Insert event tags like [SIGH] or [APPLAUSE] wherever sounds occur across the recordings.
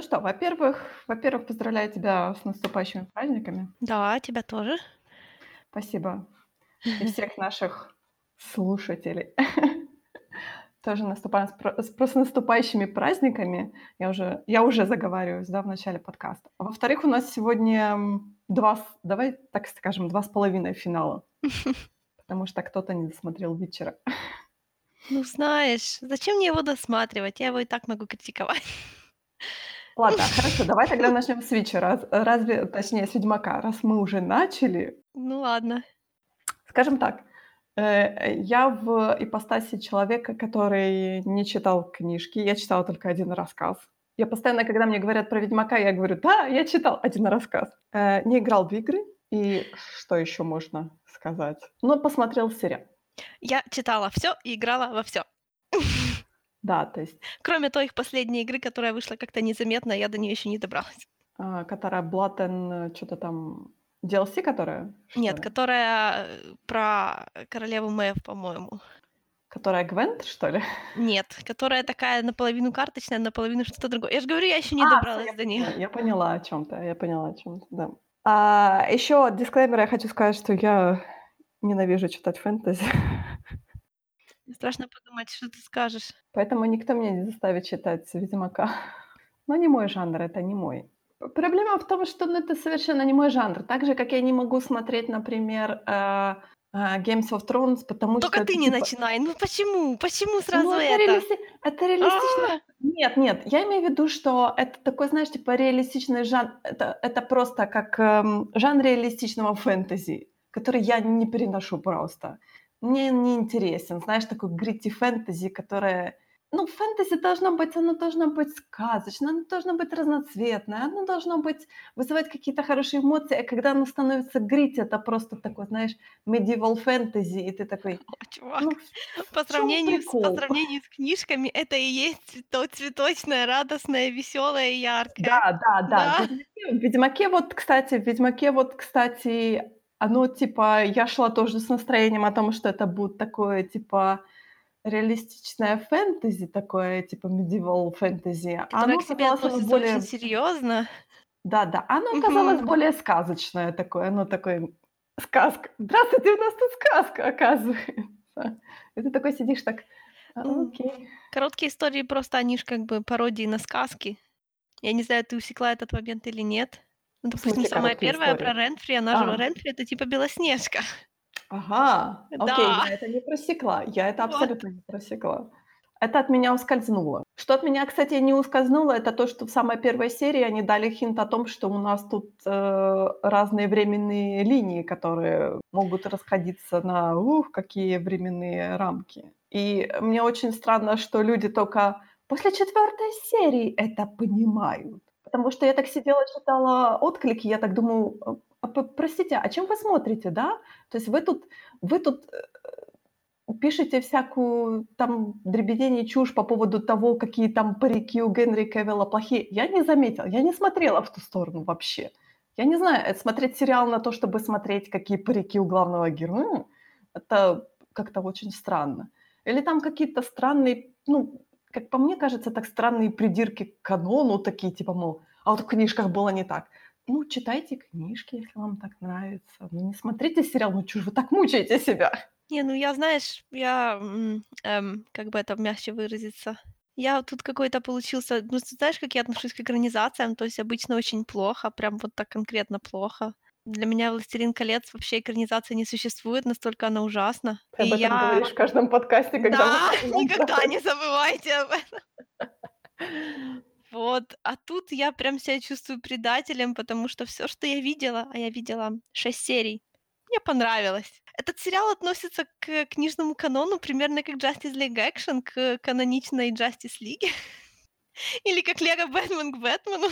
Ну что, во-первых, во-первых, поздравляю тебя с наступающими праздниками. Да, тебя тоже. Спасибо. И [LAUGHS] всех наших слушателей. [LAUGHS] Тоже наступаем с, с наступающими праздниками. Я уже, я уже заговариваюсь, да, в начале подкаста. А во-вторых, у нас сегодня два, давай так скажем, два с половиной финала. [LAUGHS] Потому что кто-то не досмотрел вечера. Ну, знаешь, зачем мне его досматривать? Я его и так могу критиковать. Ладно, хорошо, давай тогда начнем с вечера. Разве, точнее, с Ведьмака. Раз мы уже начали, Ну ладно. Скажем так, э, я в ипостаси человека, который не читал книжки. Я читала только один рассказ. Я постоянно, когда мне говорят про Ведьмака, я говорю, да, я читал один рассказ. Э, Не играл в игры. И что еще можно сказать? Но посмотрел сериал. Я читала все и играла во все. Да, то есть, Кроме той их последней игры, которая вышла как-то незаметно, я до нее еще не добралась. а, которая Блаттен, что-то там... DLC, которая? Что Нет, ли? которая э, про королеву Мэв, по-моему. Которая Гвент, что ли? Нет, которая такая наполовину карточная, наполовину что-то другое. Я же говорю, я еще не А, добралась всё, до я нее. Я поняла о чем-то, я поняла о чем-то, да. А, еще дисклеймер, я хочу сказать, что я ненавижу читать фэнтези, Страшно подумать, что ты скажешь. поэтому никто меня не заставит читать Ведьмака. [LAUGHS] Но не мой жанр, это не мой. Проблема в том, что ну, это совершенно не мой жанр. Так же, как я не могу смотреть, например, э, э, Games of Thrones, потому Только что ты это, не типа, начинай. Ну почему? Почему Ну, сразу это, это? реалисти- это реалистично. А! Нет, нет, я имею в виду, что это такой, знаешь, типа реалистичный жанр. Это, это просто как эм, жанр реалистичного фэнтези, который я не переношу просто. Мне не интересен, знаешь, такой грити фэнтези, которое... Ну, фэнтези должно быть, оно должно быть сказочное, оно должно быть разноцветное, оно должно быть вызывать какие-то хорошие эмоции, а когда оно становится грити, это просто такой, знаешь, medieval фэнтези, и ты такой, О, чувак, ну, [LAUGHS] по сравнению, с, по сравнению с книжками, это и есть цвето- цветочное, радостное, веселое и яркое. Да, да, да. Да. В Ведьмаке вот, кстати, в Ведьмаке вот, кстати, оно типа, я шла тоже с настроением о том, что это будет такое, типа, реалистичное фэнтези, такое, типа, medieval фэнтези. А Которое оно к себе относится более, очень серьезно. да, да, оно оказалось более сказочное такое, оно такое, сказка. Здравствуйте, у нас тут сказка, оказывается. И ты такой сидишь так, «А, Ну, окей. Короткие истории просто, они же как бы пародии на сказки. Я не знаю, ты усекла этот момент или нет. Ну, В допустим, самая первая истории? про Ренфри, она же А. Ренфри, это типа Белоснежка. Ага, [LAUGHS] окей, Да. я это не просекла. Я это Вот. абсолютно не просекла. Это от меня ускользнуло. Что от меня, кстати, не ускользнуло, это то, что в самой первой серии они дали хинт о том, что у нас тут э, разные временные линии, которые могут расходиться на ух, какие временные рамки. И мне очень странно, что люди только после четвертой серии это понимают. Потому что я так сидела, читала отклики, я так думаю, «А, а, простите, а чем вы смотрите, да? То есть вы тут, вы тут э, пишете всякую там дребедень и чушь по поводу того, какие там парики у Генри Кевилла плохие. Я не заметила, я не смотрела в ту сторону вообще. Я не знаю, э, смотреть сериал на то, чтобы смотреть, какие парики у главного героя, это как-то очень странно. Или там какие-то странные, ну, как по мне кажется, так странные придирки к канону, такие типа, мол, а вот в книжках было не так. Ну, читайте книжки, если вам так нравится. Ну, не смотрите сериал, ну, ж вы так мучаете себя? Не, ну я, знаешь, я, эм, как бы это мягче выразиться, я тут какой-то получился, ну, знаешь, как я отношусь к экранизациям, то есть обычно очень плохо, прям вот так конкретно плохо. Для меня «Властелин колец» вообще экранизации не существует, настолько она ужасна. Ты И об этом я... говоришь в каждом подкасте, когда Да, мы [LAUGHS] никогда не забывайте об этом. Вот, а тут я прям себя чувствую предателем, потому что все, что я видела, а я видела 6 серий, мне понравилось. Этот сериал относится к книжному канону примерно как Justice League Action к каноничной Justice League. [LAUGHS] Или как Лего Бэтмен к Бэтмену.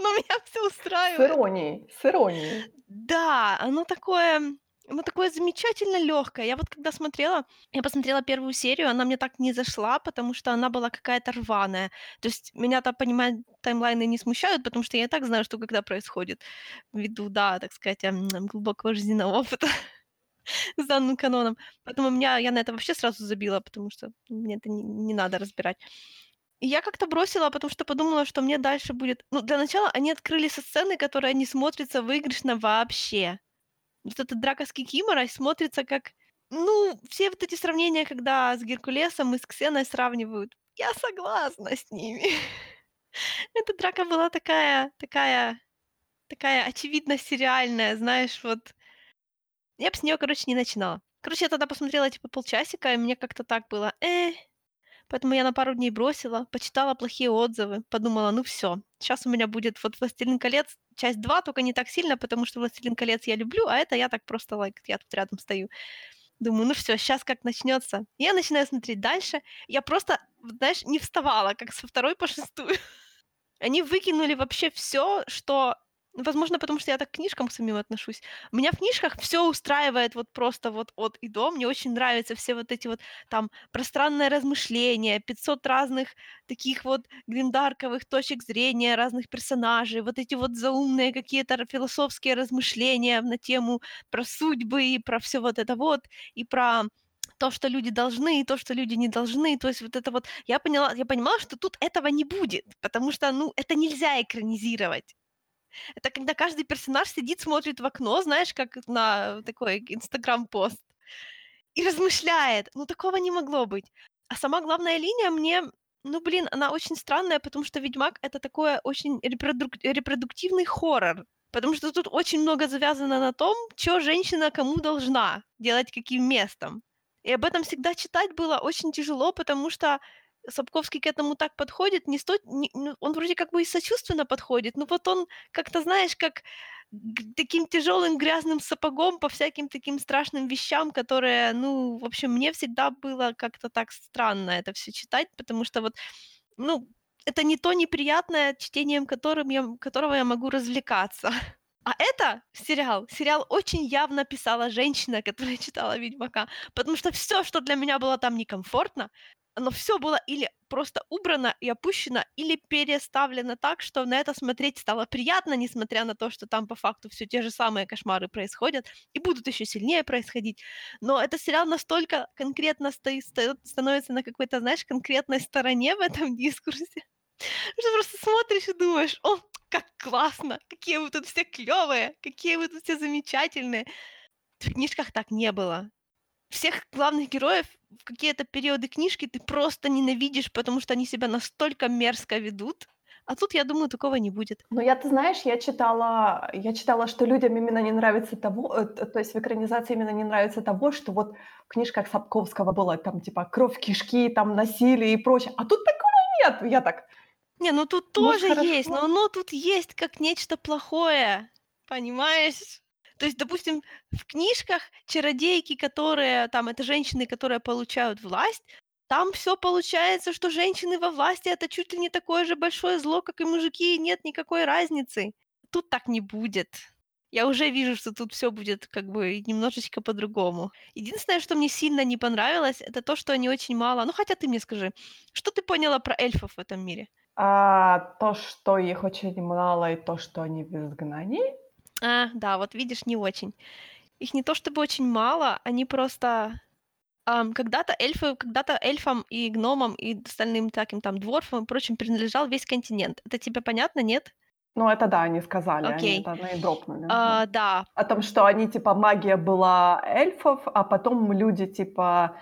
Но меня все С устраивает. иронией, с иронией. Да, оно такое, оно такое замечательно легкое. Я вот когда смотрела, я посмотрела первую серию, она мне так не зашла, потому что она была какая-то рваная. То есть меня-то, понимать, таймлайны не смущают, потому что я и так знаю, что когда происходит. Ввиду, да, так сказать, глубокого жизненного опыта [LAUGHS] с данным каноном. Поэтому меня, я на это вообще сразу забила, потому что мне это не, не надо разбирать. Я как-то бросила, потому что подумала, что мне дальше будет... Ну, для начала они открыли со сцены, которая не смотрится выигрышно вообще. Вот эта драка с Кикиморой смотрится как... Ну, все вот эти сравнения, когда с Геркулесом и с Ксеной сравнивают, я согласна с ними. [LAUGHS] Эта драка была такая, такая, такая очевидно сериальная, знаешь, вот. Я бы с нее, короче, не начинала. Короче, я тогда посмотрела, типа, полчасика, и мне как-то так было, э, Поэтому я на пару дней бросила, почитала плохие отзывы, подумала, ну все, сейчас у меня будет вот «Властелин колец» часть 2, только не так сильно, потому что «Властелин колец» я люблю, а это я так просто, лайк, like, я тут рядом стою. Думаю, ну все, сейчас как начнется. Я начинаю смотреть дальше. Я просто, знаешь, не вставала, как со второй по шестую. [LAUGHS] Они выкинули вообще все, что Возможно, потому что я так к книжкам самим отношусь. Меня в книжках все устраивает вот просто вот от и до. Мне очень нравятся все вот эти вот там пространное размышление, 500 разных таких вот гримдарковых точек зрения разных персонажей, вот эти вот заумные какие-то философские размышления на тему про судьбы и про все вот это вот, и про то, что люди должны, и то, что люди не должны. То есть вот это вот... Я поняла, я понимала, что тут этого не будет, потому что, ну, это нельзя экранизировать. Это когда каждый персонаж сидит, смотрит в окно, знаешь, как на такой инстаграм-пост, и размышляет. Ну, такого не могло быть. А сама главная линия мне, ну, блин, она очень странная, потому что «Ведьмак» — это такой очень репродук... репродуктивный хоррор. Потому что тут очень много завязано на том, что женщина кому должна делать каким местом. И об этом всегда читать было очень тяжело, потому что Сапковский к этому так подходит, не сто... не, ну, он вроде как бы и сочувственно подходит, но вот он как-то, знаешь, как таким тяжелым грязным сапогом по всяким таким страшным вещам, которые, ну, в общем, мне всегда было как-то так странно это все читать, потому что вот, ну, это не то неприятное, чтением которым я, которого я могу развлекаться. [LAUGHS] А это сериал. Сериал очень явно писала женщина, которая читала Ведьмака. Потому что все, что для меня было там некомфортно, оно все было или просто убрано и опущено, или переставлено так, что на это смотреть стало приятно, несмотря на то, что там по факту все те же самые кошмары происходят и будут еще сильнее происходить. Но этот сериал настолько конкретно стоит, становится на какой-то, знаешь, конкретной стороне в этом [LAUGHS] дискурсе, что просто смотришь и думаешь, о, как классно, какие вы тут все клевые, какие вы тут все замечательные. В книжках так не было всех главных героев в какие-то периоды книжки ты просто ненавидишь, потому что они себя настолько мерзко ведут. А тут, я думаю, такого не будет. Ну, я, ты знаешь, я читала, я читала, что людям именно не нравится того, э, то есть в экранизации именно не нравится того, что вот в книжках Сапковского было там типа кровь, кишки, там насилие и прочее. А тут такого нет. Я так... Не, ну тут тоже Может, есть, но оно тут есть как нечто плохое. Понимаешь? То есть, допустим, в книжках чародейки, которые там, это женщины, которые получают власть, там все получается, что женщины во власти это чуть ли не такое же большое зло, как и мужики, и нет никакой разницы. Тут так не будет. Я уже вижу, что тут все будет как бы немножечко по-другому. Единственное, что мне сильно не понравилось, это то, что они очень мало. Ну, хотя ты мне скажи, что ты поняла про эльфов в этом мире? А, то, что их очень мало, и то, что они в изгнании. А, да, вот видишь, не очень. Их не то чтобы очень мало, они просто... ам, когда-то эльфы, когда-то эльфам и гномам и остальным таким там дворфам и прочим принадлежал весь континент. Это тебе понятно, нет? Ну, это да, они сказали, они Окей. это наидропнули. А, да. О том, что они, типа, магия была эльфов, а потом люди, типа,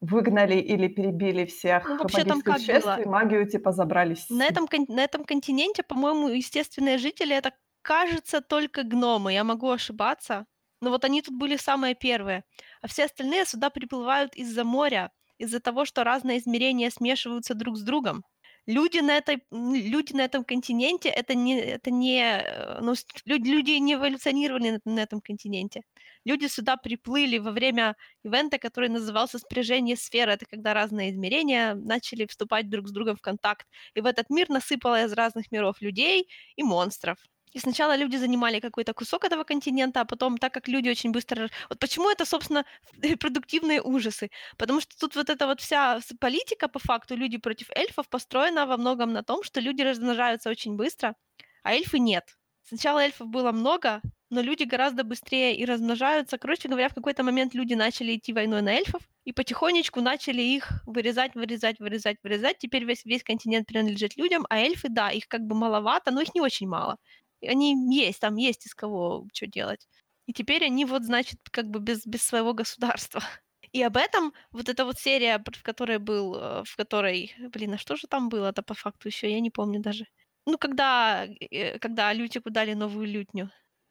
выгнали или перебили всех Ну, вообще там как существ, было? и магию, типа, забрали с На этом, на этом континенте, по-моему, естественные жители это кажется, только гномы. Я могу ошибаться. Но вот они тут были самые первые. А все остальные сюда приплывают из-за моря, из-за того, что разные измерения смешиваются друг с другом. Люди на, этой, люди на этом континенте это не, это не э, ну, люди, люди не эволюционировали на, на этом континенте. Люди сюда приплыли во время ивента, который назывался «Спряжение сферы». Это когда разные измерения начали вступать друг с другом в контакт. И в этот мир насыпало из разных миров людей и монстров. И сначала люди занимали какой-то кусок этого континента, а потом, так как люди очень быстро... Вот почему это, собственно, [LAUGHS] репродуктивные ужасы? Потому что тут вот эта вот вся политика, по факту, люди против эльфов, построена во многом на том, что люди размножаются очень быстро, а эльфы нет. Сначала эльфов было много, но люди гораздо быстрее и размножаются. Короче говоря, в какой-то момент люди начали идти войной на эльфов, и потихонечку начали их вырезать, вырезать, вырезать, вырезать. Теперь весь, весь континент принадлежит людям, а эльфы, да, их как бы маловато, но их не очень мало. Они есть, там есть из кого что делать. И теперь они вот, значит, как бы без, без своего государства. [LAUGHS] И об этом вот эта вот серия, в которой был, э, в которой, блин, а что же там было-то по факту еще, я не помню даже. Ну, когда, э, когда Лютику дали новую лютню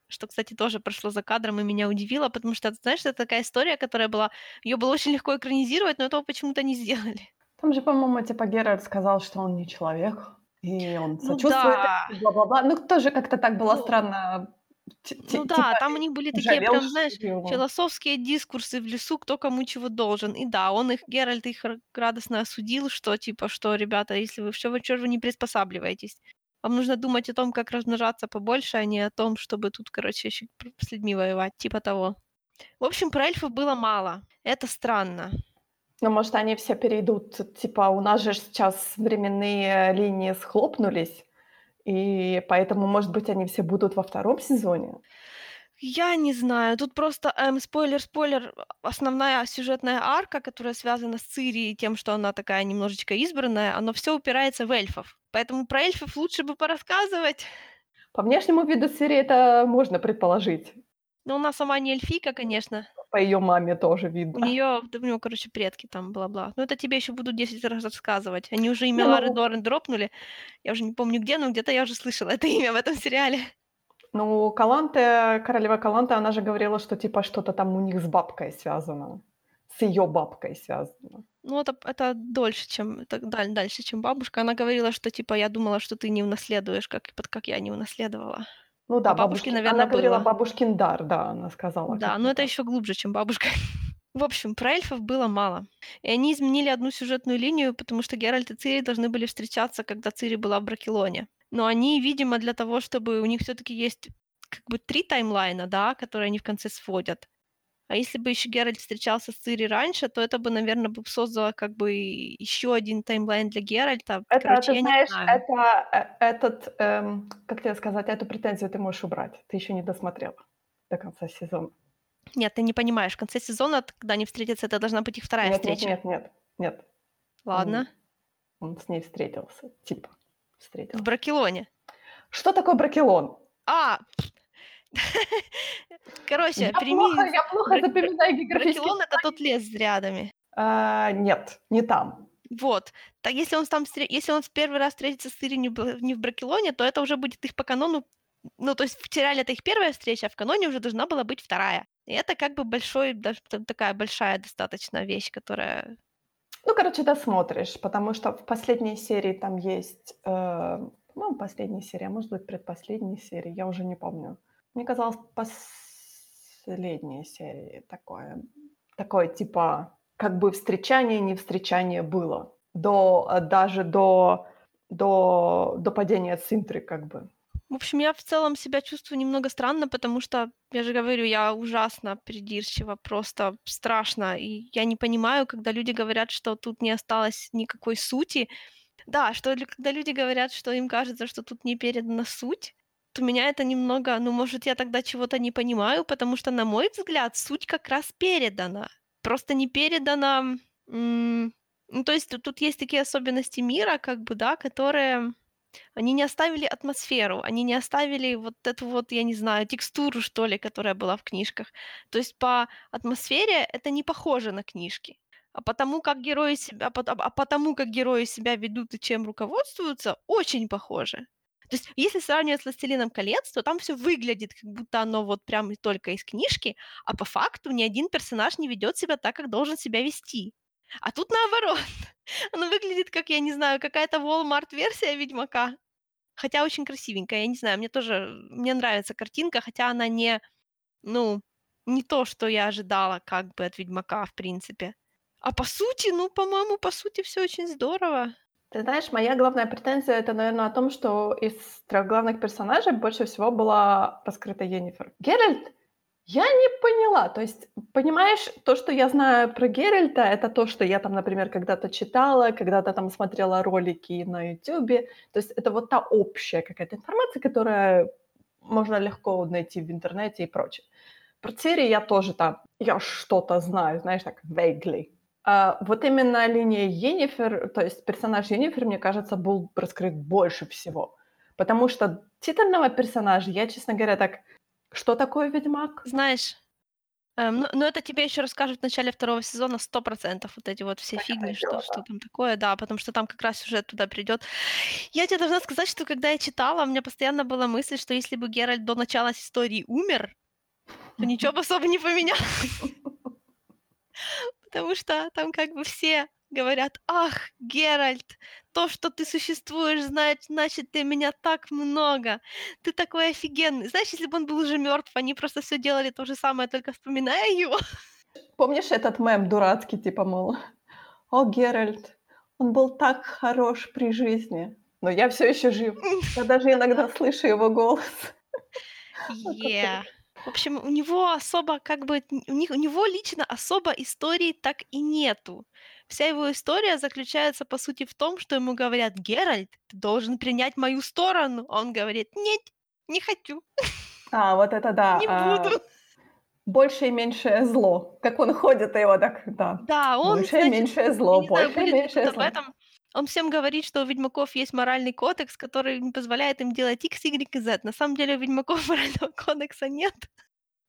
что, кстати, тоже прошло за кадром и меня удивило, потому что, знаешь, это такая история, которая была... Ее было очень легко экранизировать, но этого почему-то не сделали. Там же, по-моему, типа Геральт сказал, что он не человек, и он ну сочувствует, да. бла-бла-бла. Ну, тоже как-то так было ну, странно. Ну да, типа, там у них были такие прям, знаешь, философские дискурсы в лесу, кто кому чего должен. И да, он их, Геральт их радостно осудил, что типа, что, ребята, если вы все, вы что вы не приспосабливаетесь? Вам нужно думать о том, как размножаться побольше, а не о том, чтобы тут, короче, еще с людьми воевать, типа того. В общем, про эльфов было мало. Это странно. Ну, может, они все перейдут, типа, у нас же сейчас временные линии схлопнулись, и поэтому, может быть, они все будут во втором сезоне? Я не знаю. Тут просто, эм, спойлер-спойлер, основная сюжетная арка, которая связана с Цири и тем, что она такая немножечко избранная, оно все упирается в эльфов. Поэтому про эльфов лучше бы порассказывать. По внешнему виду Цири это можно предположить. Ну, она сама не эльфийка, конечно. По ее маме тоже видно. У нее, у нее, короче, предки там, бла-бла. Ну, это тебе еще буду 10 раз рассказывать. Они уже имя ну... Лары Дорн дропнули. Я уже не помню где, но где-то я уже слышала это [LAUGHS] имя в этом сериале. Ну, Каланте, королева Каланте, она же говорила, что типа что-то там у них с бабкой связано. С ее бабкой связано. Ну, это, это дольше, чем это дальше, чем бабушка. Она говорила, что типа я думала, что ты не унаследуешь, как, как я не унаследовала. Ну да, а бабушки, наверное, она говорила было. бабушкин дар, да, она сказала. Да, но это еще глубже, чем бабушка. [LAUGHS] В общем, про эльфов было мало. И они изменили одну сюжетную линию, потому что Геральт и Цири должны были встречаться, когда Цири была в Бракелоне. Но они, видимо, для того, чтобы у них все-таки есть как бы три таймлайна, да, которые они в конце сводят. А если бы еще Геральт встречался с Цири раньше, то это бы, наверное, бы создало как бы еще один таймлайн для Геральта. Это, Короче, ты знаешь, это, э, этот, эм, как тебе сказать, эту претензию ты можешь убрать. Ты еще не досмотрела до конца сезона. Нет, ты не понимаешь. В конце сезона, когда они встретятся, это должна быть их вторая нет, встреча. Нет, нет, нет, нет. Ладно. Он, он с ней встретился, типа встретился. В Бракелоне. Что такое Бракелон? А, [LAUGHS] Короче, я прими... Плохо, я плохо запоминаю географические... Бракелон — это тот лес с рядами. А, нет, не там. Вот. Так если он там, если он в первый раз встретится с Цири не в Бракелоне, то это уже будет их по канону, ну, то есть в сериале это их первая встреча, а в каноне уже должна была быть вторая. И это как бы большой, даже такая большая достаточно вещь, которая... Ну, короче, досмотришь, потому что в последней серии там есть, э, ну, последняя серия, может быть, предпоследняя серия, я уже не помню. Мне казалось, последняя серия такое, такое типа, как бы встречание, не встречание было. До, даже до, до, до падения Цинтры, как бы. В общем, я в целом себя чувствую немного странно, потому что, я же говорю, я ужасно придирчива, просто страшно. И я не понимаю, когда люди говорят, что тут не осталось никакой сути. Да, что когда люди говорят, что им кажется, что тут не передана суть, у меня это немного, ну, может, я тогда чего-то не понимаю, потому что, на мой взгляд, суть как раз передана. Просто не передана... М- ну, то есть тут, есть такие особенности мира, как бы, да, которые... Они не оставили атмосферу, они не оставили вот эту вот, я не знаю, текстуру, что ли, которая была в книжках. То есть по атмосфере это не похоже на книжки. А потому как герои себя, а, а потому как герои себя ведут и чем руководствуются, очень похоже. То есть, если сравнивать с «Властелином колец», то там все выглядит, как будто оно вот прям только из книжки, а по факту ни один персонаж не ведет себя так, как должен себя вести. А тут наоборот. [LAUGHS] Оно выглядит как, я не знаю, какая-то Walmart-версия Ведьмака. Хотя очень красивенькая, я не знаю, мне тоже, мне нравится картинка, хотя она не, ну, не то, что я ожидала как бы от Ведьмака, в принципе. А по сути, ну, по-моему, по сути все очень здорово. Ты знаешь, моя главная претензия это, наверное, о том, что из трех главных персонажей больше всего была раскрыта Енифер. Геральт я не поняла. То есть, понимаешь, то, что я знаю про Геральта, это то, что я там, например, когда-то читала, когда-то там смотрела ролики на Ютубе. То есть это вот та общая какая-то информация, которая можно легко найти в интернете и прочее. Про Цири я тоже там, я что-то знаю, знаешь, так, vaguely. А, вот именно линия Йеннифер, то есть персонаж Йеннифер, мне кажется, был раскрыт больше всего. Потому что титульного персонажа я, честно говоря, так... Что такое ведьмак? Знаешь, эм, ну, ну это тебе еще расскажут в начале второго сезона сто процентов вот эти вот все фигни, что, дело, что да. там такое, да, потому что там как раз сюжет туда придет. Я тебе должна сказать, что когда я читала, у меня постоянно была мысль, что если бы Геральт до начала истории умер, то ничего бы особо не поменялось. [LAUGHS] [LAUGHS] Потому что там как бы все говорят: "Ах, Геральт, то, что ты существуешь, знает значит для меня так много. Ты такой офигенный". Знаешь, если бы он был уже мертв, они просто все делали то же самое, только вспоминая его. Помнишь этот мем дурацкий, типа, мол, о, Геральт, он был так хорош при жизни, но я все еще жив. Я даже иногда [LAUGHS] слышу его голос. [LAUGHS] Yeah. В общем, у него особо как бы у них у него лично особо истории так и нету. Вся его история заключается, по сути, в том, что ему говорят: "Геральт, ты должен принять мою сторону". А он говорит: "Нет, не хочу, А, вот это [LAUGHS] да, не а, буду". большее и меньшее зло. Как он ходит, его так, да, Да, он, большее и меньшее зло, знаю, большее и меньшее зло. этом. Он всем говорит, что у ведьмаков есть моральный кодекс, который не позволяет им делать X, Y и Z. На самом деле у ведьмаков [LAUGHS] морального кодекса нет.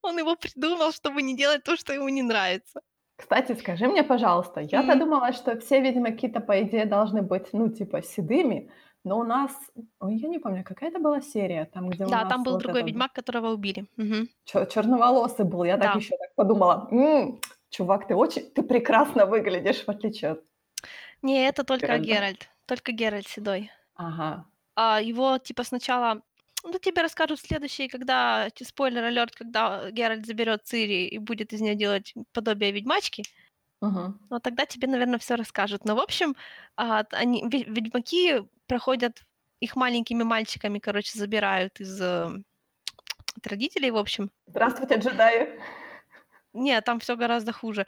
Он его придумал, чтобы не делать то, что ему не нравится. Кстати, скажи мне, пожалуйста, я-то думала, что все ведьмаки-то, по идее, должны быть, ну, типа, седыми, но у нас, ой, я не помню, какая это была серия, там, где у Да, там был вот другой этот ведьмак, которого убили. Чё- черноволосый был. Я так Да. еще так подумала, «М, чувак, ты очень, ты прекрасно выглядишь, в отличие от Не, это только. Геральт. Только Геральт седой. Ага. А его, типа, сначала ну, тебе расскажут в следующий, когда, спойлер алерт, когда Геральт заберет Цири и будет из нее делать подобие ведьмачки, Мгм. вот тогда тебе, наверное, все расскажут. Но, в общем, а, они ве ведьмаки проходят их маленькими мальчиками, короче, забирают из, э, от родителей, в общем. Здравствуйте, джедаи. Нет, там все гораздо хуже.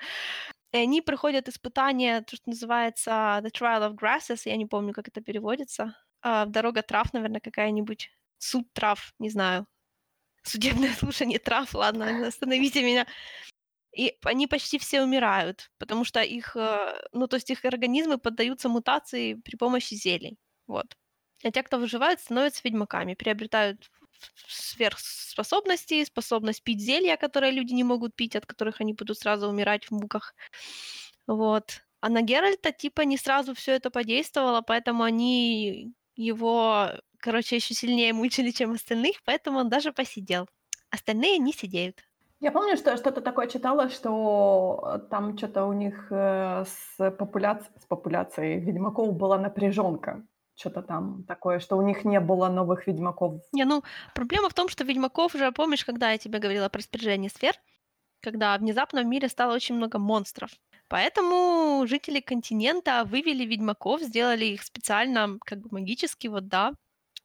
И они проходят испытание, то, что называется The Trial of Grasses, я не помню, как это переводится. А, дорога трав, наверное, какая-нибудь. Суд трав, не знаю. Судебное [LAUGHS] слушание трав, ладно, [LAUGHS] остановите меня. И они почти все умирают, потому что их, э, ну, то есть их организмы поддаются мутации при помощи зелий. Вот. А те, кто выживают, становятся ведьмаками, приобретают сверхспособности, способность пить зелья, которые люди не могут пить, от которых они будут сразу умирать в муках. Вот. А на Геральта типа не сразу все это подействовало, поэтому они его, короче, еще сильнее мучили, чем остальных, поэтому он даже посидел. Остальные не сидеют. Я помню, что что-то такое читала, что э, там что-то у них э, с, популяц... с популяцией ведьмаков была напряженка. Что-то там такое, что у них не было новых ведьмаков. Не, ну, проблема в том, что ведьмаков уже, помнишь, когда я тебе говорила про распоряжение сфер, когда внезапно в мире стало очень много монстров. Поэтому жители континента вывели ведьмаков, сделали их специально, как бы магически, вот да,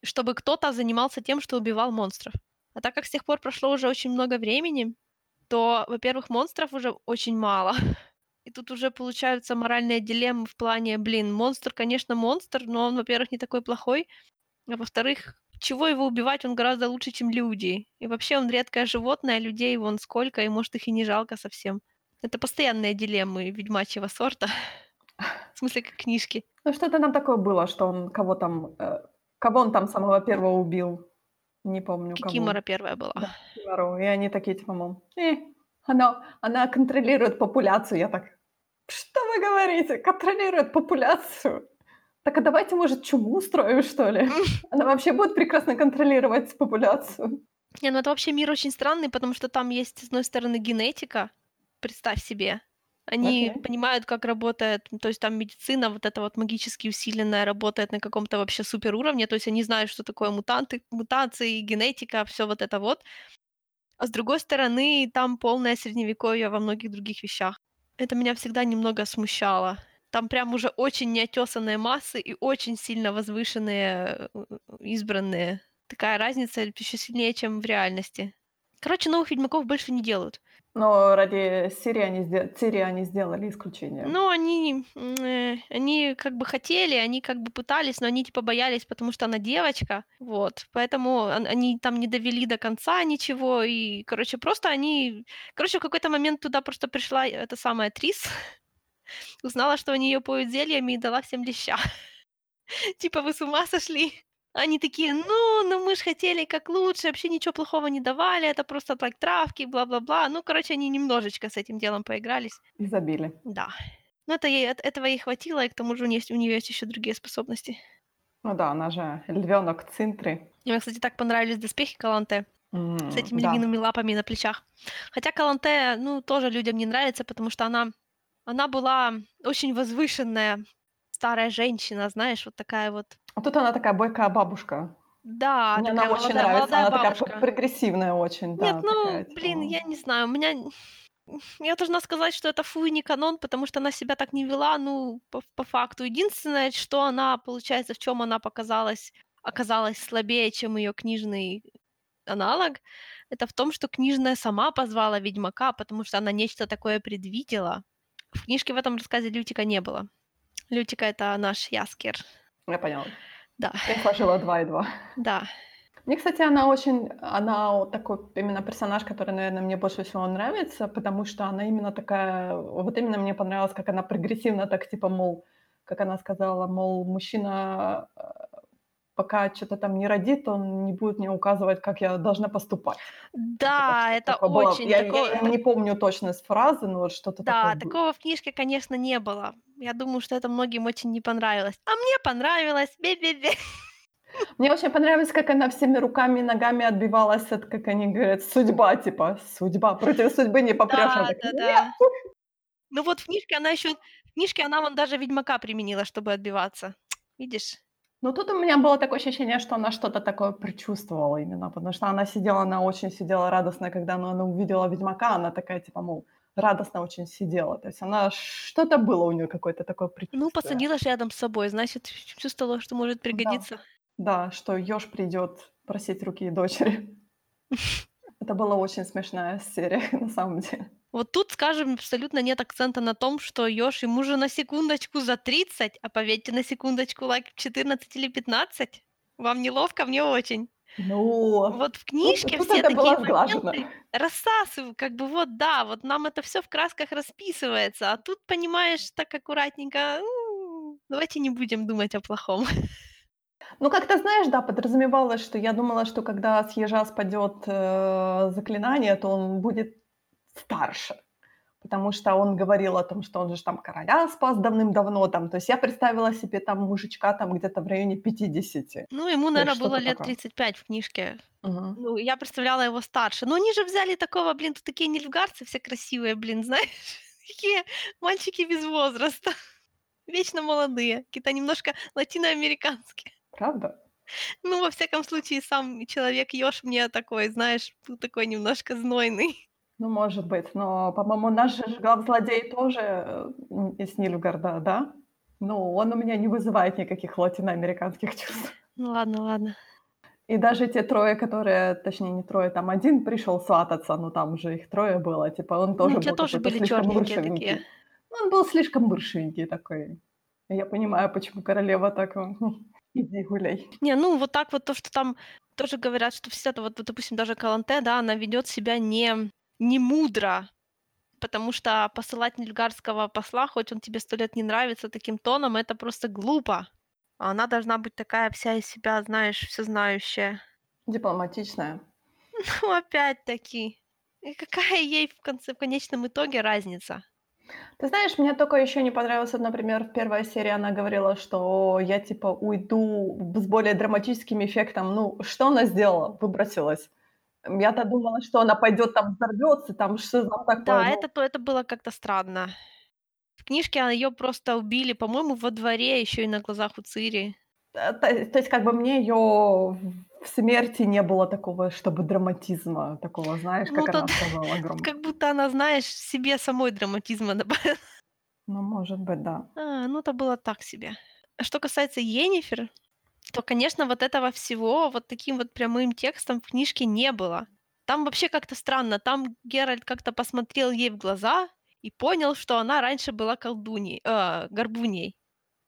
чтобы кто-то занимался тем, что убивал монстров. А так как с тех пор прошло уже очень много времени, то, во-первых, монстров уже очень мало. [LAUGHS] И тут уже получаются моральные дилеммы в плане, блин, монстр, конечно, монстр, но он, во-первых, не такой плохой, а во-вторых, чего его убивать, он гораздо лучше, чем люди. И вообще он редкое животное, людей вон сколько, и может их и не жалко совсем. Это постоянные дилеммы ведьмачьего сорта. [LAUGHS] В смысле, как книжки. Ну, что-то там такое было, что он кого там... э, кого он там самого первого убил. Не помню, кого. Кикимора первая была. Да, Кикимору. И они такие, типа, мол, «Э, она, она контролирует популяцию. Я так, что вы говорите? Контролирует популяцию? Так а давайте, может, чуму устроим, что ли? [LAUGHS] Она вообще будет прекрасно контролировать популяцию. Не, ну это вообще мир очень странный, потому что там есть, с одной стороны, генетика, представь себе. Они Окей. понимают, как работает, то есть там медицина вот эта вот магически усиленная работает на каком-то вообще супер уровне, то есть они знают, что такое мутанты, мутации, генетика, все вот это вот. А с другой стороны, там полное средневековье во многих других вещах. Это меня всегда немного смущало. Там прям уже очень неотесанные массы и очень сильно возвышенные, э, избранные. Такая разница еще сильнее, чем в реальности. Короче, новых ведьмаков больше не делают. Но ради Сирии они, Цири они сделали исключение. Ну, они, э, они как бы хотели, они как бы пытались, но они типа боялись, потому что она девочка, вот. Поэтому он- они там не довели до конца ничего, и, короче, просто они... Короче, в какой-то момент туда просто пришла эта самая Трис, [LAUGHS] Узнала, что они её поют зельями и дала всем леща. [LAUGHS] Типа вы с ума сошли? Они такие: "Ну, ну мы ж хотели как лучше, вообще ничего плохого не давали, это просто так травки, бла-бла-бла". Ну, короче, они немножечко с этим делом поигрались. И забили. Да. Но это ей эт этого ей хватило, и к тому же у нее есть у неё есть ещё другие способности. Ну да, она же львёнок Цинтри. И мне, кстати, так понравились доспехи Каланте М, с этими да. львиными лапами на плечах. Хотя Каланте, ну, тоже людям не нравится, потому что она она была очень возвышенная старая женщина, знаешь, вот такая вот. А тут она такая бойкая бабушка. Да, Мне такая она очень нравится. молодая Она такая бабушка. прогрессивная очень, Нет, да, ну, такая типа блин, я не знаю, у меня я должна сказать, что это фу и не канон, потому что она себя так не вела, ну, по по факту. Единственное, что она, получается, в чём она показалась оказалась слабее, чем её книжный аналог, это в том, что книжная сама позвала ведьмака, потому что она нечто такое предвидела. В книжке в этом рассказе Лютика не было. Лютика- это наш Яскер. Я поняла. Да. Я сложила 2 и 2. [LAUGHS] Да. Мне, кстати, она очень она такой именно персонаж, который, наверно, мне больше всего нравится, потому что она именно такая вот именно мне понравилось, как она прогрессивно так типа, мол, как она сказала, мол, мужчина, э, пока чё-то там не родит, он не будет мне указывать, как я должна поступать. Да, Что-то это было. очень Я такое я не помню точность фразы, но вот что-то такое Да, было. такого в книжке, конечно, не было. Я думаю, что это многим очень не понравилось. А мне понравилось. Бе-бе-бе. Мне очень понравилось, как она всеми руками и ногами отбивалась от, как они говорят, судьба, типа, судьба, против судьбы не попрёшь. Она Да, "Нет!" да-да. Ну вот в книжке она ещё в книжке она вон даже ведьмака применила, чтобы отбиваться. Видишь? Ну, тут у меня было такое ощущение, что она что-то такое предчувствовала именно, потому что она сидела, она очень сидела радостная, когда она она увидела ведьмака, она такая типа, мол, радостно очень сидела. То есть она что-то было у неё, какое-то такое Ну, предчувствие. посадила ж рядом с собой, значит, чувствовала, что может Да. пригодиться. Да, что ёж придёт просить руки дочери. [LAUGHS] Это была очень смешная серия [LAUGHS] на самом деле. Вот тут, скажем, абсолютно нет акцента на том, что ёж ему же на секундочку за 30, а поверьте, на секундочку лайк 14 или 15. Вам неловко? Мне очень. Ну, Вот в тут книжке тут все было такие моменты рассасыв как бы вот да, вот нам это всё в красках расписывается, а тут, понимаешь, так аккуратненько, давайте не будем думать о плохом. Ну, как-то, знаешь, да, подразумевалось, что я думала, что когда с ежа спадёт, э, заклинание, то он будет старше, потому что он говорил о том, что он же там короля спас давным-давно там. То есть я представила себе там мужичка там где-то в районе 50. Ну, ему, То есть наверно, было лет такое. 35 в книжке. Мгм. Ну, я представляла его старше. Но они же взяли такого, блин, тут такие нильфгаарцы все красивые, блин, знаешь, [LAUGHS] такие мальчики без возраста, [LAUGHS] вечно молодые, какие-то немножко латиноамериканские. Правда? Ну, во всяком случае, сам человек-ёж мне такой, знаешь, такой немножко знойный. Ну, может быть, но, по-моему, наш же главзлодей тоже, э, из Нильфгарда, да? Ну, он у меня не вызывает никаких латиноамериканских чувств. Ну ладно, ладно. И даже те трое, которые, точнее, не трое, там 1 пришёл свататься, но там же их трое было, типа он тоже Ну, был тоже были бывшенький. такие. Ну, он был слишком бывшенький такой. Я понимаю, почему королева так, м, иди гуляй. Не, ну, вот так вот то, что там тоже говорят, что вся эта вот, вот, допустим, даже Каланте, да, она ведёт себя не не мудро, потому что посылать нильфгаардского посла, хоть он тебе 100 лет не нравится, таким тоном- это просто глупо. А она должна быть такая вся из себя, знаешь, всезнающая. Дипломатичная. [LAUGHS] Ну, опять-таки, и какая ей в конце в конечном итоге разница? Ты знаешь, мне только ещё не понравилось, например, в 1 серии она говорила, что я, типа, уйду с более драматическим эффектом. Ну, что она сделала? Выбросилась. Я-то думала, что она пойдёт там взорвётся, там что там такое, Да, ну. это то это было как-то странно. В книжке, а, её просто убили, по-моему, во дворе, ещё и на глазах у Цири. Э, то то есть как бы мне её в смерти не было такого, чтобы драматизма такого, знаешь, Ну, как тут она сказала, тут [LAUGHS] огромного. как будто она, знаешь, себе самой драматизма добавила. Ну, может быть, да. А, ну, это было так себе. А что касается Йеннифер, то, конечно, вот этого всего вот таким вот прямым текстом в книжке не было. Там вообще как-то странно. Там Геральт как-то посмотрел ей в глаза и понял, что она раньше была колдуньей, а, горбуньей.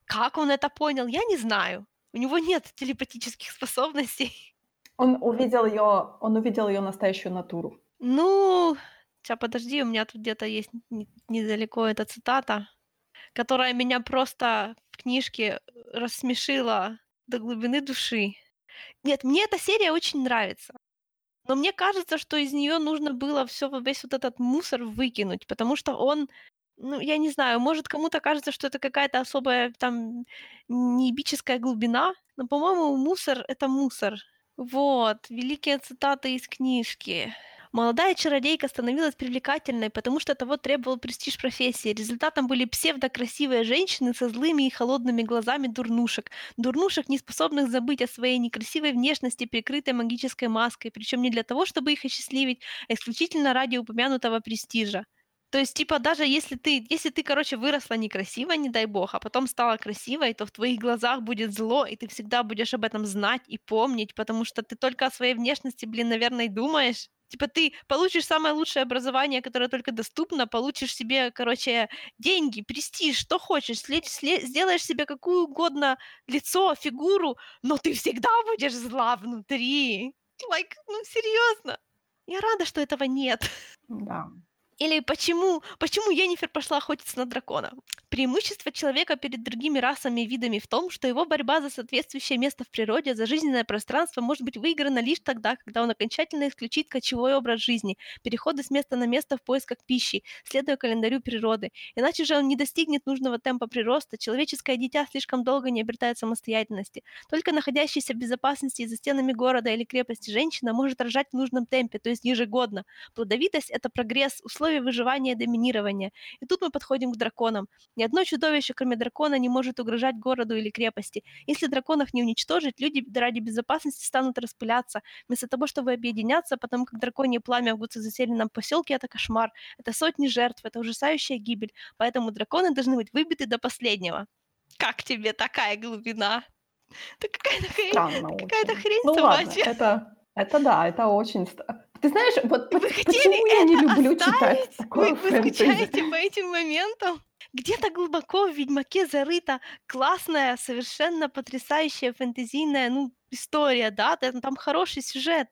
Как он это понял, я не знаю. У него нет телепатических [LAUGHS] способностей. Он увидел её он увидел её настоящую натуру. Ну, ща подожди, у меня тут где-то есть недалеко эта цитата. которая меня просто в книжке рассмешила до глубины души. Нет, мне эта серия очень нравится. Но мне кажется, что из нее нужно было все весь вот этот мусор выкинуть, потому что он, ну, я не знаю, может, кому-то кажется, что это какая-то особая там неебическая глубина, но, по-моему, мусор — это мусор. Вот, великие цитаты из книжки. Молодая чародейка становилась привлекательной, потому что того требовал престиж профессии. Результатом были псевдокрасивые женщины со злыми и холодными глазами дурнушек. Дурнушек, не способных забыть о своей некрасивой внешности, прикрытой магической маской, причем не для того, чтобы их осчастливить, а исключительно ради упомянутого престижа. То есть, типа, даже если ты, если ты, короче, выросла некрасиво, не дай бог, а потом стала красивой, то в твоих глазах будет зло, и ты всегда будешь об этом знать и помнить, потому что ты только о своей внешности, блин, наверное, думаешь. Типа ты получишь самое лучшее образование, которое только доступно, получишь себе, короче, деньги, престиж, что хочешь, след, след, сделаешь себе какую угодно лицо, фигуру, но ты всегда будешь зла внутри. Like, ну серьезно. Я рада, что этого нет. Да. Или почему, почему Йеннифер пошла охотиться на дракона? Преимущество человека перед другими расами и видами в том, что его борьба за соответствующее место в природе, за жизненное пространство может быть выиграна лишь тогда, когда он окончательно исключит кочевой образ жизни, переходы с места на место в поисках пищи, следуя календарю природы. Иначе же он не достигнет нужного темпа прироста, человеческое дитя слишком долго не обретает самостоятельности. Только находящаяся в безопасности за стенами города или крепости женщина может рожать в нужном темпе, то есть ежегодно. Плодовитость — это прогресс, условия условий выживания и доминирования. И тут мы подходим к драконам. Ни одно чудовище, кроме дракона, не может угрожать городу или крепости. Если драконов не уничтожить, люди ради безопасности станут распыляться, вместо того, чтобы объединяться, потому как драконье пламя в гуцезаселенном поселке — это кошмар. Это сотни жертв, это ужасающая гибель. Поэтому драконы должны быть выбиты до последнего. Как тебе такая глубина? Это какая-то хрень, какая-то хрень ну, собачья. Ладно, это, это да, это очень... Ты знаешь, вот вы почему я не люблю оставить? читать такое вы, вы скучаете по этим моментам? Где-то глубоко в «Ведьмаке» зарыта классная, совершенно потрясающая фэнтезийная, ну, история, да, там, хороший сюжет,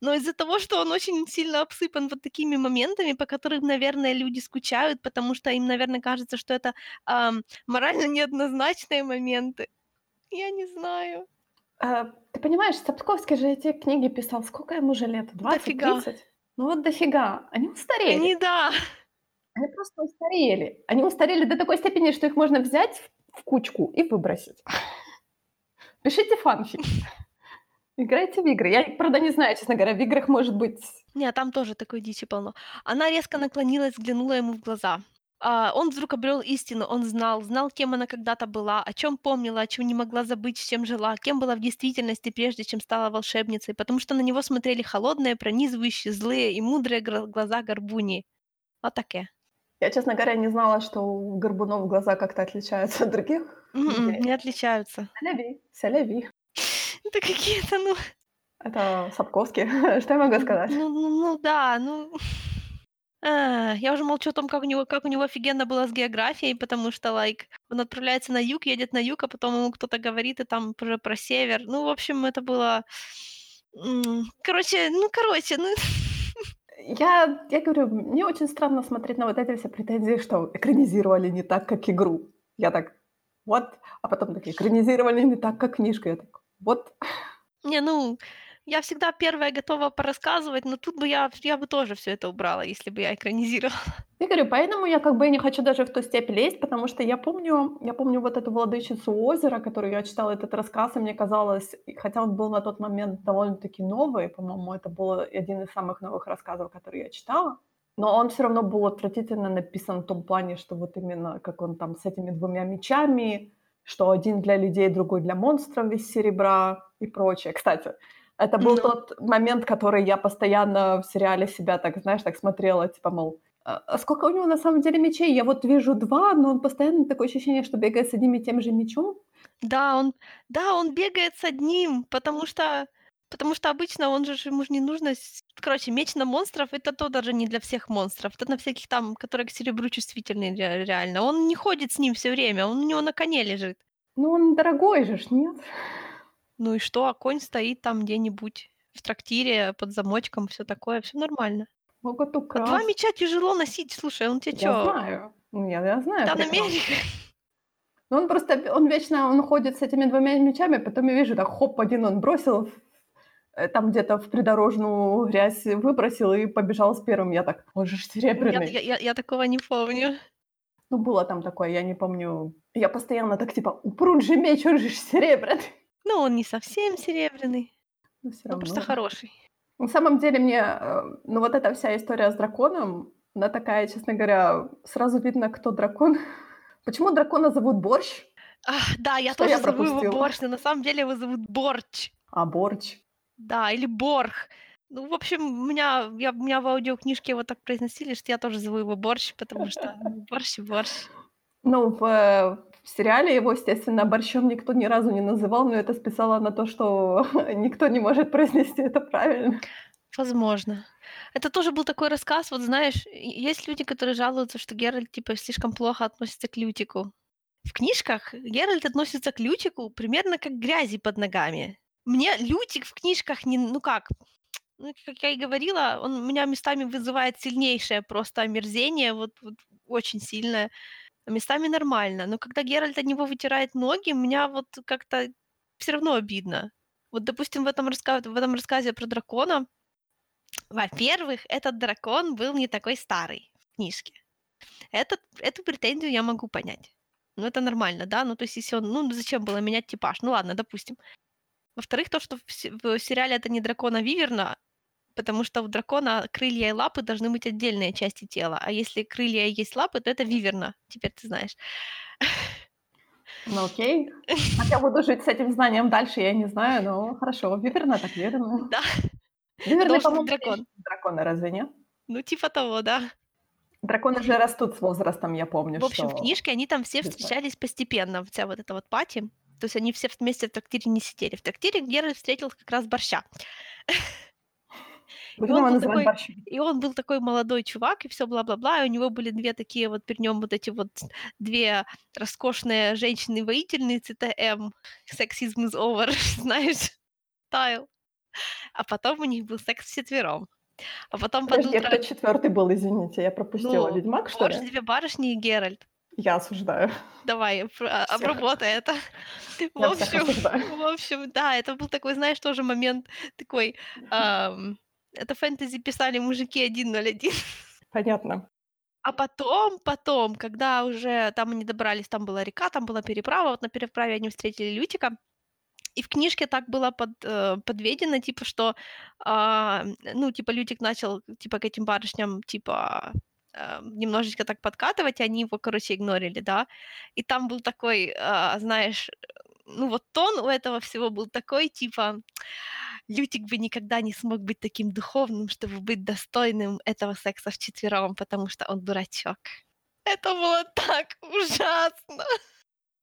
но из-за того, что он очень сильно обсыпан вот такими моментами, по которым, наверное, люди скучают, потому что им, наверное, кажется, что это эм, морально неоднозначные моменты. Я не знаю. А, ты понимаешь, Сапковский же эти книги писал, сколько ему уже лет? 20-30? Ну вот дофига. Они устарели. Они, да. Они просто устарели. Они устарели до такой степени, что их можно взять в кучку и выбросить. [LAUGHS] Пишите фанфик. Играйте в игры. Я, правда, не знаю, честно говоря, в играх может быть... Не, там тоже такой дичи полно. Она резко наклонилась, взглянула ему в глаза. А, он вдруг обрел истину, он знал, знал, кем она когда-то была, о чем помнила, о чем не могла забыть, с чем жила, кем была в действительности, прежде чем стала волшебницей, потому что на него смотрели холодные, пронизывающие, злые и мудрые глаза горбуни. Вот такие. Я, честно говоря, не знала, что у горбунов глаза как-то отличаются от других. Mm-mm, не отличаются. Селяви, селяви. [LAUGHS] Это какие-то, ну... Это Сапковский. [LAUGHS] Что я могу сказать? Ну, ну, ну да, ну... [LAUGHS] А, я уже молчу о том, как у него как у него офигенно было с географией, потому что, like, он отправляется на юг, едет на юг, а потом ему кто-то говорит, и там уже про север. Ну, в общем, это было... Короче, ну, короче, ну... Я, я говорю, мне очень странно смотреть на вот эти все претензии, что экранизировали не так, как игру. Я так, вот, а потом такие, экранизировали не так, как книжку. Я так, вот. Не, ну, я всегда первая готова порассказывать, но тут бы я, я бы тоже все это убрала, если бы я экранизировала. [LAUGHS] Я говорю, поэтому я как бы не хочу даже в ту степь лезть, потому что я помню, я помню вот эту «Владычицу озера», которую я читала этот рассказ, и мне казалось, хотя он был на тот момент довольно-таки новый, по-моему, это был один из самых новых рассказов, которые я читала, но он все равно был отвратительно написан в том плане, что вот именно как он там с этими двумя мечами, что один для людей, другой для монстров весь серебра и прочее. Кстати, это был ну. тот момент, который я постоянно в сериале себя так, знаешь, так смотрела, типа, мол, а, а сколько у него на самом деле мечей? Я вот вижу два, но он постоянно такое ощущение, что бегает с одним и тем же мечом. Да, он, да, он бегает с одним, потому что, потому что обычно он же ему же не нужно, короче, меч на монстров это то даже не для всех монстров, это на всяких там, которые к серебру чувствительны реально. Он не ходит с ним все время, он у него на коне лежит. Ну он дорогой же, нет? Ну и что, а конь стоит там где-нибудь в трактире под замочком, все такое, все нормально. Могут А два меча тяжело носить, слушай, он тебе Я знаю. Ну, я, я знаю. Там Америка. Ну, он просто, он вечно, он ходит с этими двумя мечами, потом я вижу, так, хоп, один он бросил, э, там где-то в придорожную грязь выбросил и побежал с первым. Я так, он же серебряный. я, я, я такого не помню. Ну, было там такое, я не помню. Я постоянно так, типа, упрут же меч, он же серебряный. Ну, он не совсем серебряный, Но все но равно. просто хороший. На самом деле мне, э, ну, вот эта вся история с драконом, она такая, честно говоря, сразу видно, кто дракон. [LAUGHS] Почему дракона зовут Борщ, Ах, да, я что тоже я зову его? Борщ, но на самом деле его зовут Борч. А, Борщ. Да, или Борх. Ну, в общем, у меня, я, у меня в аудиокнижке его так произносили, что я тоже зову его Борщ, потому что ну, Борщ Борщ. Ну, в, э, в сериале его, естественно, борщом никто ни разу не называл, но это списало на то, что [LAUGHS] никто не может произнести это правильно. Возможно. Это тоже был такой рассказ, вот знаешь, есть люди, которые жалуются, что Геральт, типа, слишком плохо относится к Лютику. В книжках Геральт относится к Лютику примерно как грязи под ногами. Мне Лютик в книжках не, ну как, ну, как я и говорила, он меня местами вызывает сильнейшее просто омерзение, вот, вот очень сильное, местами нормально. Но когда Геральт от него вытирает ноги, меня вот как-то все равно обидно. Вот, допустим, в этом, раска- в этом рассказе про дракона, во-первых, этот дракон был не такой старый в книжке. Этот, эту претензию я могу понять. Ну, это нормально, да? Ну, то есть, если он... Ну, зачем было менять типаж? Ну, ладно, допустим. Во-вторых, то, что в, се- в сериале это не дракона Виверна, потому что у дракона крылья и лапы должны быть отдельные части тела. А если крылья и есть лапы, то это Виверна. Теперь ты знаешь. Ну, окей. [LAUGHS] Как я буду жить с этим знанием дальше, я не знаю, но хорошо. Виверна так верно. Да, Виверны, по-моему, дракон. драконы, разве нет? Ну, типа того, да. Драконы же растут с возрастом, я помню, В общем, в что... книжке они там все встречались постепенно, вся вот эта вот пати. То есть они все вместе в трактире не сидели. В трактире Геральт встретил как раз борща. [LAUGHS] Будем он был такой-. И он был такой молодой чувак, и все бла-бла-бла. И у него были две такие вот при нем вот эти вот две роскошные женщины-воительницы ТМ. Сексизм is over, [LAUGHS] знаешь, тайл. А потом у них был секс вчетвером. А потом под Подожди, утро... кто четвертый был, извините, я пропустила. Ну, Ведьмак, что ли? две барышни и Геральт. Я осуждаю. Давай, а- обработай это. [LAUGHS] В общем, в общем, да, это был такой, знаешь, тоже момент такой... ам, это фэнтези писали мужики 101. [LAUGHS] Понятно. А потом, потом, когда уже там они добрались, там была река, там была переправа, вот на переправе они встретили Лютика, и в книжке так было под, э, подведено, типа, что, а, ну, типа, Лютик начал, типа, к этим барышням, типа, а, немножечко так подкатывать, и они его, короче, игнорили, да, и там был такой, а, знаешь, ну, вот тон у этого всего был такой, типа, Лютик бы никогда не смог быть таким духовным, чтобы быть достойным этого секса вчетвером, потому что он дурачок. Это было так ужасно. [LAUGHS]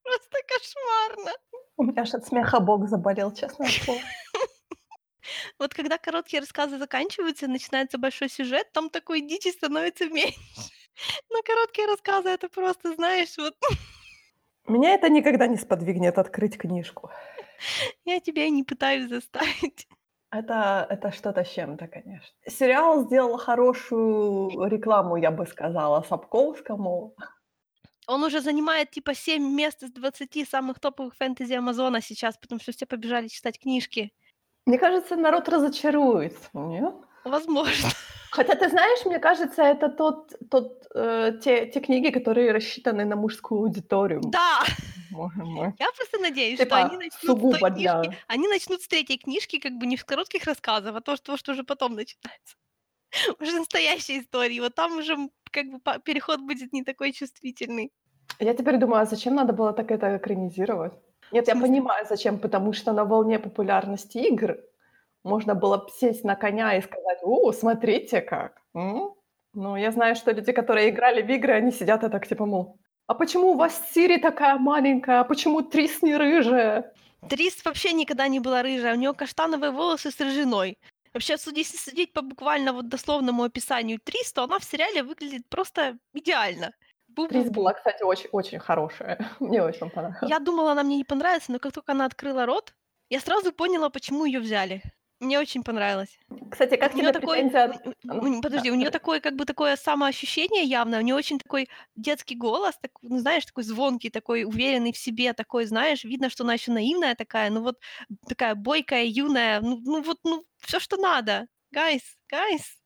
Просто кошмарно. У меня аж от смеха бог заболел, честно слово. [LAUGHS] Вот когда короткие рассказы заканчиваются, начинается большой сюжет, там такой дичи становится [LAUGHS] меньше. Но короткие рассказы это просто, знаешь, вот Меня это никогда не сподвигнет открыть книжку. я тебя и не пытаюсь заставить. Это, это что-то с чем-то, конечно. Сериал сделал хорошую рекламу, я бы сказала, Сапковскому. Он уже занимает типа 7 мест из 20 самых топовых фэнтези Амазона сейчас, потому что все побежали читать книжки. Мне кажется, народ разочаруется, нет? Возможно. [LAUGHS] Хотя, ты знаешь, мне кажется, это тот, тот, э, те, те книги, которые рассчитаны на мужскую аудиторию. Да, Боже мой. я просто надеюсь, Типа, что они начнут с той сугубо книжки, для... они начнут с третьей книжки, как бы не с коротких рассказов, а то, что, что уже потом начинается. [LAUGHS] Уже настоящая история. Вот там уже как бы переход будет не такой чувствительный. Я теперь думаю, а зачем надо было так это экранизировать? Нет, я понимаю, зачем, потому что на волне популярности игр можно было сесть на коня и сказать, о, смотрите как. М? Ну, я знаю, что люди, которые играли в игры, они сидят и так типа, мол, а почему у вас Сири такая маленькая, а почему Трис не рыжая? Трис вообще никогда не была рыжая, у нее каштановые волосы с рыжиной. Вообще, если судить по буквально вот дословному описанию Трис, то она в сериале выглядит просто идеально. Трис Бу-бу-бу. была, кстати, очень, очень хорошая. [LAUGHS] Мне очень понравилось. Я думала, она мне не понравится, но как только она открыла рот, я сразу поняла, почему ее взяли. Мне очень понравилось. Кстати, как У тебе такой, претензия у подожди, да, у говори. такое, как бы, такое самоощущение явное, у неё очень такой детский голос, так, ну, знаешь, такой звонкий, такой уверенный в себе, такой, знаешь, видно, что она ещё наивная такая, ну, вот такая бойкая, юная, ну ну, вот, ну, всё, что надо. Guys, guys.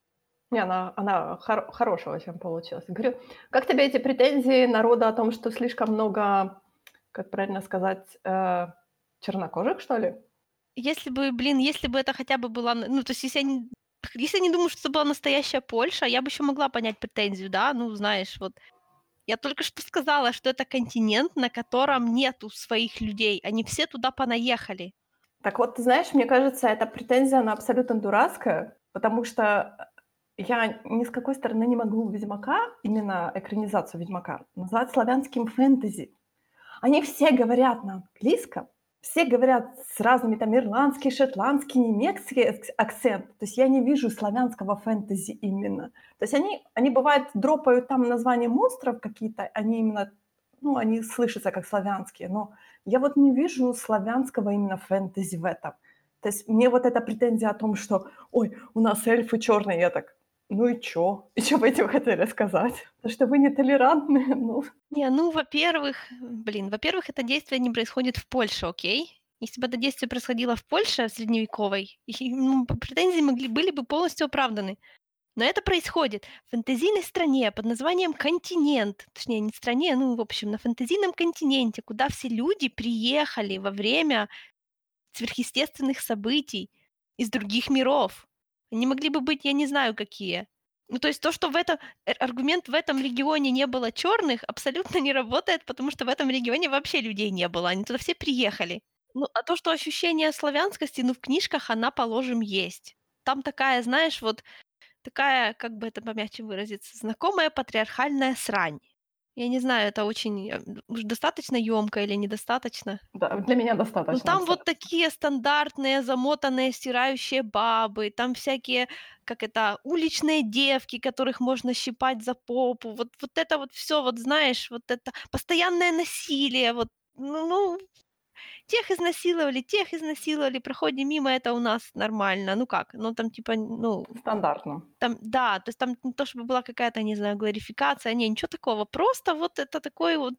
Не, она она хоро хорошая очень получилась. Говорю, как тебе эти претензии народа о том, что слишком много, как правильно сказать, э, чернокожих, что ли? Если бы, блин, если бы это хотя бы была, ну, то есть, если они если они думают, что это была настоящая Польша, я бы ещё могла понять претензию, да, ну, знаешь, вот. Я только что сказала, что это континент, на котором нету своих людей, они все туда понаехали. Так вот, ты знаешь, мне кажется, эта претензия, она абсолютно дурацкая, потому что, э, я ни с какой стороны не могу "Ведьмака", именно экранизацию "Ведьмака", назвать славянским фэнтези. Они все говорят на английском, все говорят с разными там ирландский, шотландский, немецкий акцент. То есть я не вижу славянского фэнтези именно. То есть они они, бывает, дропают там названия монстров какие-то, они именно, ну, они слышатся как славянские, но я вот не вижу славянского именно фэнтези в этом. То есть мне вот эта претензия о том, что: "Ой, у нас эльфы чёрные". Я так: "Ну и чё? И [LAUGHS] чё вы этим хотели сказать? То, что вы нетолерантные, [LAUGHS] ну". Не, ну, во-первых, блин, во-первых, это действие не происходит в Польше, окей? Если бы это действие происходило в Польше средневековой, [LAUGHS] и, ну, претензии могли были бы полностью оправданы. Но это происходит в фэнтезийной стране под названием "Континент", точнее, не стране, ну, в общем, на фэнтезийном континенте, куда все люди приехали во время сверхъестественных событий из других миров. Они могли бы быть, я не знаю, какие. Ну, то есть то, что в это э, аргумент в этом регионе не было чёрных, абсолютно не работает, потому что в этом регионе вообще людей не было, они туда все приехали. Ну, а то, что ощущение славянскости, ну, в книжках она, положим, есть. Там такая, знаешь, вот такая, как бы это помягче выразиться, знакомая патриархальная срань. Я не знаю, это очень, э, уж достаточно ёмко или недостаточно? Да, для меня Ну, достаточно там вот абсолютно. такие стандартные замотанные стирающие бабы, там всякие, как это, уличные девки, которых можно щипать за попу. Вот вот это вот всё, вот знаешь, вот это постоянное насилие, вот, ну ну, тех изнасиловали, тех изнасиловали, проходим мимо, это у нас нормально. Ну как, ну, там типа, ну Стандартно. там, да, то есть там не то чтобы была какая-то, не знаю, глорификация, не, ничего такого. Просто вот это такой вот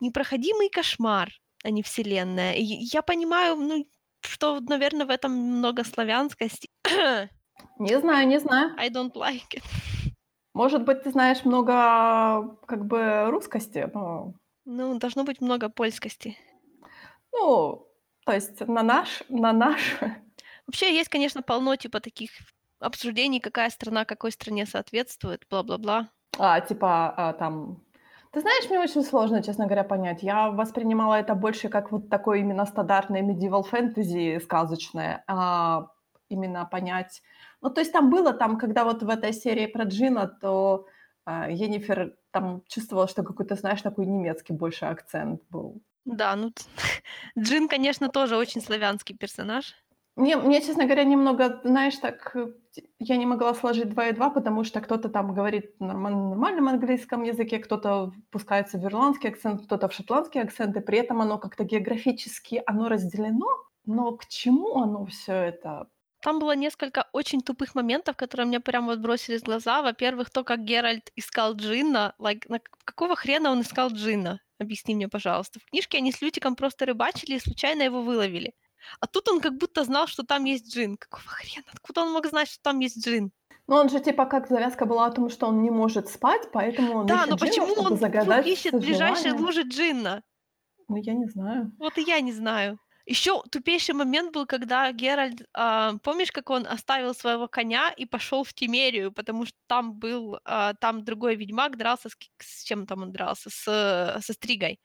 непроходимый кошмар, а не вселенная. И я понимаю, ну, что, наверно, в этом много славянскости. [CLEARS THROAT] Не знаю, не знаю. I don't like it. Может быть, ты знаешь много, как бы, русскости, но Ну, должно быть много польскости. Ну, то есть на наш на наш [LAUGHS] Вообще есть, конечно, полно типа таких обсуждений, какая страна какой стране соответствует, бла-бла-бла. А, типа, а, там Ты знаешь, мне очень сложно, честно говоря, понять. Я воспринимала это больше как вот такое именно стандартное medieval fantasy сказочное, а, именно понять Ну, то есть там было, там, когда вот в этой серии про Джина, то, а, Йеннифер там чувствовала, что какой-то, знаешь, такой немецкий больше акцент был. Да, ну, [LAUGHS] Джин, конечно, тоже очень славянский персонаж. Мне мне, честно говоря, немного, знаешь, так, э, я не могла сложить 2 и 2, потому что кто-то там говорит на нормальном английском языке, кто-то пускается в ирландский акцент, кто-то в шотландский акцент, и при этом оно как-то географически оно разделено. Но к чему оно всё это? Там было несколько очень тупых моментов, которые мне прям вот бросились в глаза. Во-первых, то, как Геральт искал Джинна. Like, на какого хрена он искал Джинна? Объясни мне, пожалуйста. В книжке они с Лютиком просто рыбачили и случайно его выловили. А тут он как будто знал, что там есть Джин. Какого хрена? Откуда он мог знать, что там есть Джин? Ну, он же типа как завязка была о том, что он не может спать, поэтому он Да, ищет но Джинна, почему чтобы он вдруг ищет ближайшей желания. луже Джинна? Ну, я не знаю. Вот и я не знаю. Ещё тупейший момент был, когда Геральт, а, помнишь, как он оставил своего коня и пошёл в Темерию, потому что там был, а, там другой ведьмак дрался с с чем там он дрался, с со Стригой.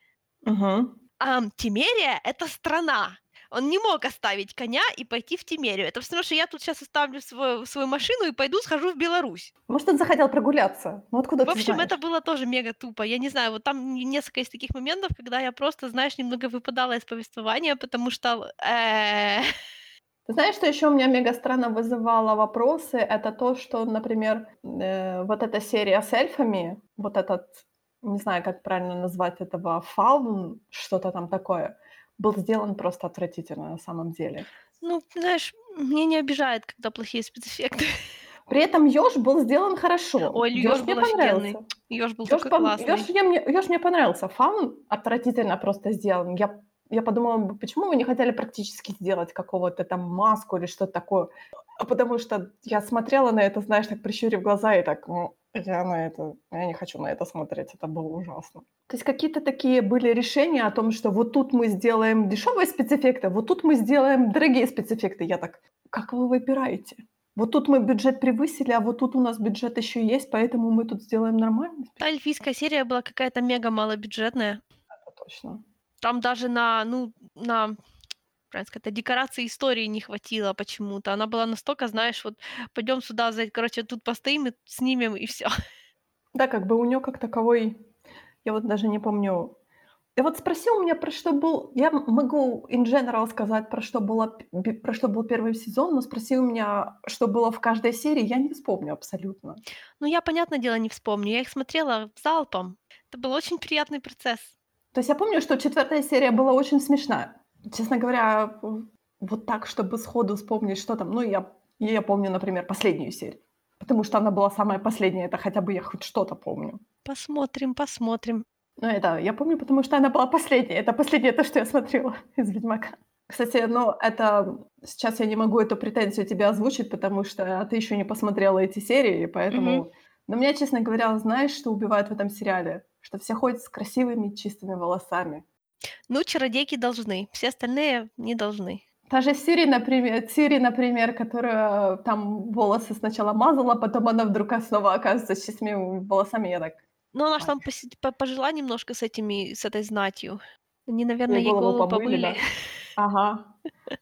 Мгм. Ам, Темерия- это страна. Он не мог оставить коня и пойти в Темерию. Это всё равно, что я тут щас оставлю свою свою машину и пойду схожу в Беларусь. Может, он захотел прогуляться? Ну, откуда В общем, знаешь? это было тоже мега тупо. Я не знаю, вот там не несколько есть таких моментов, когда я просто, знаешь, немного выпадала из повествования, потому что, э Ты знаешь, что ещё у меня мега странно вызывало вопросы? Это то, что, например, э, вот эта серия с эльфами, вот этот, не знаю, как правильно назвать этого, фаун, что-то там такое, был сделан просто отвратительно на самом деле. Ну, знаешь, мне не обижает, когда плохие спецэффекты. При этом "Ёж" был сделан хорошо. Ой, "Ёж" "Ёж" мне был офигенный. понравился. "Ёж" был "Ёж" такой пом классный. "Ёж" я мне "Ёж" мне понравился. "Фаун" отвратительно просто сделан. Я я подумала почему вы не хотели практически сделать какого-то там маску или что-то такое? А потому что я смотрела на это, знаешь, так прищурив глаза и так, ну, я на это я не хочу на это смотреть, это было ужасно. То есть какие-то такие были решения о том, что вот тут мы сделаем дешёвые спецэффекты, вот тут мы сделаем дорогие спецэффекты. Я так: "Как вы выбираете? Вот тут мы бюджет превысили, а вот тут у нас бюджет ещё есть, поэтому мы тут сделаем нормальный спе" Та эльфийская серия была какая-то мега малобюджетная. Это точно. Там даже на, ну, на, правильно сказать, декорации истории не хватило почему-то. Она была настолько, знаешь, вот пойдём сюда, короче, тут постоим и снимем, и всё. Да, как бы у неё как таковой я вот даже не помню. Ты вот спроси у меня, про что был я могу in general сказать, про что была п б про что был 1 сезон, но спроси у меня, что было в каждой серии, я не вспомню абсолютно. Ну, я, понятное дело, не вспомню. Я их смотрела залпом. Это был очень приятный процесс. То есть я помню, что 4 серия была очень смешная. Честно говоря, вот так, чтобы сходу вспомнить, что там, ну, я я помню, например, последнюю серию, потому что она была самая последняя, это хотя бы я хоть что-то помню. Посмотрим, посмотрим. Ну, это я помню, потому что она была последняя. Это последнее то, что я смотрела [LAUGHS] из "Ведьмака". Кстати, ну, это сейчас я не могу эту претензию тебе озвучить, потому что ты ещё не посмотрела эти серии, поэтому Мгм. но меня, честно говоря, знаешь, что убивает в этом сериале? Что все ходят с красивыми чистыми волосами. Ну, чародейки должны, все остальные не должны. Та же Сири, например Цири, например, которая там волосы сначала мазала, потом она вдруг, снова оказывается с чистыми волосами. Я так: Ну, она ж "Ай". там пожила немножко с этими с этой знатью. Они, наверно, Ей ей голову голову помыли, помыли. да? Ага.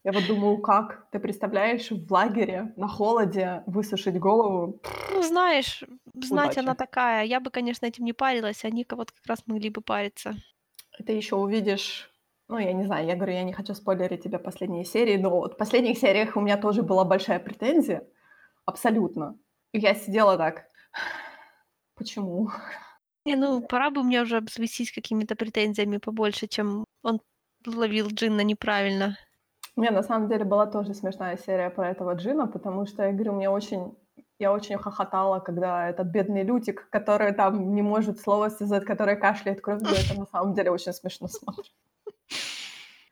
Я вот думаю, как? Ты представляешь, в лагере, на холоде высушить голову? Ну, знаешь, знать Удачи. она такая. Я бы, конечно, этим не парилась, они-ка вот как раз могли бы париться. Ты ещё увидишь, ну, я не знаю, я говорю, я не хочу спойлерить тебе последние серии, но вот в последних сериях у меня тоже была большая претензия. Абсолютно. И я сидела так: "Почему?" Не, ну, пора бы мне уже обзавестись какими-то претензиями побольше, чем он ловил Джинна неправильно. Не, на самом деле была тоже смешная серия про этого Джина, потому что, я говорю, мне очень я очень хохотала, когда этот бедный Лютик, который там не может слово связать, который кашляет кровью, это на самом деле очень смешно смотрится.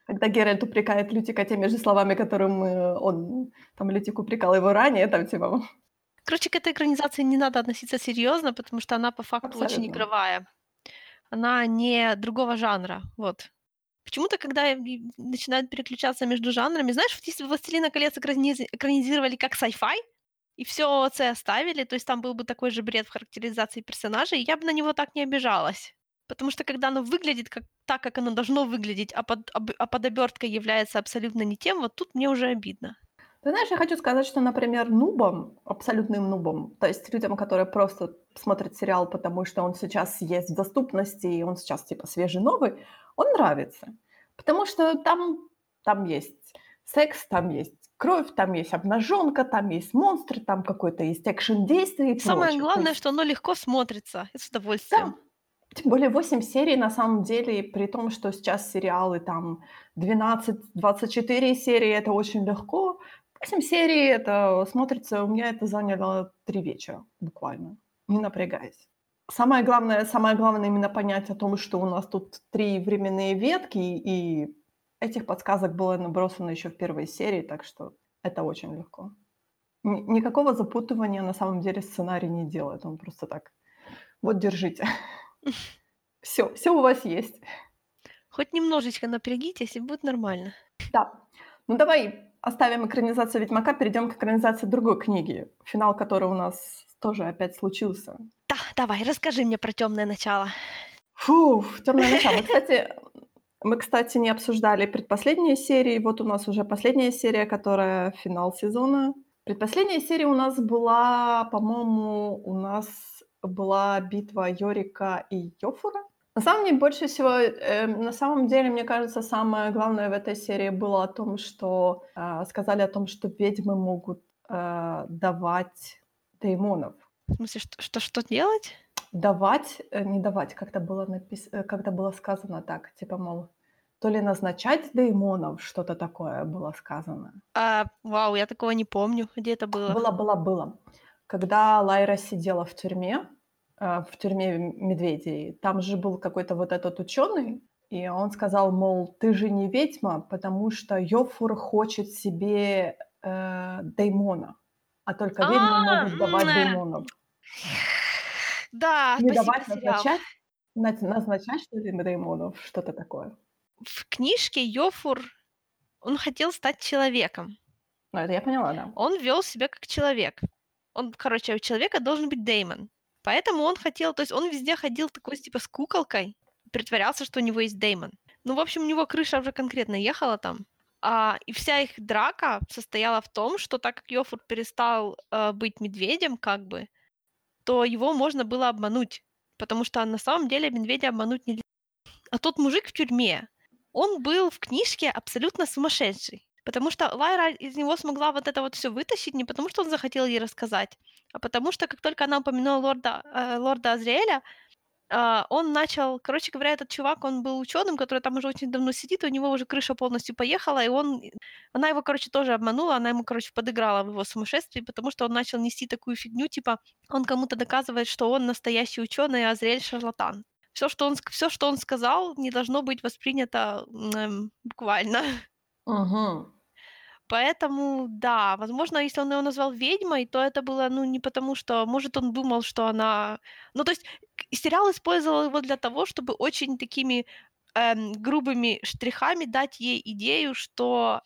Когда Геральт упрекает Лютика теми же словами, которыми он там Лютик упрекал его ранее, там типа Короче, к этой экранизации не надо относиться серьёзно, потому что она по факту очень Абсолютно. игровая. Она не другого жанра, вот. Почему-то, когда начинают переключаться между жанрами знаешь, вот если бы "Властелина колец" экранизи экранизировали как sci-fi и всё це оставили, то есть там был бы такой же бред в характеризации персонажей, я бы на него так не обижалась. Потому что когда оно выглядит как так, как оно должно выглядеть, а под а под обёрткой является абсолютно не тем, вот тут мне уже обидно. Ты знаешь, я хочу сказать, что, например, нубам, абсолютным нубам, то есть людям, которые просто смотрят сериал, потому что он сейчас есть в доступности и он сейчас типа свежий, новый, он нравится. Потому что там там есть секс, там есть кровь, там есть обнажёнка, там есть монстры, там какой-то есть экшен действий и Самое прочее. Главное, есть что оно легко смотрится и с Да. удовольствием. Тем более 8 серий на самом деле, при том, что сейчас сериалы там 12-24 серии- это очень легко. 8 серий- это смотрится у меня это заняло 3 вечера буквально, не напрягаясь. Самое главное самое главное именно понять о том, что у нас тут 3 временные ветки, и этих подсказок было набросано ещё в 1 серии, так что это очень легко. Ни никакого запутывания на самом деле сценарий не делает. Он просто так: "Вот, держите. [LAUGHS] Всё всё у вас есть". Хоть немножечко напрягитесь, и будет нормально. Да. Ну, давай оставим экранизацию "Ведьмака", перейдём к экранизации другой книги, финал которой у нас тоже опять случился. Да, давай, расскажи мне про "Тёмное начало". Фух, "Тёмное начало". Кстати, мы, кстати, не обсуждали предпоследние серии. Вот у нас уже последняя серия, которая финал сезона. Предпоследняя серия у нас была, по-моему, у нас была битва Йорика и Йоффура. На самом деле, больше всего, э, на самом деле, мне кажется, самое главное в этой серии было о том, что, а, сказали о том, что ведьмы могут, э, давать деймонов. В смысле, что что что делать? Давать, э, не давать, как-то было напис э, как-то было сказано так, типа, мол, то ли назначать деймонов, что-то такое было сказано. А, вау, я такого не помню. Где это было? Было, было, было. Когда Лайра сидела в тюрьме, э, в тюрьме медведей, там же был какой-то вот этот ученый, и он сказал, мол, ты же не ведьма, потому что Йофур хочет себе э, деймона, а только ведьмы А, могут давать деймонов. Да, Не давать назначать, наз- назначать что ли деймонов, что-то такое. В книжке Йофур, он хотел стать человеком. Ну, это я поняла, да. Он вел себя как человек. Он, короче, у человека должен быть деймон. Поэтому он хотел, то есть он везде ходил такой, типа, с куколкой, притворялся, что у него есть деймон. Ну, в общем, у него крыша уже конкретно ехала там. А, и вся их драка состояла в том, что так как Йофур перестал э, быть медведем, как бы, то его можно было обмануть. Потому что на самом деле медведя обмануть нельзя. А тот мужик в тюрьме, он был в книжке абсолютно сумасшедший. Потому что Лайра из него смогла вот это вот все вытащить не потому, что он захотел ей рассказать, а потому что как только она упомянула лорда, э, лорда Азриэля, а, он начал, короче говоря, этот чувак, он был ученым, который там уже очень давно сидит, у него уже крыша полностью поехала, и он, она его, короче, тоже обманула, она ему, короче, подыграла в его сумасшествии, потому что он начал нести такую фигню, типа, он кому-то доказывает, что он настоящий ученый, а Азриэль шарлатан. Все, что он, все, что он сказал, не должно быть воспринято м, буквально. [LAUGHS] Угу. Поэтому, да, возможно, если он его назвал ведьмой, то это было, ну, не потому что, может, он думал, что она... Ну, то есть сериал использовал его для того, чтобы очень такими эм, грубыми штрихами дать ей идею, что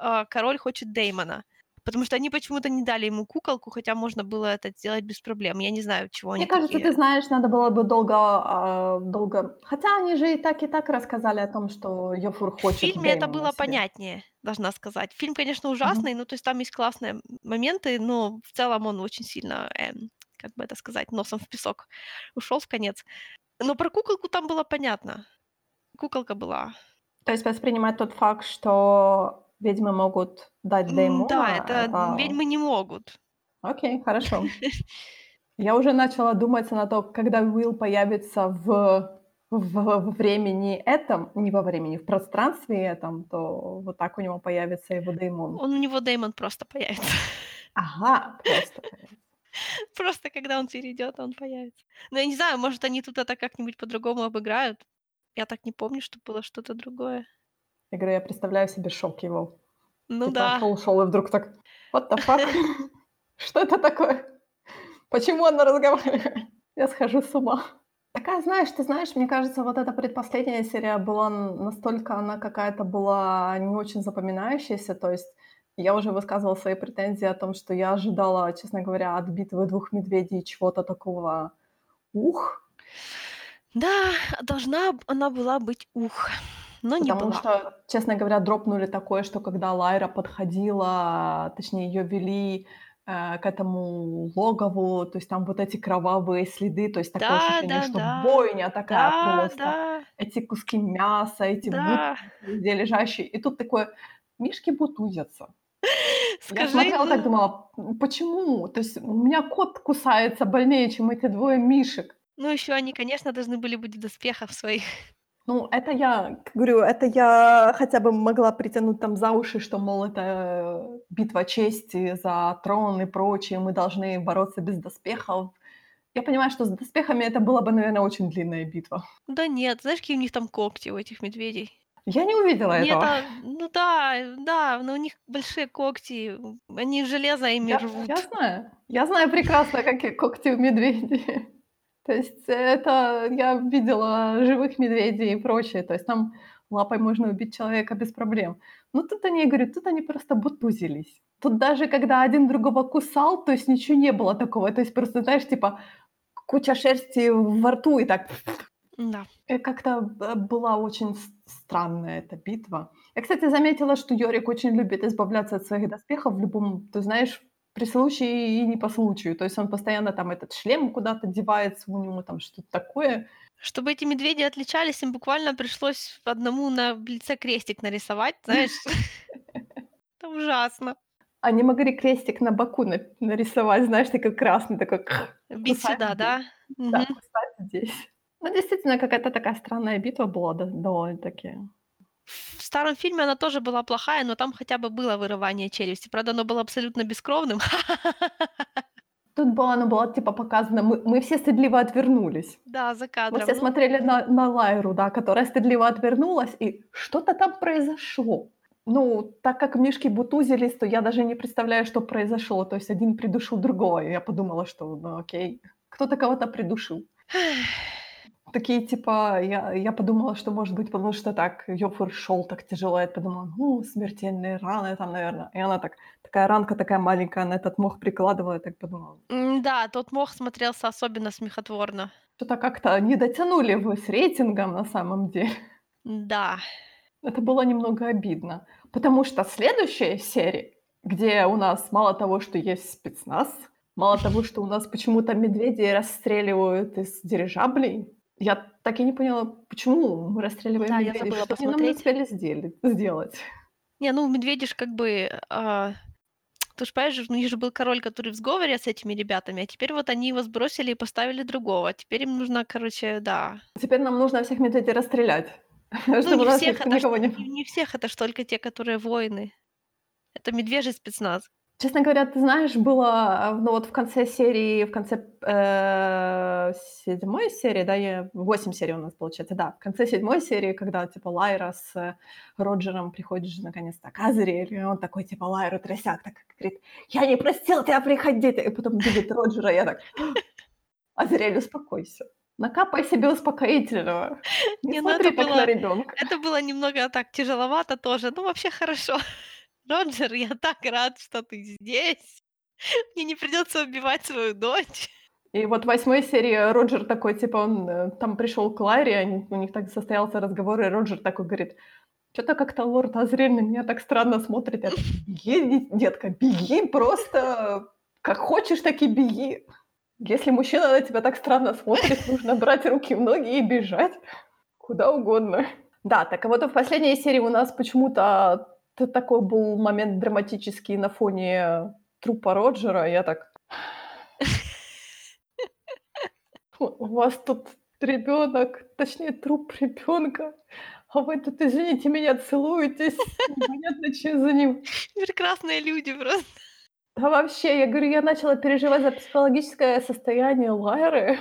э, король хочет Деймона. Потому что они почему-то не дали ему куколку, хотя можно было это сделать без проблем. Я не знаю, чего они Мне кажется, такие. ты знаешь, надо было бы долго, а, долго... Хотя они же и так, и так рассказали о том, что Йофур В хочет фильме это было себе. понятнее, должна сказать. Фильм, конечно, ужасный, ну, то есть там есть классные моменты, но в целом он очень сильно, эм, как бы это сказать, носом в песок ушел в конец. Но про куколку там было понятно. Куколка была. То есть воспринимать тот факт, что ведьмы могут дать Деймона, Да, это это... ведьмы не могут. Окей, хорошо. [LAUGHS] Я уже начала думать на то, когда Уилл появится в, в, времени этом, не во времени, в пространстве этом, то вот так у него появится его Деймон. Он у него Деймон просто появится. [LAUGHS] Ага, просто. [LAUGHS] Просто когда он перейдет, он появится. Ну, я не знаю, может, они тут это как-нибудь по-другому обыграют. Я так не помню, что было что-то другое. Я говорю, я представляю себе шок его. Ну Типа да. шел, шел и вдруг так, what the fuck? [LAUGHS] [LAUGHS] Что это такое? Почему она разговаривает? Я схожу с ума. Такая, знаешь, ты знаешь, мне кажется, вот эта предпоследняя серия была настолько, она какая-то была не очень запоминающаяся, то есть я уже высказывала свои претензии о том, что я ожидала, честно говоря, от битвы двух медведей чего-то такого ух, Да, должна она была быть ух, но не потому была. что, честно говоря, дропнули такое, что когда Лайра подходила, точнее, ее вели э, к этому логову, то есть там вот эти кровавые следы, то есть такое Да, ощущение, да, что да. бойня такая Да, просто. да, Эти куски мяса, эти да. бутузы везде лежащие. И тут такое, мишки бутузятся. Я Скажи, смотрела так, ну, думала, «М, почему? То есть у меня кот кусается больнее, чем эти двое мишек. ну еще они, конечно, должны были быть в доспехах своих. Ну, это я говорю, это я хотя бы могла притянуть там за уши, что, мол, это э, битва чести за трон и прочее, мы должны бороться без доспехов. Я понимаю, что с доспехами это была бы, наверное, очень длинная битва. Да нет, знаешь, какие у них там когти у этих медведей? Я не увидела Нет, этого. а, ну да, да, но у них большие когти, они железо ими Я, рвут. я знаю. Я знаю прекрасно, какие когти у медведей. То есть это я видела живых медведей и прочее. То есть там лапой можно убить человека без проблем. Но тут они, я говорю, тут они просто бутузились. Тут даже когда один другого кусал, то есть ничего не было такого. То есть просто, знаешь, типа куча шерсти во рту и так Да. Э, Как-то э, была очень странная эта битва. Я, кстати, заметила, что Йорик очень любит избавляться от своих доспехов в любом, ты знаешь, при случае и не по случаю. То есть он постоянно там этот шлем куда-то девается, у него там что-то такое. Чтобы эти медведи отличались, им буквально пришлось одному на лице крестик нарисовать, знаешь. [LAUGHS] Это ужасно. Они могли крестик на боку на- нарисовать, знаешь, такой красный, такой Бить сюда, да? да, здесь. Ну, действительно, какая-то такая странная битва была до- довольно-таки. В старом фильме она тоже была плохая, но там хотя бы было вырывание челюсти. Правда, оно было абсолютно бескровным. [LAUGHS] Тут было, оно было типа показано, мы, мы все стыдливо отвернулись. Да, за Мы кадром. все Ну, смотрели на, на Лайру, да, которая стыдливо отвернулась, и что-то там произошло. Ну, так как мишки бутузились, то я даже не представляю, что произошло. То есть один придушил другого, и я подумала, что, ну окей, кто-то кого-то придушил. [SIGHS] Такие, типа, я, я подумала, что, может быть, потому что так Йофур шел так тяжело, я подумала, ну, смертельные раны там, наверное. И она так, такая ранка такая маленькая, на этот мох прикладывала, я так подумала. да, тот мох смотрелся особенно смехотворно. Что-то как-то не дотянули вы с рейтингом на самом деле. Да. Это было немного обидно. Потому что следующая серия, где у нас мало того, что есть спецназ, мало того, что у нас почему-то медведей расстреливают из дирижаблей, я так и не поняла, почему мы расстреливаем Да, я медведей, забыла что они нам не посмотреть. успели сделать. сделать. Не, ну медведи ж как бы... а, ты ж понимаешь, у них же был король, который в сговоре с этими ребятами, а теперь вот они его сбросили и поставили другого. Теперь им нужно, короче, да. Теперь нам нужно всех медведей расстрелять, [LAUGHS] Ну, не всех, это не, не всех, это ж только те, которые воины. Это медвежий спецназ. Честно говоря, ты знаешь, было, ну вот в конце серии, в конце э, седьмой серии, да, я, восемь серий у нас получается, да, в конце седьмой серии, когда, типа, Лайра с э, Роджером приходит же наконец-то к Азриэлю, и он такой, типа, Лайру трясяк, так говорит, я не простил тебя приходить, и потом видит Роджера, я так, Азриэль, успокойся, накапай себе успокоительного, [LAUGHS] не, Не, ну смотри это так было- на ребенка. Это было немного так тяжеловато тоже. Ну, вообще хорошо. Роджер, я так рад, что ты здесь. [LAUGHS] Мне не придется убивать свою дочь. И вот в восьмой серии Роджер такой, типа, он э, там пришел к Ларе, они, у них так состоялся разговор, и Роджер такой говорит, что-то как-то лорд Азрель на меня так странно смотрит. Я [LAUGHS] беги, детка, беги просто, как хочешь, так и беги. Если мужчина на тебя так странно смотрит, нужно брать руки в ноги и бежать куда угодно. Да, так а вот в последней серии у нас почему-то т- такой был момент драматический на фоне трупа Роджера. Я так... У вас тут ребенок, точнее труп ребенка, а вы тут, извините меня, целуетесь, непонятно, чем за ним. Прекрасные люди просто. Да вообще, я говорю, я начала переживать за психологическое состояние Лайры.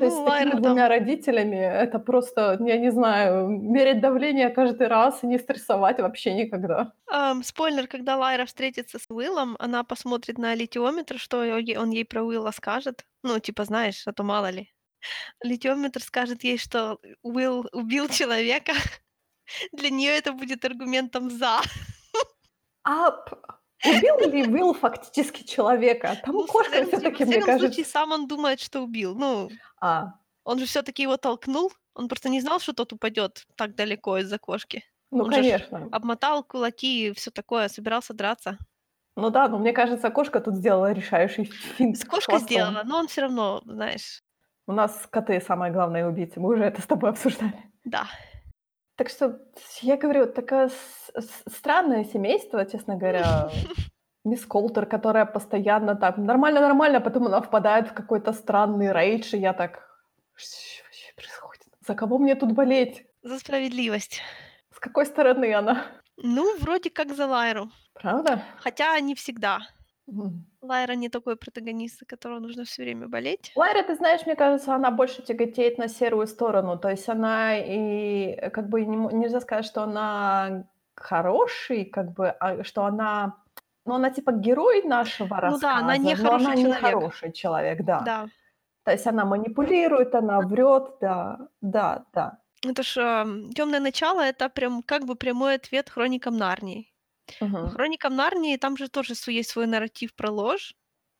То Ну, есть с такими Лайра там- двумя родителями это просто, я не знаю, мерить давление каждый раз и не стрессовать вообще никогда. Ам, спойлер, когда Лайра встретится с Уиллом, она посмотрит на литиометр, что он ей про Уилла скажет. Ну, типа, знаешь, а то мало ли. Литиометр скажет ей, что Уилл убил человека. [LAUGHS] Для нее это будет аргументом за. П- убил ли Уилл фактически человека? Там Ну, кошка все-таки, мне кажется. случае, сам он думает, что убил. Ну, А, он же все-таки его толкнул. Он просто не знал, что тот упадет так далеко из-за кошки. ну Он конечно. Обмотал кулаки и все такое, собирался драться. Ну да, но мне кажется, кошка тут сделала решающий финт С кошкой хвостом. сделала, но он все равно, знаешь, У нас коты самые главные убийцы, мы уже это с тобой обсуждали. да. Так что, я говорю, такое странное семейство, честно говоря. [LAUGHS] Мисс Колтер, которая постоянно так нормально-нормально, а потом она впадает в какой-то странный рейдж, и я так... Что вообще происходит? За кого мне тут болеть? За справедливость. С какой стороны она? Ну, вроде как за Лайру. Правда? Хотя не всегда. Лайра не такой протагонист, за которого нужно все время болеть. Лайра, ты знаешь, мне кажется, она больше тяготеет на серую сторону. То есть она и э, как бы не нельзя сказать, что она хороший, как бы, а что она... Ну, она типа герой нашего Ну рассказа, да, она не но хороший она не человек. хороший человек, да. Да. То есть она манипулирует, она врет, да, да, да. Это ж темное начало это прям как бы прямой ответ хроникам Нарнии. Мгм. Хроникам Нарнии там же тоже есть свой нарратив про ложь,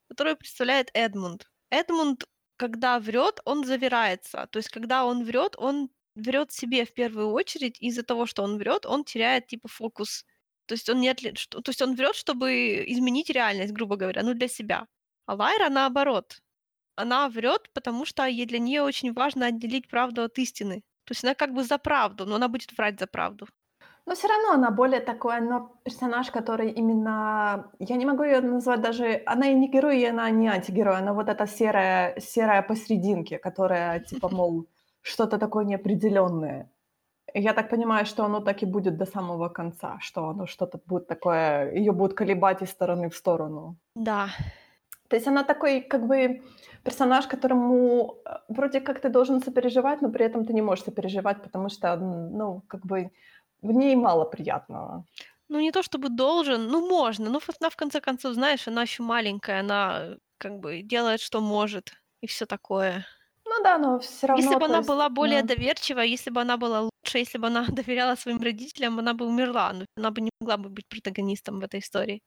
который представляет Эдмунд. Эдмунд, когда врет, он завирается. То есть, когда он врет, он врет себе в первую очередь, из-за того, что он врет, он теряет типа фокус. То есть он не отли- то есть он врет, чтобы изменить реальность, грубо говоря, ну для себя. А Лайра наоборот. Она врет, потому что ей для нее очень важно отделить правду от истины. То есть она как бы за правду, но она будет врать за правду. Но все равно она более такой, она персонаж, который именно... Я не могу ее назвать даже... Она и не герой, и она не антигерой. Она вот эта серая, серая посерединке, которая, типа, [LAUGHS] мол, что-то такое неопределенное. Я так понимаю, что оно так и будет до самого конца, что оно что-то будет такое, ее будет колебать из стороны в сторону. Да. То есть она такой, как бы, персонаж, которому э, вроде как ты должен сопереживать, но при этом ты не можешь сопереживать, потому что, ну, как бы, в ней мало приятного. Ну, не то чтобы должен, ну, можно. Ну, она, в конце концов, знаешь, она еще маленькая, она, как бы, делает, что может, и все такое. Ну да, но все равно... Если бы она есть, была более да. доверчива, если бы она была лучше, если бы она [LAUGHS] доверяла своим родителям, она бы умерла. Но она бы не могла бы быть протагонистом в этой истории.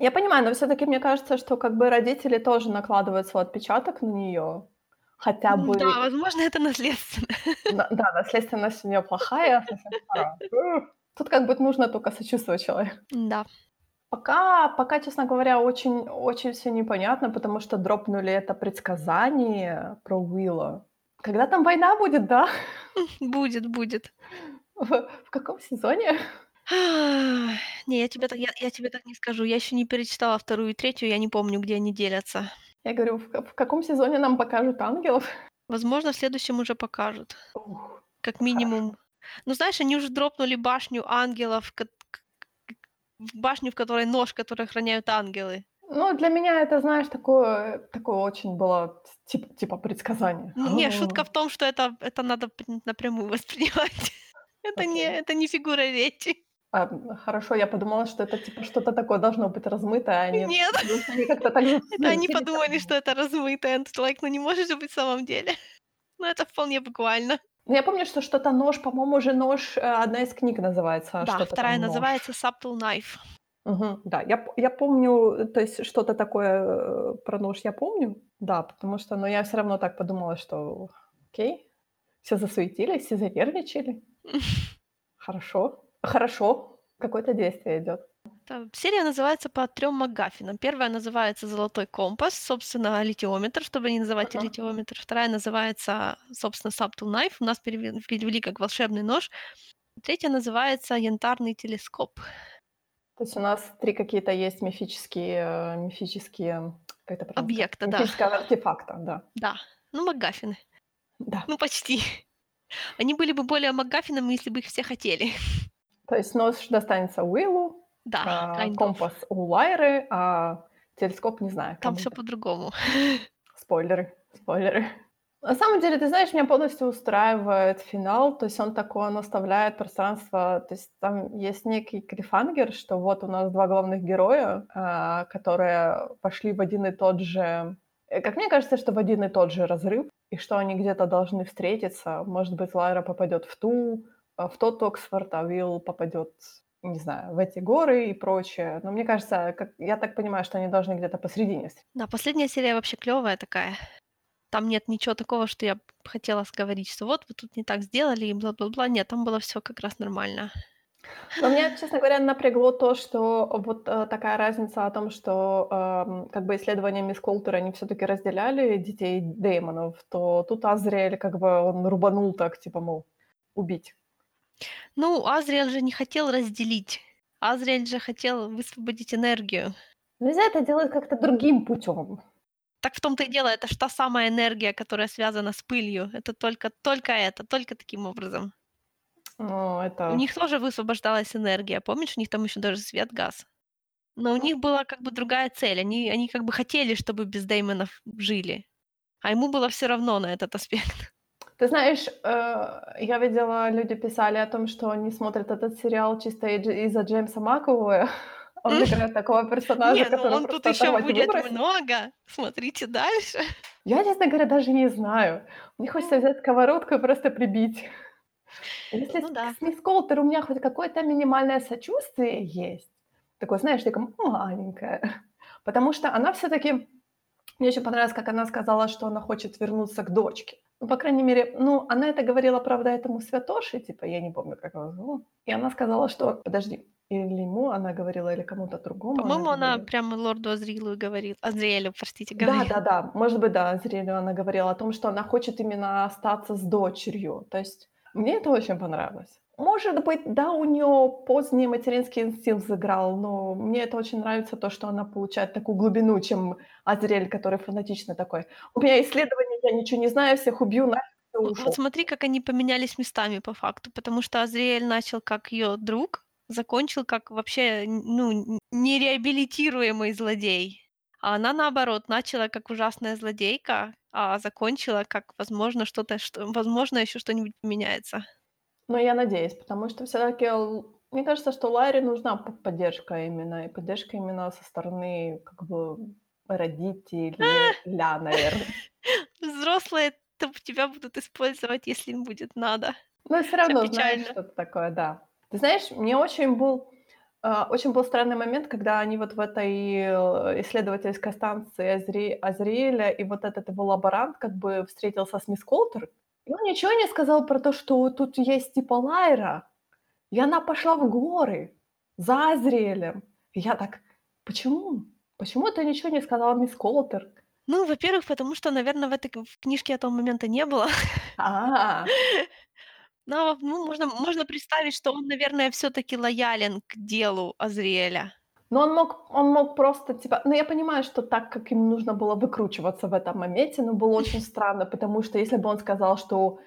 Я понимаю, но все таки мне кажется, что как бы родители тоже накладывают свой отпечаток на нее, Хотя Ну бы... да, возможно, это наследственно. на- [LAUGHS] Да, наследственность у нее плохая. Тут как бы нужно только сочувствовать человеку. Да. Пока, пока, честно говоря, очень, очень все непонятно, потому что дропнули это предсказание про Уилла. Когда там война будет, да? [LAUGHS] Будет, будет. В, в каком сезоне? Не, я тебе, так, я, я тебе так не скажу. Я еще не перечитала вторую и третью, я не помню, где они делятся. Я говорю, в, в каком сезоне нам покажут ангелов? Возможно, в следующем уже покажут. Ух, Как минимум. Ну, знаешь, они уже дропнули башню ангелов, башню, в которой нож, который охраняют ангелы. Ну, для меня это, знаешь, такое, такое очень было типа, типа предсказание. Ну, Не, шутка в том, что это, это надо напрямую воспринимать. [LAUGHS] Это не, это не фигура речи. А, хорошо, я подумала, что это типа что-то такое должно быть размытое, а они, Нет. они как-то так [LAUGHS] Это они подумали, что это размытое. And like, ну не может же быть в самом деле. [LAUGHS] Ну это вполне буквально. Ну, я помню, что что-то нож, по-моему, уже нож, э, одна из книг называется, Да, что-то вторая называется Subtle Knife. Мгм, да, я, я помню, то есть что-то такое э, про нож я помню, да, потому что, но я все равно так подумала, что окей, все засуетились, все занервничали, [LAUGHS] хорошо, хорошо, какое-то действие идет. Серия называется по трем МакГаффинам. Первая называется «Золотой компас», собственно, литиометр, чтобы не называть Ага. литиометр. Вторая называется, собственно, Subtle Knife. У нас переве- перевели как «Волшебный нож». Третья называется «Янтарный телескоп». То есть у нас три какие-то есть мифические, э, мифические, как это? Объекта, да. Мифического артефакта, да. Да, ну МакГаффины. Да. Ну почти. Они были бы более МакГаффинами, если бы их все хотели. То есть нож достанется Уиллу, Да, а, kind of. компас у Лайры, а телескоп не знаю. Там все по-другому. Спойлеры, спойлеры. На самом деле, ты знаешь, меня полностью устраивает финал, то есть он такой, он оставляет пространство, то есть там есть некий клифангер, что вот у нас два главных героя, а, которые пошли в один и тот же, э, как мне кажется, что в один и тот же разрыв, и что они где-то должны встретиться. Может быть, Лайра попадет в ту, в тот Оксфорд, а Уилл попадет, не знаю, в эти горы и прочее. Но мне кажется, как, я так понимаю, что они должны где-то посередине. Да, последняя серия вообще клевая такая. Там нет ничего такого, что я хотела говорить, что вот вы тут не так сделали и бла-бла-бла. Нет, там было все как раз нормально. Но меня, честно говоря, напрягло то, что вот э, такая разница о том, что эм, как бы исследования мисс Колтер, они все-таки разделяли детей демонов, то тут Азриэль как бы он рубанул так, типа, мол, убить. Ну, Азриэль же не хотел разделить. Азриэль же хотел высвободить энергию. Нельзя это делать как-то другим путем. Так в том-то и дело, это ж та самая энергия, которая связана с пылью. Это только, только это, только таким образом. Ну, это... У них тоже высвобождалась энергия. Помнишь, у них там еще даже свет, газ. Но у них была как бы другая цель. Они, они как бы хотели, чтобы без Деймонов жили. А ему было все равно на этот аспект. Ты знаешь, э, я видела, люди писали о том, что они смотрят этот сериал чисто из-за Джеймса Маковоя. [LAUGHS] Он играет такого персонажа, Не, ну который он тут еще будет выбросить. много. Смотрите дальше. Я, честно говоря, даже не знаю. Мне хочется взять сковородку и просто прибить. Если Ну с да. с мисс Колтер у меня хоть какое-то минимальное сочувствие есть, такое, знаешь, такое маленькое, потому что она все-таки, мне очень понравилось, как она сказала, что она хочет вернуться к дочке. Ну, по крайней мере, ну, она это говорила, правда, этому святоши, типа, я не помню, как его зовут. И она сказала, что, подожди, или ему она говорила, или кому-то другому По-моему, она говорила. прямо лорду Азрилу говорила. Азриэлю, простите, Да, говорила. да, да. Может быть, да, Зрелю она говорила о том, что она хочет именно остаться с дочерью. То есть мне это очень понравилось. Может быть, да, у нее поздний материнский инстинкт сыграл, но мне это очень нравится, то, что она получает такую глубину, чем Азриэль, который фанатично такой. У меня исследование, я ничего не знаю, всех убью, нафиг, В вот смотри, как они поменялись местами по факту, потому что Азриэль начал как её друг, закончил как вообще, ну, нереабилитируемый злодей, а она, наоборот, начала как ужасная злодейка, а закончила как, возможно, что-то, что возможно, ещё что-нибудь поменяется. Ну, я надеюсь, потому что всё-таки л мне кажется, что Ларе нужна п поддержка именно, и поддержка именно со стороны как бы родителя, [LAUGHS] наверно. Взрослые топ тебя будут использовать, если им будет надо. Но Всё равно, знаешь, печально. что-то такое, да. Ты знаешь, мне очень был, э, очень был странный момент, когда они вот в этой, э, исследовательской станции Азри Азриэля, и вот этот его лаборант как бы встретился с мисс Колтер, и он ничего не сказал про то, что тут есть типа Лайра, и она пошла в горы за Азриэлем. И я так: "Почему? Почему ты ничего не сказала мисс Колтер?" Ну, во-первых, потому что, наверно, в этой книжке этого момента не было. А. [LAUGHS] Но, ну, можно можно представить, что он, наверное, всё-таки лоялен к делу Азриэля. Но он мог он мог просто типа ну, я понимаю, что так как им нужно было выкручиваться в этом моменте, но было очень странно, потому что если бы он сказал, что,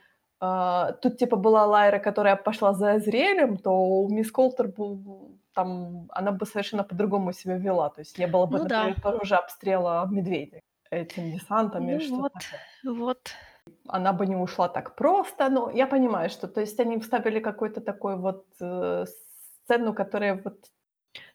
э, тут типа была Лайра, которая пошла за Азриэлем, то у мисс Колтер был там она бы совершенно по-другому себя вела. То есть не было бы, Ну да. например, того же обстрела Медведей этими десантами Ну что-то вот, такое. вот. Она бы не ушла так просто. Но я понимаю, что, то есть, они вставили какой-то такой вот, э, сцену, которая вот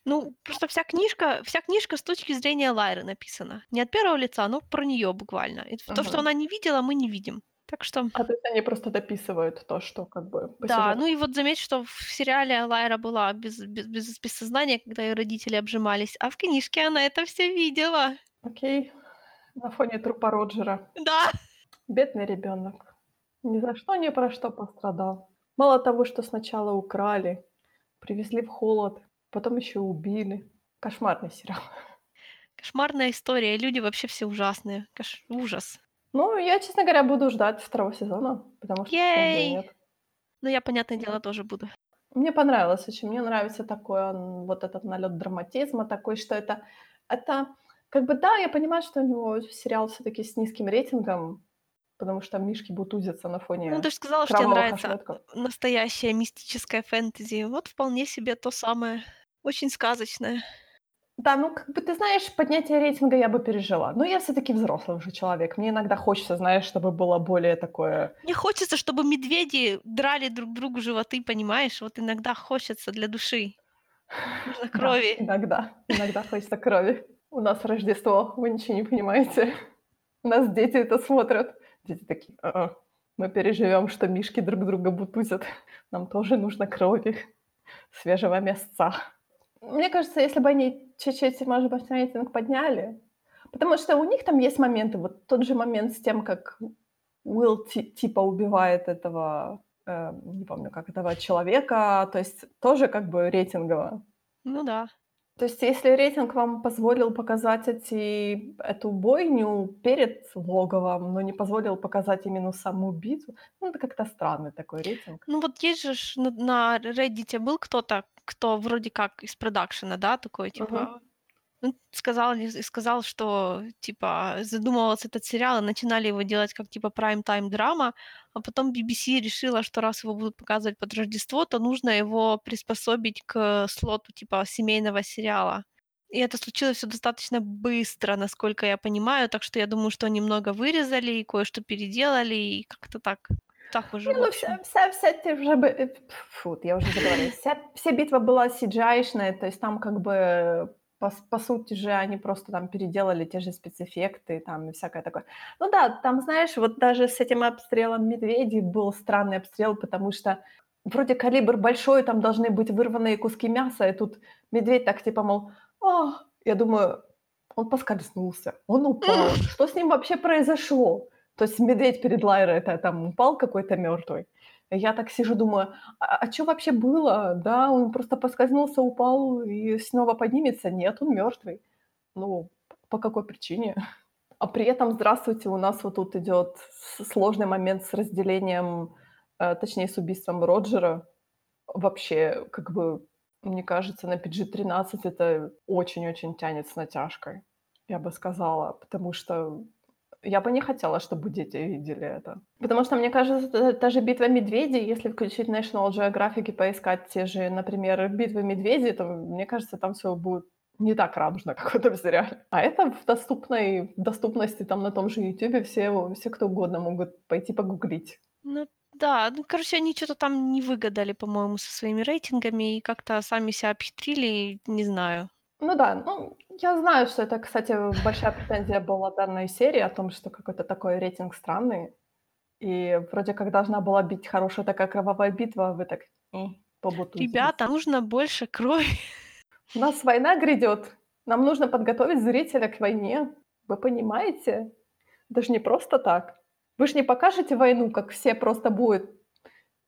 Ну, просто вся книжка вся книжка с точки зрения Лайры написана. Не от первого лица, но про неё буквально. И то, что она не видела, мы не видим. Так что А, то есть они просто дописывают то, что как бы Да, ну и вот заметь, что в сериале Лайра была без без без без сознания, когда её родители обжимались, а в книжке она это всё видела. Окей. На фоне трупа Роджера. Да. Бедный ребёнок. Ни за что, ни про что пострадал. Мало того, что сначала украли, привезли в холод, потом ещё убили. Кошмарный сериал. Кошмарная история, люди вообще все ужасные. Кош ужас. Ну, я, честно говоря, буду ждать 2 сезона, потому что Ей! нет. Ну, я, понятное дело, тоже буду. Мне понравилось очень. Мне нравится такой вот этот налёт драматизма такой, что это это как бы, да, я понимаю, что у него сериал всё-таки с низким рейтингом, потому что мишки бутузятся на Ну, фоне ты ж сказала, что те кровавых нравится ошметков. настоящее мистическое фэнтези. Вот вполне себе то самое. Очень сказочное. Да, ну, как бы, ты знаешь, поднятие рейтинга я бы пережила. Но я всё-таки взрослый уже человек. Мне иногда хочется, знаешь, чтобы было более такое Мне хочется, чтобы медведи драли друг другу животы, понимаешь? Вот иногда хочется для души. Нужно [LAUGHS] Да, крови. иногда иногда хочется крови. У нас Рождество, вы ничего не понимаете. У нас дети это смотрят. Дети такие: "А-а, мы переживём, что мишки друг друга бутузят. Нам тоже нужно крови, свежего мясца". Мне кажется, если бы они чуть-чуть, может быть, рейтинг подняли, потому что у них там есть моменты. Вот тот же момент с тем, как Уилл ти типа убивает этого, э, не помню, как этого человека, то есть тоже как бы рейтингово. Ну да. То есть если рейтинг вам позволил показать эти эту бойню перед логовом, но не позволил показать именно саму битву, ну, это как-то странный такой рейтинг. Ну, вот есть же ж н на "Реддите" был кто-то, кто вроде как из продакшена, да, такой типа, он сказал сказал, что типа задумывался этот сериал, и начинали его делать как типа прайм-тайм-драма, а потом BBC решила, что раз его будут показывать под Рождество, то нужно его приспособить к слоту типа семейного сериала. И это случилось всё достаточно быстро, насколько я понимаю, так что я думаю, что они много вырезали и кое-что переделали, и как-то так. Так уже, Не, в ну, общем. вся вся вся уже бы э, фу, я уже заговорилась. Вся вся битва была CGI-шная, то есть там как бы по по сути же они просто там переделали те же спецэффекты там и всякое такое. Ну да, там, знаешь, вот даже с этим обстрелом медведей был странный обстрел, потому что вроде калибр большой, там должны быть вырванные куски мяса, и тут медведь так типа, мол: "А". Я думаю, он поскользнулся, он упал. [LAUGHS] Что с ним вообще произошло? То есть медведь перед Лайрой- это там упал какой-то мёртвый? Я так сижу, думаю: "А а чё вообще было? Да, он просто поскользнулся, упал и снова поднимется? Нет, он мёртвый". Ну, по какой причине? А при этом, здравствуйте, у нас вот тут идёт с сложный момент с разделением, э, точнее, с убийством Роджера. Вообще, как бы, мне кажется, на PG-13 это очень-очень тянет с натяжкой, я бы сказала, потому что я бы не хотела, чтобы дети видели это. Потому что, мне кажется, та же «Битва медведей», если включить National Geographic и поискать те же, например, «Битвы медведей», то, мне кажется, там все будет не так радужно, [LAUGHS] как в этом сериале. А это в доступной доступности там на том же Ютубе все, все кто угодно могут пойти погуглить. Ну да, ну, короче, они что то там не выгадали, по-моему, со своими рейтингами и как-то сами себя обхитрили, не знаю. Ну да, ну, я знаю, что это, кстати, большая претензия была данной серии о том, что какой-то такой рейтинг странный. И вроде как должна была быть хорошая такая кровавая битва, а вы так побутуетесь. Ребята, нужно больше крови. У нас война грядет. Нам нужно подготовить зрителя к войне. Вы понимаете? Это же не просто так. Вы же не покажете войну, как все просто будут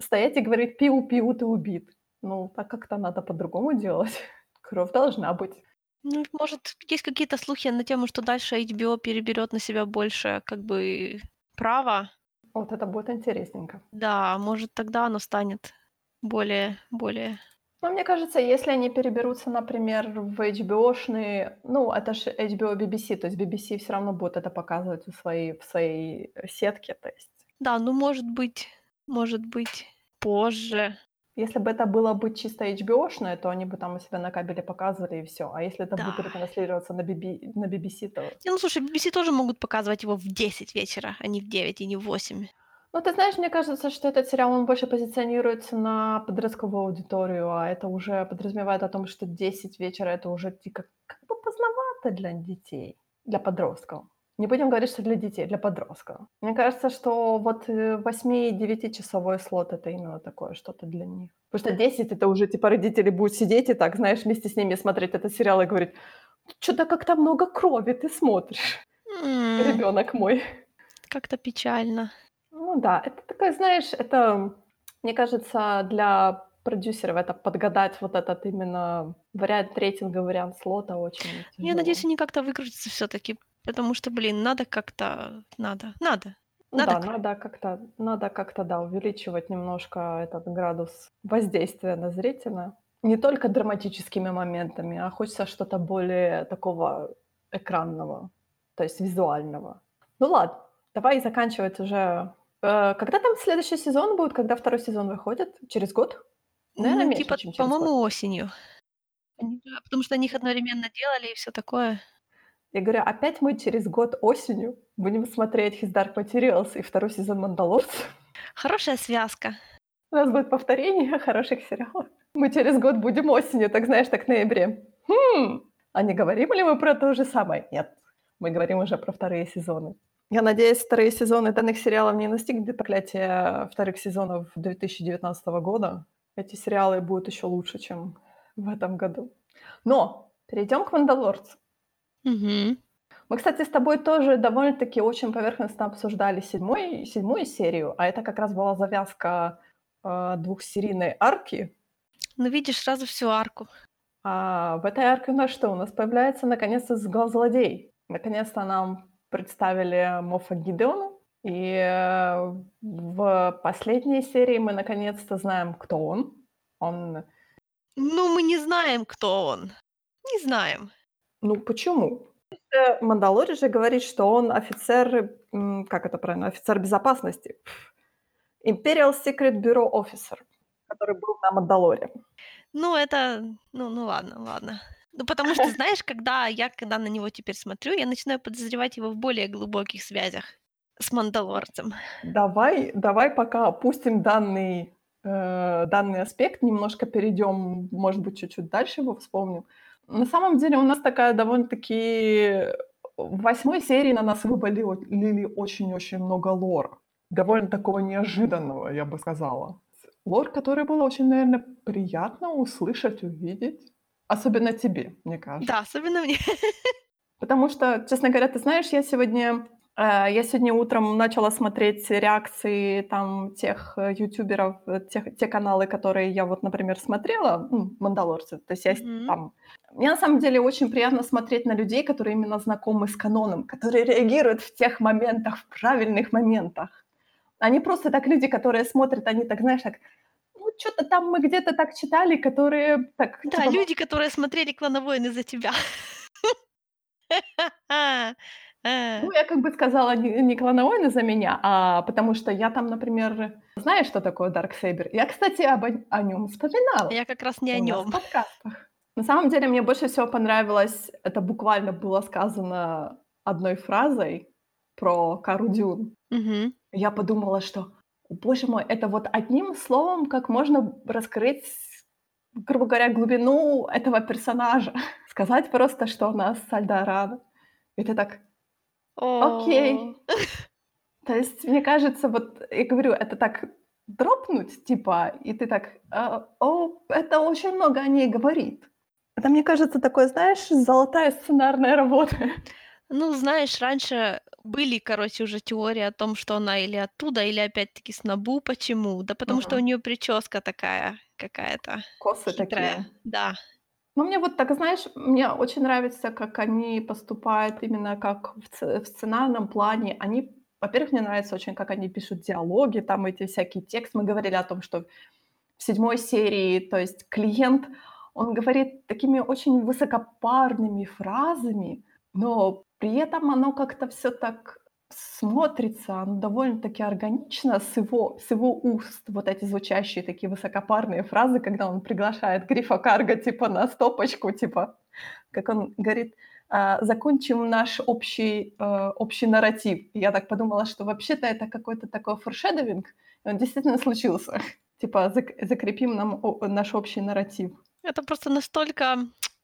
стоять и говорить «пиу-пиу, ты убит». Ну, так как-то надо по-другому делать. [LAUGHS] Кровь должна быть. Ну, может, есть какие-то слухи на тему, что дальше HBO переберет на себя больше, как бы, права. Вот это будет интересненько. Да, может, тогда оно станет более, более ну, мне кажется, если они переберутся, например, в HBO-шные, ну, это же HBO BBC, то есть BBC все равно будет это показывать в своей, в своей сетке, то есть. Да, ну, может быть, может быть, позже. Если бы это было бы чисто HBO-шное, то они бы там у себя на кабеле показывали и все. А если это Да. будет ретранслироваться на, BB, на BBC, то... Не, ну слушай, BBC тоже могут показывать его в 10 вечера, а не в 9 и не в 8. Ну, ты знаешь, мне кажется, что этот сериал, он больше позиционируется на подростковую аудиторию, а это уже подразумевает о том, что 10 вечера это уже типа как бы поздновато для детей, для подростков. Не будем говорить, что для детей, для подростков. Мне кажется, что вот 8-9 часовой слот это именно такое что-то для них. Потому что 10 это уже типа родители будут сидеть и так, знаешь, вместе с ними смотреть этот сериал и говорить, что-то как-то много крови ты смотришь, [LAUGHS] М, ребенок мой. Как-то печально. Ну да, это такая, знаешь, это, мне кажется, для продюсеров это подгадать вот этот именно вариант рейтинга, вариант слота очень Я надеюсь, тяжело. они как-то выкрутятся все таки потому что, блин, надо как-то надо надо Ну надо да, кровь. надо как-то, надо как-то, да, увеличивать немножко этот градус воздействия на зрителя. Не только драматическими моментами, а хочется что-то более такого экранного, то есть визуального. Ну ладно, давай заканчивать уже Э, когда там следующий сезон будет? Когда второй сезон выходит? Через год? Наверно, Ну, меньше, типа, чем через год. по-моему, осенью. Потому что они их одновременно делали и все такое. Я говорю, опять мы через год осенью будем смотреть His Dark Materials и второй сезон Мандалорцев. Хорошая связка. У нас будет повторение хороших сериалов. Мы через год будем осенью, так знаешь, так в ноябре. Хм, а не говорим ли мы про то же самое? Нет, мы говорим уже про вторые сезоны. Я надеюсь, вторые сезоны данных сериалов не настигнет проклятие вторых сезонов 2019 года. Эти сериалы будут еще лучше, чем в этом году. Но перейдем к «Мандалорцу». Мгм. Мы, кстати, с тобой тоже довольно-таки очень поверхностно обсуждали седьмой, седьмую серию, а это как раз была завязка э, двухсерийной арки. Ну, видишь, сразу всю арку. А в этой арке у нас что? У нас появляется наконец-то злодей. Наконец-то нам представили Мофа Гидеона, и э, в последней серии мы наконец-то знаем, кто он. Он... Ну, мы не знаем, кто он. Не знаем. Ну, почему? Э, Мандалорец же говорит, что он офицер, как это правильно, офицер безопасности. Imperial Secret Bureau Officer, который был на Мандалоре. Ну, это... Ну, ну ладно, ладно. Ну, потому что, знаешь, когда я когда на него теперь смотрю, я начинаю подозревать его в более глубоких связях с Мандалорцем. Давай, давай пока опустим данный, э, данный аспект, немножко перейдем, может быть, чуть-чуть дальше его вспомним. На самом деле у нас такая довольно-таки... В восьмой серии на нас выболели очень-очень много лора. Довольно такого неожиданного, я бы сказала. Лор, который было очень, наверное, приятно услышать, увидеть. Особенно тебе, мне кажется. Да, особенно мне. [LAUGHS] Потому что, честно говоря, ты знаешь, я сегодня, э, я сегодня утром начала смотреть реакции там тех э, ютуберов, э, тех, те каналы, которые я вот, например, смотрела, ну, «Мандалорцы». То есть я Мгм. там... Мне на самом деле очень приятно смотреть на людей, которые именно знакомы с каноном, которые реагируют в тех моментах, в правильных моментах. Они просто так люди, которые смотрят, они так, знаешь, так, ну, что-то там мы где-то так читали, которые так... Да, типа, люди, которые смотрели «Клановойны» за тебя. [LAUGHS] [LAUGHS] Э. Ну, я как бы сказала не клановойн из-за меня, а потому что я там, например знаешь, что такое Дарксейбер? Я, кстати, об о нём вспоминала Я как раз не о у нас в подкастах. На самом деле мне больше всего понравилось, это буквально было сказано одной фразой про Кару Дюн. Мгм. Я подумала, что, боже мой, это вот одним словом как можно раскрыть, грубо говоря, глубину этого персонажа. [LAUGHS] Сказать просто, что она с Альдорадо. И ты так. "Окей". [LAUGHS] То есть, мне кажется, вот я говорю, это так дропнуть, типа, и ты так: "А, о, это очень много о ней говорит". Это, мне кажется, такое, знаешь, золотая сценарная работа. [LAUGHS] Ну, знаешь, раньше были, короче, уже теории о том, что она или оттуда, или опять-таки с Набу. Почему? Да потому что у неё прическа такая какая-то Косы хитрая. такие. Да. Ну, мне вот так, знаешь, мне очень нравится, как они поступают именно как в ц в сценарном плане. Они, во-первых, мне нравится очень, как они пишут диалоги, там эти всякие тексты. Мы говорили о том, что в 7 серии, то есть клиент, он говорит такими очень высокопарными фразами, но при этом оно как-то всё так смотрится, оно довольно-таки органично с его с его уст. Вот эти звучащие такие высокопарные фразы, когда он приглашает Грифа Карга, типа, на стопочку, типа, как он говорит: "А, закончим наш общий, э, общий нарратив". Я так подумала, что вообще-то это какой-то такой и он действительно случился. [LAUGHS] Типа зак закрепим нам наш общий нарратив. Это просто настолько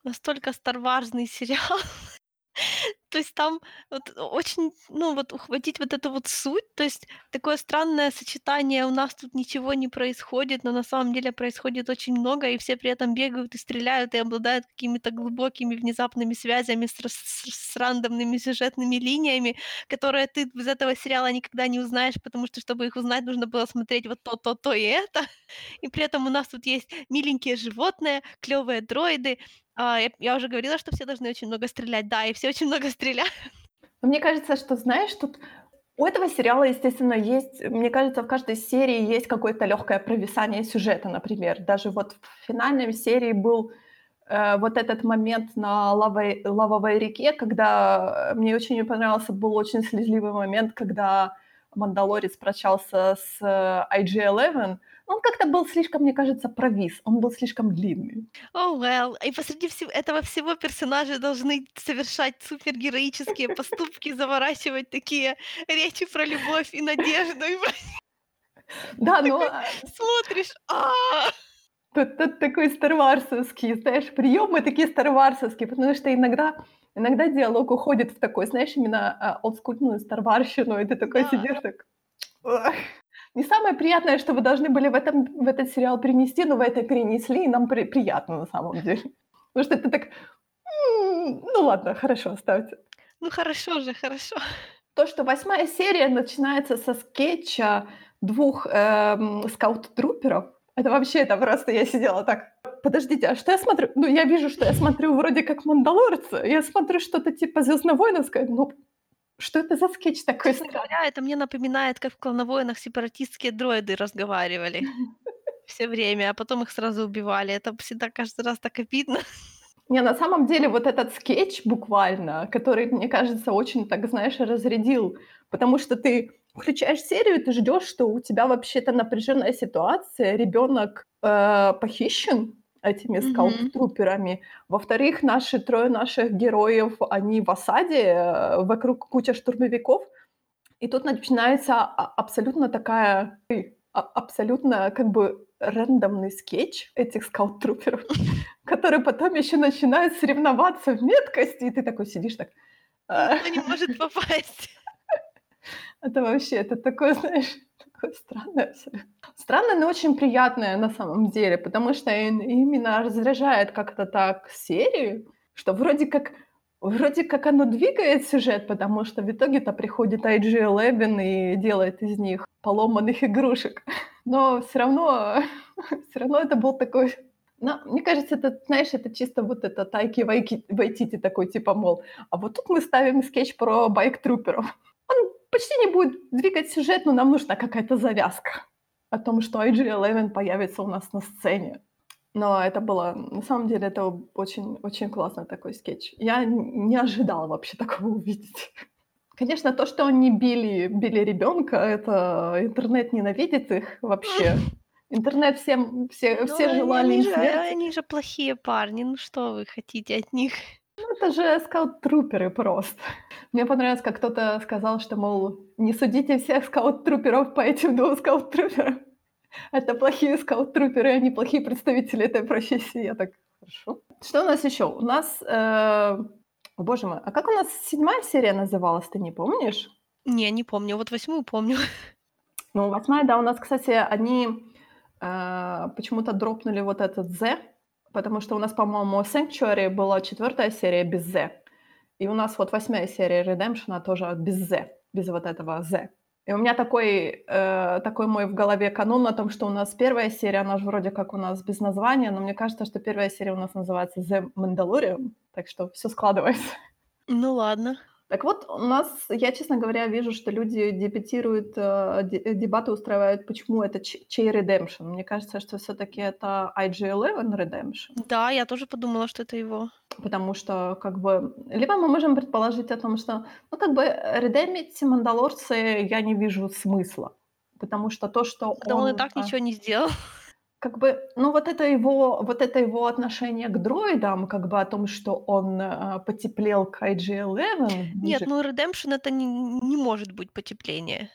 настолько старварный сериал. [LAUGHS] То есть там вот очень, ну, вот ухватить вот эту вот суть. То есть такое странное сочетание: у нас тут ничего не происходит, но на самом деле происходит очень много, и все при этом бегают и стреляют, и обладают какими-то глубокими внезапными связями с с с рандомными сюжетными линиями, которые ты из этого сериала никогда не узнаешь, потому что, чтобы их узнать, нужно было смотреть вот то, то, то и это. [LAUGHS] И при этом у нас тут есть миленькие животные, клёвые дроиды. А, я я уже говорила, что все должны очень много стрелять. Да, и все очень много стреляют. Мне кажется, что, знаешь, тут у этого сериала, естественно, есть, мне кажется, в каждой серии есть какое-то лёгкое провисание сюжета, например. Даже вот в финальной серии был, э, вот этот момент на лавой лавовой реке, когда, э, мне очень понравился, был очень слезливый момент, когда Мандалорец прощался с IG-11. Он как-то был слишком, мне кажется, провис, он был слишком длинный. Oh well. И посреди всего этого всего персонажи должны совершать супергероические поступки, заворачивать такие речи про любовь и надежду. [LAUGHS] Да, но, а смотришь: "А!" Тут тут такой старварсовский, знаешь, приёмы такие старварсовские, потому что иногда иногда диалог уходит в такой, знаешь, именно, а, олдскульную старварщину, и ты такой Да. сидишь так. Не самое приятное, что вы должны были в этом в этот сериал принести, но вы это перенесли, и нам при приятно на самом деле. Потому что ты так: "М, ну ладно, хорошо, оставьте". Ну хорошо же, хорошо. То, что 8 серия начинается со скетча 2, эм, scout trooper ов, это вообще, это просто я сидела так: "Подождите, а что я смотрю? Ну, я вижу, что я смотрю вроде как "Мандалорца", я смотрю что-то типа "Звездновойновское", но что это за скетч такой Честно странный?" говоря, это мне напоминает, как в "Клоновойнах" сепаратистские дроиды разговаривали [LAUGHS] всё время, а потом их сразу убивали. Это всегда каждый раз так обидно. [LAUGHS] Не, на самом деле вот этот скетч буквально, который, мне кажется, очень так, знаешь, разрядил, потому что ты включаешь серию, ты ждёшь, что у тебя вообще-то напряжённая ситуация, ребёнок, э, похищен этими Мгм. скаут-труперами. Во-вторых, наши трое наших героев, они в осаде, э, вокруг куча штурмовиков. И тут начинается а абсолютно такая, а абсолютно как бы рандомный скетч этих скаут-труперов, [LAUGHS] которые потом ещё начинают соревноваться в меткости, и ты такой сидишь так: "А". Никто не может попасть. [LAUGHS] Это вообще, это такое, знаешь, странное всё. Странное, но очень приятное на самом деле, потому что именно разряжает как-то так серию, что вроде как вроде как оно двигает сюжет, потому что в итоге-то приходит IG-11 и делает из них поломанных игрушек. Но всё равно [LAUGHS] всё равно это был такой но мне кажется, это, знаешь, это чисто вот это Тайки Вайтити такой, типа, мол: "А вот тут мы ставим скетч про bike trooper ов". Он почти не будет двигать сюжет, но нам нужна какая-то завязка о том, что IG-11 появится у нас на сцене. Но это было на самом деле, это очень очень классный такой скетч. Я не ожидала вообще такого увидеть. Конечно, то, что они били били ребёнка, это интернет ненавидит их вообще. Интернет всем все Ну, все желали они им же смерти. они же плохие парни, ну что вы хотите от них? Это же скаут-труперы просто. Мне понравилось, как кто-то сказал, что, мол, не судите всех скаут-труперов по этим 2 скаут-труперам. Это плохие скаут-труперы, они плохие представители этой профессии. Я так: "Хорошо". Что у нас ещё? У нас, э, о боже мой, а как у нас 7 серия называлась, ты не помнишь? Не, не помню. Вот 8 помню. Ну, 8, да, у нас, кстати, они, э, почему-то дропнули вот этот "the", потому что у нас, по-моему, Sanctuary была 4 серия без "the", и у нас вот 8 серия Redemption тоже без "the", без вот этого "the". И у меня такой, э, такой мой в голове канон о том, что у нас 1 серия, она же вроде как у нас без названия, но мне кажется, что 1 серия у нас называется "The Mandalorian", так что всё складывается. Ну ладно. Так вот, у нас, я, честно говоря, вижу, что люди дебатируют, э, де дебаты устраивают, почему это чей Redemption. Мне кажется, что всё-таки это IG-11 Redemption. Да, я тоже подумала, что это его. Потому что, как бы, либо мы можем предположить о том, что, ну, как бы, э, редемпить Мандалорца я не вижу смысла, потому что то, что Да он и он, так а ничего не сделал. Как бы, ну, вот это его вот это его отношение к дроидам, как бы о том, что он, э, потеплел к IG-11 Нет, ближе ну Redemption- это не не может быть потепление.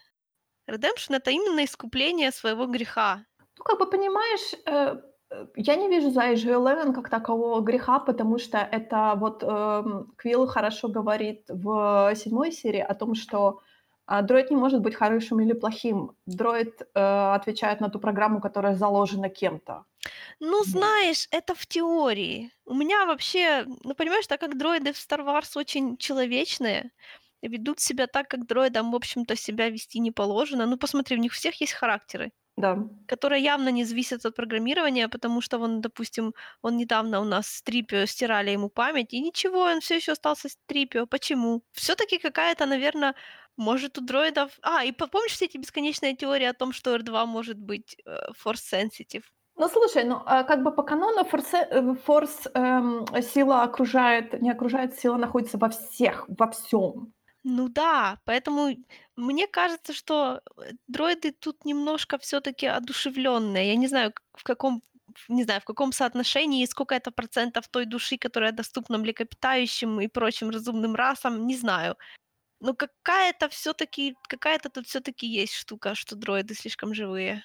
Redemption- это именно искупление своего греха. Ну, как бы, понимаешь, э, э, я не вижу за IG-11 как такового греха, потому что это вот, эм, Квилл хорошо говорит в 7 серии о том, что, дроид не может быть хорошим или плохим. Дроид, э, отвечает на ту программу, которая заложена кем-то. Ну, знаешь, это в теории. У меня вообще, ну, понимаешь, так как дроиды в Star Wars очень человечные, ведут себя так, как дроидам, в общем-то, себя вести не положено. Ну, посмотри, у них всех есть характеры, Да. которые явно не зависят от программирования, потому что вон, допустим, он недавно у нас с Трипио стирали ему память, и ничего, он всё ещё остался с Трипио. Почему? Всё-таки какая-то, наверно, может, у дроидов А, и по помнишь все эти бесконечные теории о том, что R2 может быть, э, force sensitive? Ну, слушай, ну, а, как бы по канону форсе э, форс, эм, сила окружает не окружает, сила находится во всех, во всём. Ну да, поэтому мне кажется, что, э, дроиды тут немножко всё-таки одушевлённые. Я не знаю, в каком не знаю, в каком соотношении, сколько это процентов той души, которая доступна млекопитающим и прочим разумным расам, не знаю. Но какая-то всё-таки какая-то тут всё-таки есть штука, что дроиды слишком живые.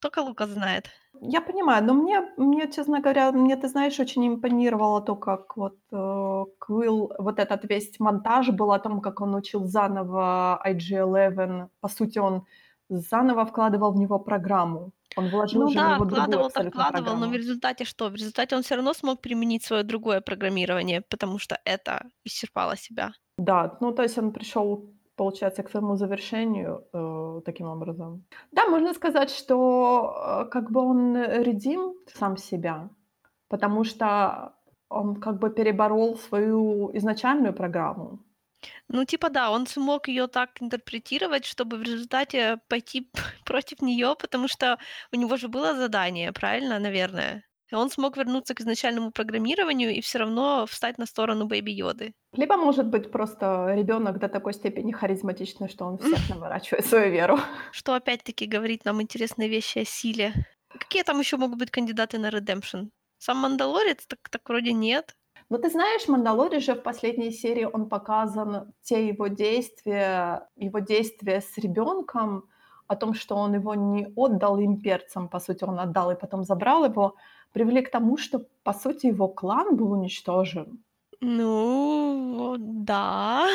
Тока Лукас знает. Я понимаю, но мне мне, честно говоря, мне, ты знаешь, очень импонировало то, как вот, э, Квилл, вот этот весь монтаж был о том, как он учил заново IG-11. По сути, он заново вкладывал в него программу. Он вложил Ну же в да, него другую вкладывал абсолютно вкладывал, но в результате что? В результате он всё равно смог применить своё другое программирование, потому что это исчерпало себя. Да, ну, то есть он пришёл, получается, к своему завершению, э, таким образом. Да, можно сказать, что, э, как бы он redeem сам себя, потому что он как бы переборол свою изначальную программу. Ну, типа да, он смог её так интерпретировать, чтобы в результате пойти [LAUGHS] против неё, потому что у него же было задание, правильно, наверное? Он смог вернуться к изначальному программированию и всё равно встать на сторону Бэйби Йоды. Либо, может быть, просто ребёнок до такой степени харизматичный, что он всех [LAUGHS] наворачивает свою веру. Что опять-таки говорит нам интересные вещи о силе. Какие там ещё могут быть кандидаты на Redemption? Сам Мандалорец? Так так вроде нет. Ну, ты знаешь, Мандалорец же в последней серии, он показан, те его действия его действия с ребёнком, о том, что он его не отдал имперцам, по сути, он отдал и потом забрал его, привели к тому, что, по сути, его клан был уничтожен. Ну да.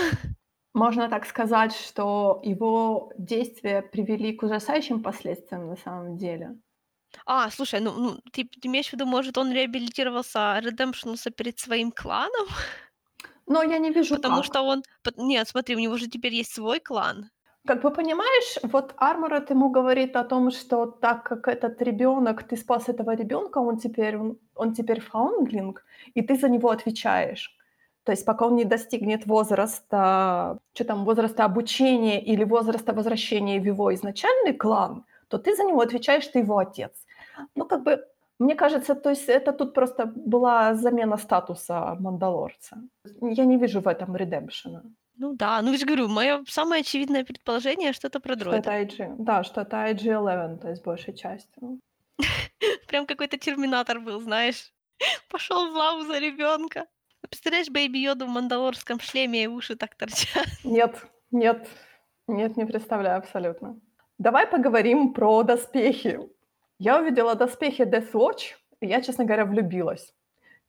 Можно так сказать, что его действия привели к ужасающим последствиям на самом деле. А, слушай, ну ну, ты ты имеешь в виду, может, он реабилитировался, редемпшнулся перед своим кланом? Но я не вижу Потому как. что он нет, смотри, у него же теперь есть свой клан. Как бы понимаешь, вот Арморед ему говорит о том, что так как этот ребёнок, ты спас этого ребёнка, он теперь он он теперь фаундлинг, и ты за него отвечаешь. То есть пока он не достигнет возраста, чё там, возраста обучения или возраста возвращения в его изначальный клан, то ты за него отвечаешь, ты его отец. Ну, как бы, мне кажется, то есть это тут просто была замена статуса Мандалорца. Я не вижу в этом редемпшена. Ну да, ну я же говорю, мое самое очевидное предположение, что это про Что это дроида. IG. Да, что это IG-11, то есть большей частью. [LAUGHS] Прям какой-то терминатор был, знаешь. [LAUGHS] Пошел в лаву за ребенка. Представляешь, Бэйби Йоду в мандалорском шлеме и уши так торчат. [LAUGHS] Нет, нет, нет, не представляю абсолютно. Давай поговорим про доспехи. Я увидела доспехи Death Watch, и я, честно говоря, влюбилась.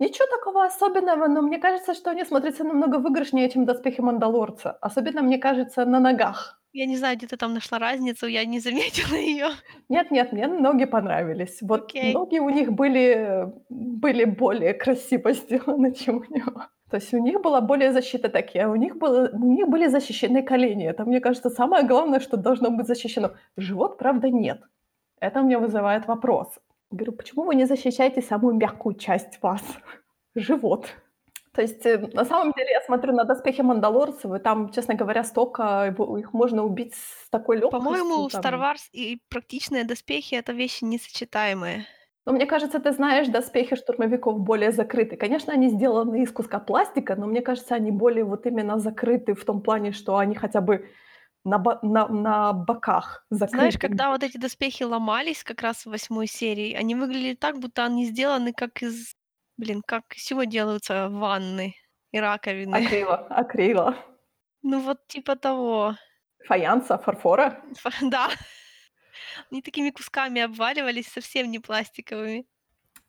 Ничего такого особенного, но мне кажется, что они смотрятся намного выигрышнее, чем доспехи Мандалорца. Особенно, мне кажется, на ногах. Я не знаю, где ты там нашла разницу, я не заметила ее. Нет, нет, мне ноги понравились. Вот Окей. ноги у них были, были более красиво сделаны, [LAUGHS] чем у него. То есть у них была более защита такие, а у них, было, у них были защищены колени. Это, мне кажется, самое главное, что должно быть защищено. Живот, правда, нет. Это у меня вызывает вопрос. Говорю, почему вы не защищаете самую мягкую часть вас? [LAUGHS] Живот. То есть, э, на самом деле, я смотрю на доспехи мандалорцев, и там, честно говоря, столько, их можно убить с такой легкостью. По-моему, там. Star Wars и практичные доспехи — это вещи несочетаемые. Но мне кажется, ты знаешь, доспехи штурмовиков более закрыты. Конечно, они сделаны из куска пластика, но мне кажется, они более вот именно закрыты в том плане, что они хотя бы на, бо- на, на боках закрыты. Знаешь, когда вот эти доспехи ломались как раз в восьмой серии, они выглядели так, будто они сделаны как из... Блин, как из чего делаются ванны и раковины. Акрила, акрила. Ну вот типа того. Фаянса, фарфора. Фа- [LAUGHS] Да. Они такими кусками обваливались, совсем не пластиковыми.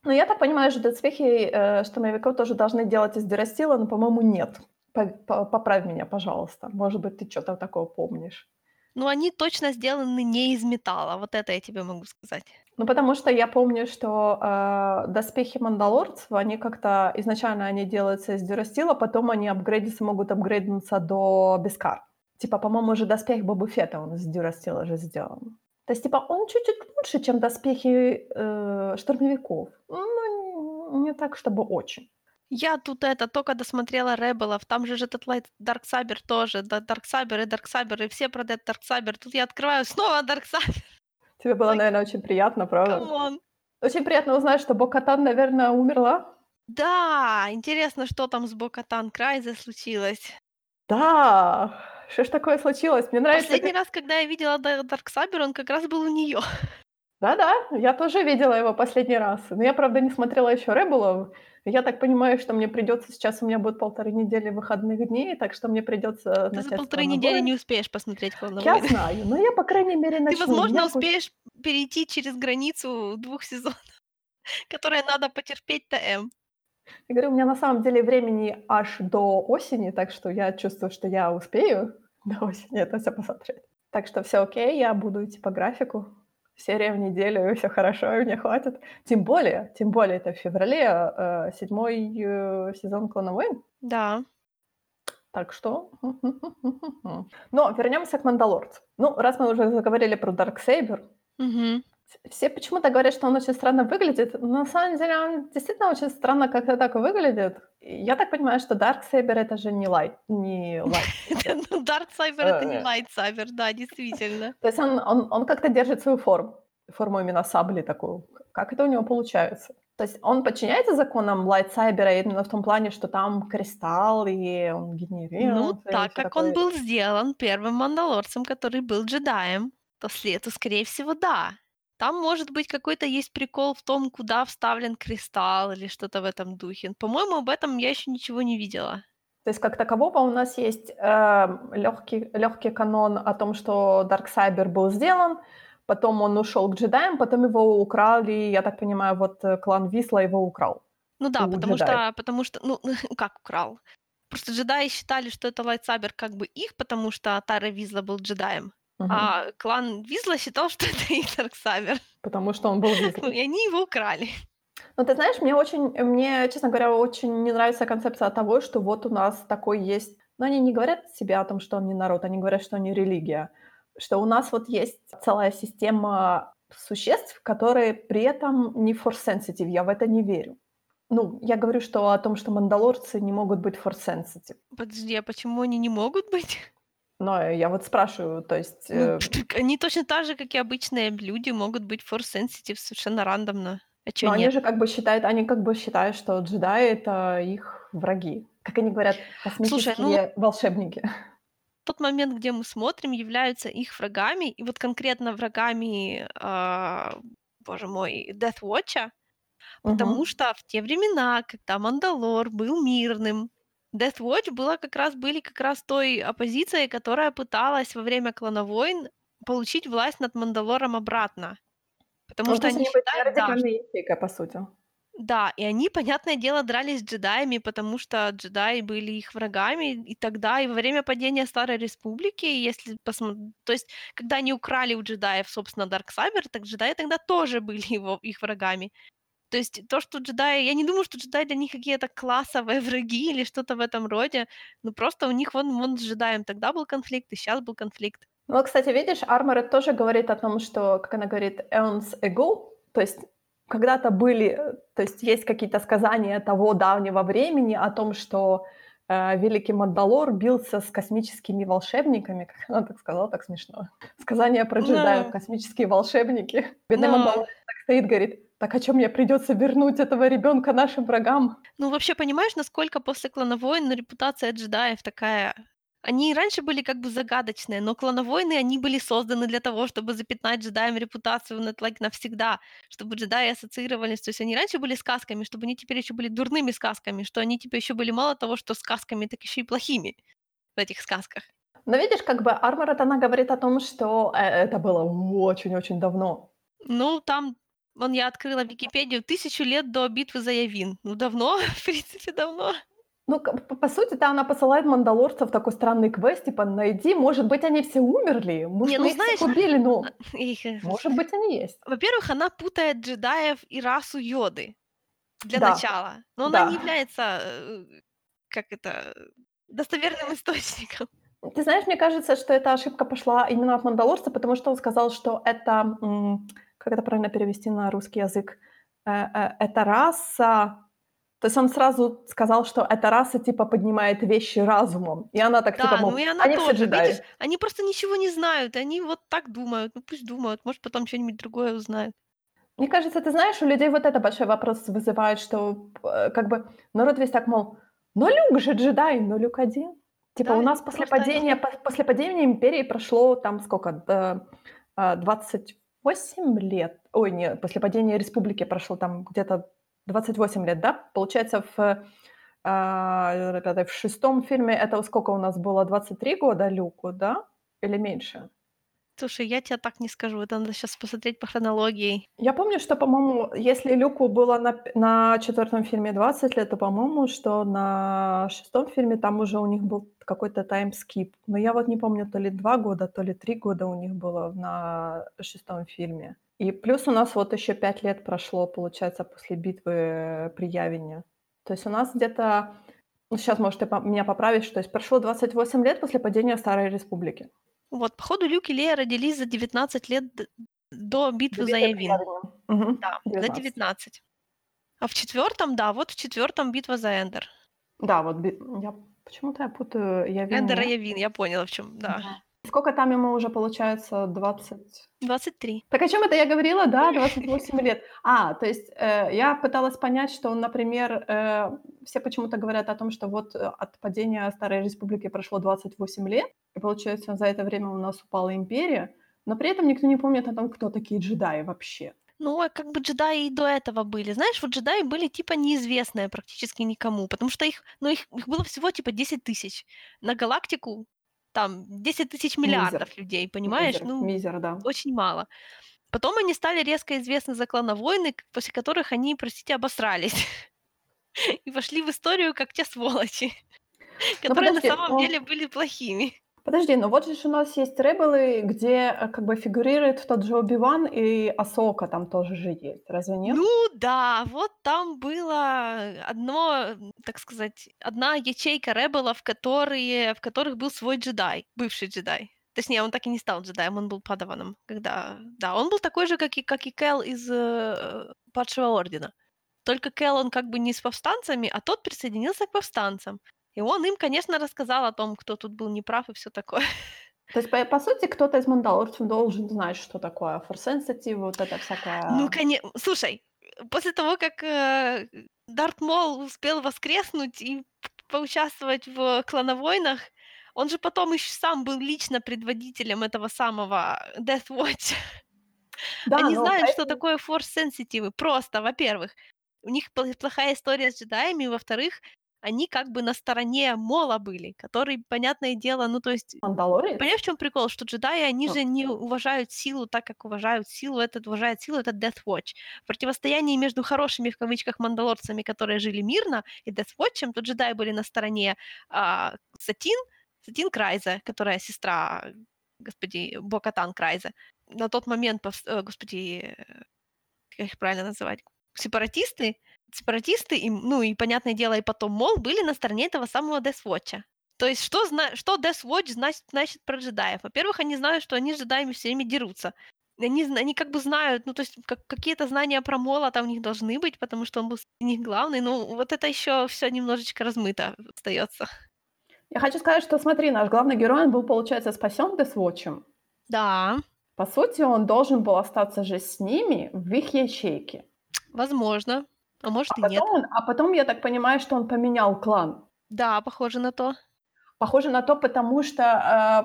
Ну, я так понимаю, что доспехи э, штурмовиков тоже должны делать из дюрастила, но, по-моему, нет. По- по- Поправь меня, пожалуйста. Может быть, ты что-то такое помнишь. Но они точно сделаны не из металла, вот это я тебе могу сказать. Ну, потому что я помню, что э, доспехи мандалорцев, они как-то изначально они делаются из дюрастила, потом они апгрейдятся, могут апгрейднуться до бескар. Типа, по-моему, уже доспех Боба Фетта, он из durasteel а же сделан. То есть, типа, он чуть-чуть лучше, чем доспехи э, штурмовиков. Ну, не так, чтобы очень. Я тут это только досмотрела Rebel ов, там же этот Light Dark Saber тоже, да, Dark Saber и Dark Saber, и все про этот Dark Saber. Тут я открываю [LAUGHS] снова Dark Saber. Тебе было, Ой. наверное, очень приятно, правда? Come on. Очень приятно узнать, что Бо-Катан, наверное, умерла. Да, интересно, что там с Бо-Катан Крайз случилось. Да, что ж такое случилось? Мне нравится... Последний как- раз, когда я видела Dark Saber, он как раз был у нее. [LAUGHS] Да-да, я тоже видела его последний раз. Но я, правда, не смотрела еще Ребелов. Я так понимаю, что мне придется сейчас, у меня будет полторы недели выходных дней, так что мне придется Ты за полторы «Клан недели Войн». не успеешь посмотреть «Клан Я войны». знаю, но я, по крайней мере, Ты, начну. У возможно, меня успеешь перейти через границу двух сезонов, [LAUGHS] которые надо потерпеть ТМ. Я говорю, у меня на самом деле времени аж до осени, так что я чувствую, что я успею [LAUGHS] до осени это все посмотреть. Так что все окей, я буду идти по графику. Серия в неделю, все хорошо, и мне хватит. Тем более, тем более это в феврале э, седьмой э, сезон «Клана войн». Да. Так что... Но вернемся к «Мандалорцу». Ну, раз мы уже заговорили про Дарксейбер, Мгм. Все почему-то говорят, что он очень странно выглядит. Но на самом деле он действительно очень странно как-то так выглядит. Я так понимаю, что Dark Saber это же не light, не light. [LAUGHS] Ну, Dark Saber это не Э. Light Saber, да, действительно. То есть он, он, он как-то держит свою форму, форму именно сабли такую. Как это у него получается? То есть он подчиняется законам Light Saber а именно в том плане, что там кристалл, и он генерирует. Ну, так как он такое. был сделан первым мандалорцем, который был джедаем, то, след- то, скорее всего, да. Там, может быть, какой-то есть прикол в том, куда вставлен кристалл или что-то в этом духе. По-моему, об этом я еще ничего не видела. То есть как такового у нас есть легкий, легкий канон о том, что Dark Saber был сделан, потом он ушел к джедаям, потом его украли, я так понимаю, вот э, клан Визла его украл. Ну да, потому джедаев. что, потому что, ну, [LAUGHS] как украл? Просто джедаи считали, что это Light Saber как бы их, потому что Тара Визла был джедаем. Мгм. А клан Визла считал, что [LAUGHS] это их Дарксабер. Потому что он был Визлом. И они его украли. Ну, ты знаешь, мне очень, мне, честно говоря, очень не нравится концепция того, что вот у нас такой есть... Но они не говорят себе о том, что он не народ, они говорят, что они религия. Что у нас вот есть целая система существ, которые при этом не force-sensitive. Я в это не верю. Ну, я говорю, что о том, что мандалорцы не могут быть force-sensitive. Подожди, а почему они не могут быть? Но я вот спрашиваю, то есть... Ну, э, они точно так же, как и обычные люди, могут быть force sensitive совершенно рандомно. А чё но они нет? же как бы считают, они как бы считают, что джедаи — это их враги. как они говорят, Слушай, ну космические волшебники. тот момент, где мы смотрим, являются их врагами, и вот конкретно врагами, а, боже мой, Death Watch, потому Мгм. что в те времена, когда Мандалор был мирным, Death Watch была как раз, были как раз той оппозицией, которая пыталась во время клана войн получить власть над Мандалором обратно. Потому Ну, то что они считают, да, ячейкой, по сути. да, и они, понятное дело, дрались с джедаями, потому что джедаи были их врагами и тогда, и во время падения Старой Республики, если посмо то есть, когда они украли у джедаев, собственно, Дарксайбер, так джедаи тогда тоже [LAUGHS] были его их врагами. То есть то, что джедаи я не думаю, что джедаи для них какие-то классовые [LAUGHS] враги или что-то в этом роде. Ну, просто у них вон вон с джедаем тогда был конфликт, и щас был конфликт. Ну, кстати, видишь, Armored тоже говорит о том, что, как она говорит, eons ago, то есть когда-то были, э, то есть есть какие-то сказания того давнего времени о том, что э, великий Мандалор бился с космическими волшебниками, как она так сказала, так смешно. Сказание про джедаев, Ну, космические волшебники. Бедный но Мандалор так стоит, говорит, так а чё мне придется вернуть этого ребенка нашим врагам? Ну, вообще, понимаешь, насколько после «Клана войн» репутация джедаев такая Они и раньше были как бы загадочные, но «Клановойны», они были созданы для того, чтобы запятнать джедаям репутацию like, навсегда, чтобы джедаи ассоциировались. То есть они раньше были сказками, чтобы они теперь еще были дурными сказками, что они теперь еще были мало того, что сказками, так еще и плохими в этих сказках. Но видишь, как бы Armored, она говорит о том, что э, это было очень-очень давно. Ну, там, вон я открыла Википедию, тысячу лет до битвы за Явин. Ну, давно, [LAUGHS] в принципе, давно. Ну, по по сути-то она посылает мандалорцев в такой странный квест, типа: "Найди, может быть, они все умерли, может, Не, мы ну их всех знаешь, убили, но, а, их, э, может быть, они есть". во-первых, она путает джедаев и расу Йоды для Да, начала, но она не да. является, э, как это, достоверным источником. Ты знаешь, мне кажется, что эта ошибка пошла именно от мандалорца, потому что он сказал, что это, м, как это правильно перевести на русский язык? Э, э, эта раса то есть он сразу сказал, что эта раса типа поднимает вещи разумом. И она так типа, Да, ну мол, и она они все тоже, видишь, джедаи. они просто ничего не знают, они вот так думают, ну пусть думают, может, потом что-нибудь другое узнают. Мне кажется, ты знаешь, у людей вот это большой вопрос вызывает, что, э, как бы народ весь так, мол: "Но Люк же джедай, но Люк один". Типа у Да, нас после падения по после падения империи прошло там сколько, д а, 28 лет. Ой, нет, после падения республики прошло там где-то 28 лет, да? Получается, в, это в шестом фильме это сколько у нас было, 23 года Люку, да? Или меньше? Слушай, я тебе так не скажу, это надо сейчас посмотреть по хронологии. Я помню, что, по-моему, если Люку было на на 4 фильме 20 лет, то, по-моему, что на шестом фильме там уже у них был какой-то таймскип. Но я вот не помню, то ли 2 года, то ли 3 года у них было на шестом фильме. И плюс у нас вот еще 5 лет прошло, получается, после битвы при Явине. То есть у нас где-то, ну, сейчас, может, ты меня поправишь, то есть прошло 28 лет после падения Старой Республики. Вот, походу, Люк и Лея родились за 19 лет до битвы за Явин. Мгм. Да, за 19. 19. А в четвертом, да, вот в четвертом битва за Эндер. Да, вот я почему-то я путаю Явин Эндер и. Явин, я поняла, в чём, да. Да. Сколько там ему уже получается? 20 23. Так о чём это я говорила? Да, 28 лет. А, то есть, э, я пыталась понять, что, например, э, все почему-то говорят о том, что вот, э, от падения Старой Республики прошло 28 лет, и получается, за это время у нас упала империя, но при этом никто не помнит о том, кто такие джедаи вообще. Ну, а как бы джедаи и до этого были. Знаешь, вот джедаи были типа неизвестные практически никому, потому что их, ну, их, их было всего типа 10 тысяч. На галактику там 10 тысяч миллиардов Мизер. людей, понимаешь? Мизер, Ну, мизер, да. очень мало. Потом они стали резко известны за клановойны, после которых они, простите, обосрались. [LAUGHS] И вошли в историю как те сволочи, Ну которые на самом но деле были плохими. Подожди, но вот же у нас есть "Ребелы", где, э, как бы фигурирует тот же Оби-Ван и Асока там тоже же есть. Разве нет? Ну да, вот там было одно, м, так сказать, одна ячейка ребелов, которые, в которых был свой джедай, бывший джедай. Точнее, он так и не стал джедаем, он был падаваном, когда... Да, он был такой же, как и, как и Кэл из э, Падшего Ордена. Только Кэл, он как бы не с повстанцами, а тот присоединился к повстанцам. И он им, конечно, рассказал о том, кто тут был неправ и все такое. То есть, по по сути, кто-то из мандалорцев должен знать, что такое Sensitive, вот это Ну, всякое. коне Слушай, после того, как, э, Дарт Мол успел воскреснуть и поучаствовать в клановойнах. Он же потом еще сам был лично предводителем этого самого Death Watch. [LAUGHS] Да, Они но знают, что такое Force Sensitive. Просто, во-первых, у них пл- плохая история с джедаями, во-вторых, они как бы на стороне Мола были, который, понятное дело, ну то есть Мандалорец? Понимаешь, в чем прикол? Что джедаи, они же не уважают силу так, как уважают силу. Этот уважает силу, это Death Watch. В противостоянии между хорошими, в кавычках, мандалорцами, которые жили мирно, и Death Watch, то джедаи были на стороне а, Сатин, Сатин Крайза, которая сестра, господи, Бокатан Крайза. На тот момент, э, господи, как их правильно называть? Сепаратисты, сепаратисты, и, ну и, понятное дело, и потом Мол были на стороне этого самого Watch. То есть что, зна- что Death Watch значит, значит про джедаев? Во-первых, они знают, что они с джедаями все время дерутся. Они, они как бы знают, ну, то есть как, какие-то знания про Мола там у них должны быть, потому что он был среди них главный. Ну, вот это еще все немножечко размыто остается. я хочу сказать, что смотри, наш главный герой, он был, получается, спасен Десвотчем. Да, По сути, он должен был остаться же с ними в их ячейке. возможно. А может А и нет. потом, он, а потом я так понимаю, что он поменял клан. Да, похоже на то. Похоже на то, потому что...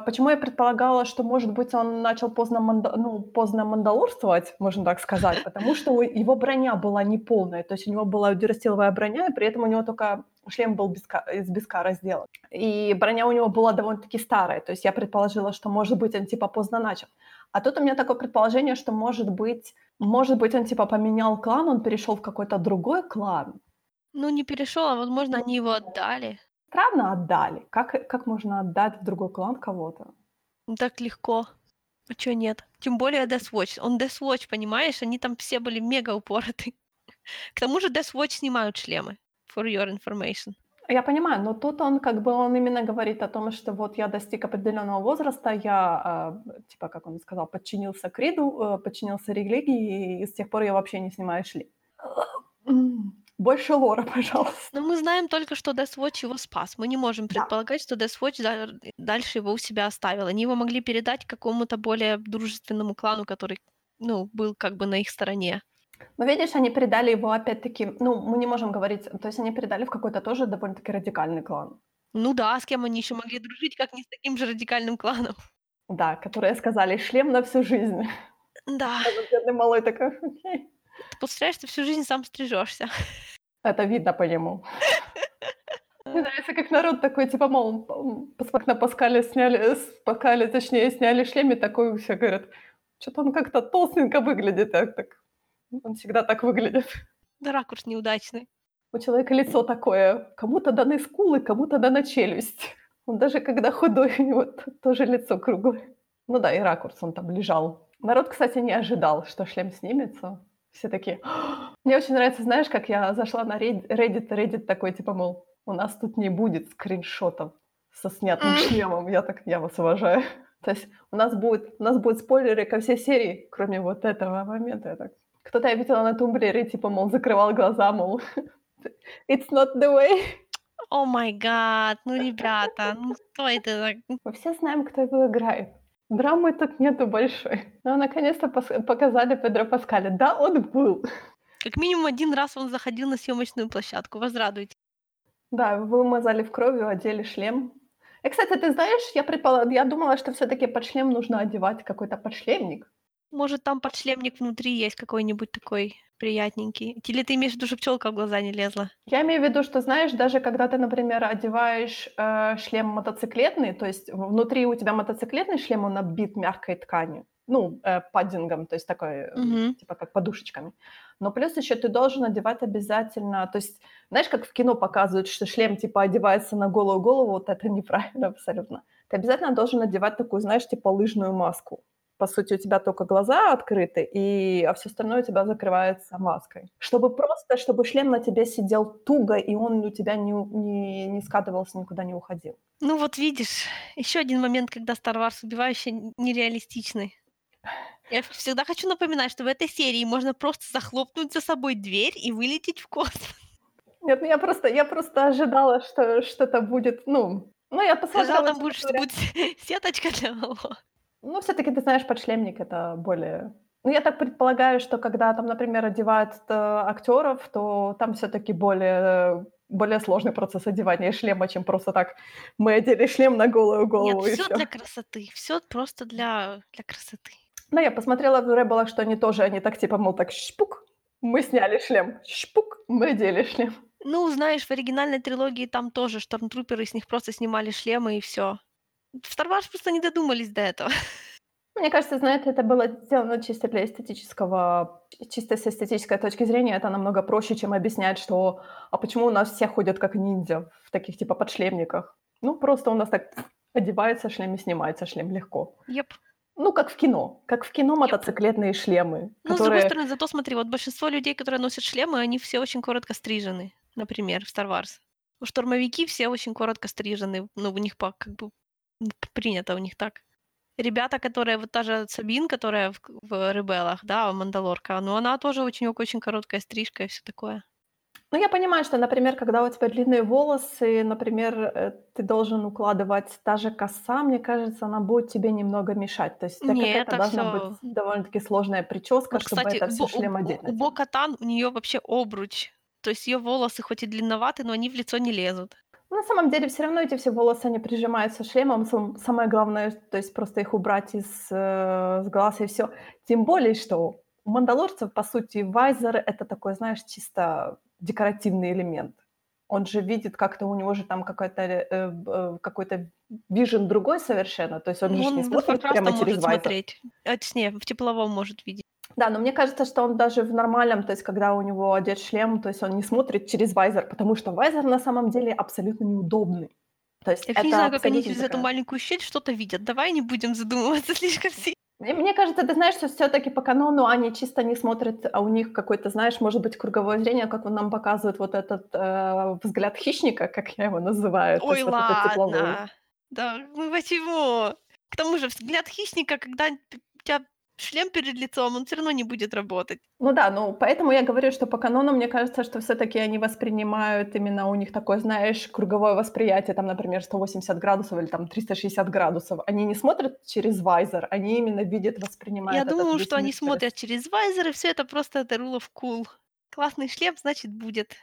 э, почему я предполагала, что, может быть, он начал поздно, манда- ну, поздно мандалорствовать, можно так сказать, [LAUGHS] потому что у- его броня была неполная, то есть у него была дюрастиловая броня, и при этом у него только шлем был без из бескара сделан. И броня у него была довольно-таки старая, то есть я предположила, что, может быть, он типа поздно начал. А тут у меня такое предположение, что, может быть, может быть, он типа поменял клан, он перешел в какой-то другой клан. Ну, не перешел, а возможно, они его отдали. Странно отдали. Как, как можно отдать в другой клан кого-то? Ну, так легко. А чё нет? Тем более Death Watch. Он Death Watch, понимаешь? Они там все были мега упороты. [LAUGHS] К тому же Death Watch снимают шлемы. For your information. Я понимаю, но тут он как бы он именно говорит о том, что вот я достиг определенного возраста, я э, типа как он сказал, подчинился криду, э, подчинился религии, и с тех пор я вообще не снимаю. М, Больше лора, [LAUGHS] пожалуйста. Но мы знаем только, что Death Watch его спас. Мы не можем Да. предполагать, что Death Watch да- дальше его у себя оставил. Они его могли передать какому-то более дружественному клану, который, ну, был как бы на их стороне. Но видишь, они передали его опять-таки, ну, мы не можем говорить, то есть они передали в какой-то тоже довольно-таки радикальный клан. Ну да, с кем они еще могли дружить, как не с таким же радикальным кланом. Да, которые сказали шлем на всю жизнь. Да, [LAUGHS] А бедный малой такой, окей. ты представляешь, ты всю жизнь сам стрижешься. Это видно по нему. [LAUGHS] Мне нравится, как народ такой, типа, мол, пос- на Паскале сняли, Паскале, точнее, сняли шлем, и такой все говорят, что-то он как-то толстенько выглядит, так, так. Он всегда так выглядит. Да ракурс неудачный. У человека лицо такое, кому-то даны скулы, кому-то дана челюсть. Он даже когда худой, у него тоже лицо круглое. Ну да, и ракурс он там лежал. Народ, кстати, не ожидал, что шлем снимется. Все такие... Мне очень нравится, знаешь, как я зашла на Red- Reddit, Reddit такой, типа, мол, у нас тут не будет скриншотов со снятым шлемом. Я так, я вас уважаю. То есть у нас будет, у нас будут спойлеры ко всей серии, кроме вот этого момента. Я так... Кто-то я видела на тумблере, типа, мол, закрывал глаза, мол, [LAUGHS] it's not the way. О май гад, ну, [LAUGHS] ребята, ну что это так? Мы все знаем, кто его играет. Драмы тут нету большой. Но наконец-то пос- показали Педро Паскаля. Да, он был. Как минимум один раз он заходил на съемочную площадку. Возрадуйте. Да, вымазали в крови, одели шлем. И, кстати, ты знаешь, я, предполаг... я думала, что все-таки под шлем нужно одевать какой-то подшлемник. Может, там подшлемник внутри есть какой-нибудь такой приятненький. Или ты имеешь в виду, что пчелка в глаза не лезла? Я имею в виду, что, знаешь, даже когда ты, например, одеваешь э, шлем мотоциклетный, то есть внутри у тебя мотоциклетный шлем, он оббит мягкой тканью, ну, э, паддингом, то есть такой, Мгм. типа как подушечками. Но плюс еще ты должен одевать обязательно, то есть, знаешь, как в кино показывают, что шлем типа одевается на голую голову, вот это неправильно абсолютно. Ты обязательно должен одевать такую, знаешь, типа лыжную маску. По сути, у тебя только глаза открыты, и, а все остальное у тебя закрывается маской. Чтобы просто, чтобы шлем на тебе сидел туго, и он у тебя не, не, не скатывался, никуда не уходил. Ну вот видишь, еще один момент, когда Star Wars убивающий нереалистичный. Я всегда хочу напоминать, что в этой серии можно просто захлопнуть за собой дверь и вылететь в космос. Нет, ну я просто, я просто ожидала, что что-то будет, ну... Ну, я посмотрела... там честно будет, что [LAUGHS] будет сеточка для волос. Ну, все-таки, ты знаешь, подшлемник это более... Ну, я так предполагаю, что когда там, например, одевают актеров, то там все-таки более, более сложный процесс одевания шлема, чем просто так мы одели шлем на голую голову Нет, все для красоты, все просто для, для красоты. Но я посмотрела в Ребелах, что они тоже, они так типа, мол, так шпук, мы сняли шлем, шпук, мы одели шлем. Ну, знаешь, в оригинальной трилогии там тоже штормтруперы с них просто снимали шлемы и все. В Star Wars просто не додумались до этого. Мне кажется, знаете, это было сделано чисто для эстетического, чисто с эстетической точки зрения, это намного проще, чем объяснять, что, а почему у нас все ходят как ниндзя в таких типа подшлемниках. Ну, просто у нас так одевается шлем и снимается шлем легко. Еп. Ну, как в кино. Как в кино мотоциклетные шлемы, Ну, с другой которые... стороны, зато смотри, вот большинство людей, которые носят шлемы, они все очень коротко стрижены, например, в Star Wars. У штурмовики все очень коротко стрижены, ну, у них по, как бы принято у них так. Ребята, которые, вот та же Сабин, которая в, в Ребелах, да, Мандалорка, ну, она тоже очень-очень короткая стрижка и все такое. Ну, я понимаю, что, например, когда у тебя длинные волосы, например, э, ты должен укладывать та же коса, мне кажется, она будет тебе немного мешать. То есть, так как Не, это это должна всё. быть довольно-таки сложная прическа, Вот, чтобы кстати, это у, все у, шлем у, одеть у тебя. Бо-Катан у нее вообще обруч. То есть ее волосы хоть и длинноваты, но они в лицо не лезут. Ну, на самом деле, все равно эти все волосы, они прижимаются шлемом. Сам- Самое главное, то есть просто их убрать из, э, с глаз и все. Тем более, что у мандалорцев, по сути, вайзер— это такой, знаешь, чисто декоративный элемент. Он же видит как-то, у него же там какой-то, э, б- э, какой-то вижен другой совершенно. То есть он Ну, же не он смотрит прямо через может вайзер. смотреть. А, точнее, в тепловом может видеть. Да, но мне кажется, что он даже в нормальном, то есть когда у него одет шлем, то есть он не смотрит через вайзер, потому что вайзер на самом деле абсолютно неудобный. То есть Я это не знаю, как они через эту такая- маленькую щель что-то видят. Давай не будем задумываться [LAUGHS] слишком сильно. Мне, мне кажется, ты знаешь, что все-таки по канону они чисто не смотрят, а у них какой-то, знаешь, может быть, круговое зрение, как он нам показывает вот этот э, взгляд хищника, как я его называю. Ой, есть вот ладно. Да, ну почему? К тому же взгляд хищника, когда тебя шлем перед лицом, он все равно не будет работать. Ну да, ну поэтому я говорю, что по канону мне кажется, что все-таки они воспринимают именно у них такое, знаешь, круговое восприятие, там, например, 180 градусов или там 360 градусов. Они не смотрят через вайзер, они именно видят, воспринимают. Я думаю, что они через- смотрят через вайзеры, все это просто это rule of cool. Классный шлем, значит, будет.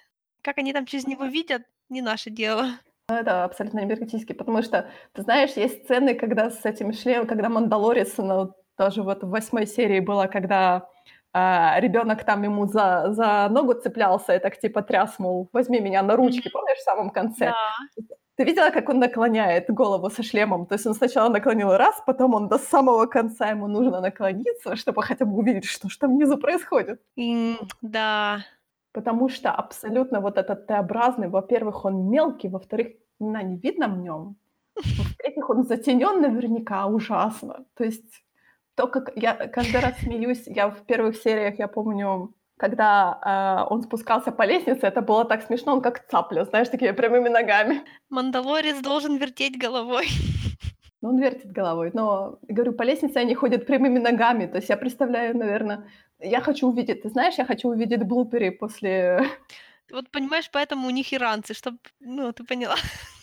Как они там через него видят, не наше дело. Ну, это абсолютно энергетически, потому что, ты знаешь, есть сцены, когда с этим шлемом, когда Мандалорец, ну, тоже вот в восьмой серии было, когда ребенок там ему за, за ногу цеплялся и так типа тряс, мол, возьми меня на ручки, помнишь, в самом конце? Да. Ты видела, как он наклоняет голову со шлемом? То есть он сначала наклонил раз, потом он до самого конца ему нужно наклониться, чтобы хотя бы увидеть, что же там внизу происходит. И, да. Потому что абсолютно вот этот Т-образный, во-первых, он мелкий, во-вторых, на не видно в нем. [LAUGHS] В-третьих, он затенен наверняка ужасно. То есть то, как я каждый раз смеюсь, я в первых сериях, я помню, когда э, он спускался по лестнице, это было так смешно, он как цапля, знаешь, такими прямыми ногами. Мандалорец должен вертеть головой. [LAUGHS] Ну, он вертит головой, но, говорю, по лестнице они ходят прямыми ногами, то есть я представляю, наверное, я хочу увидеть, ты знаешь, я хочу увидеть блуперы после... Вот понимаешь, поэтому у них иранцы, чтобы, ну, ты поняла. [LAUGHS]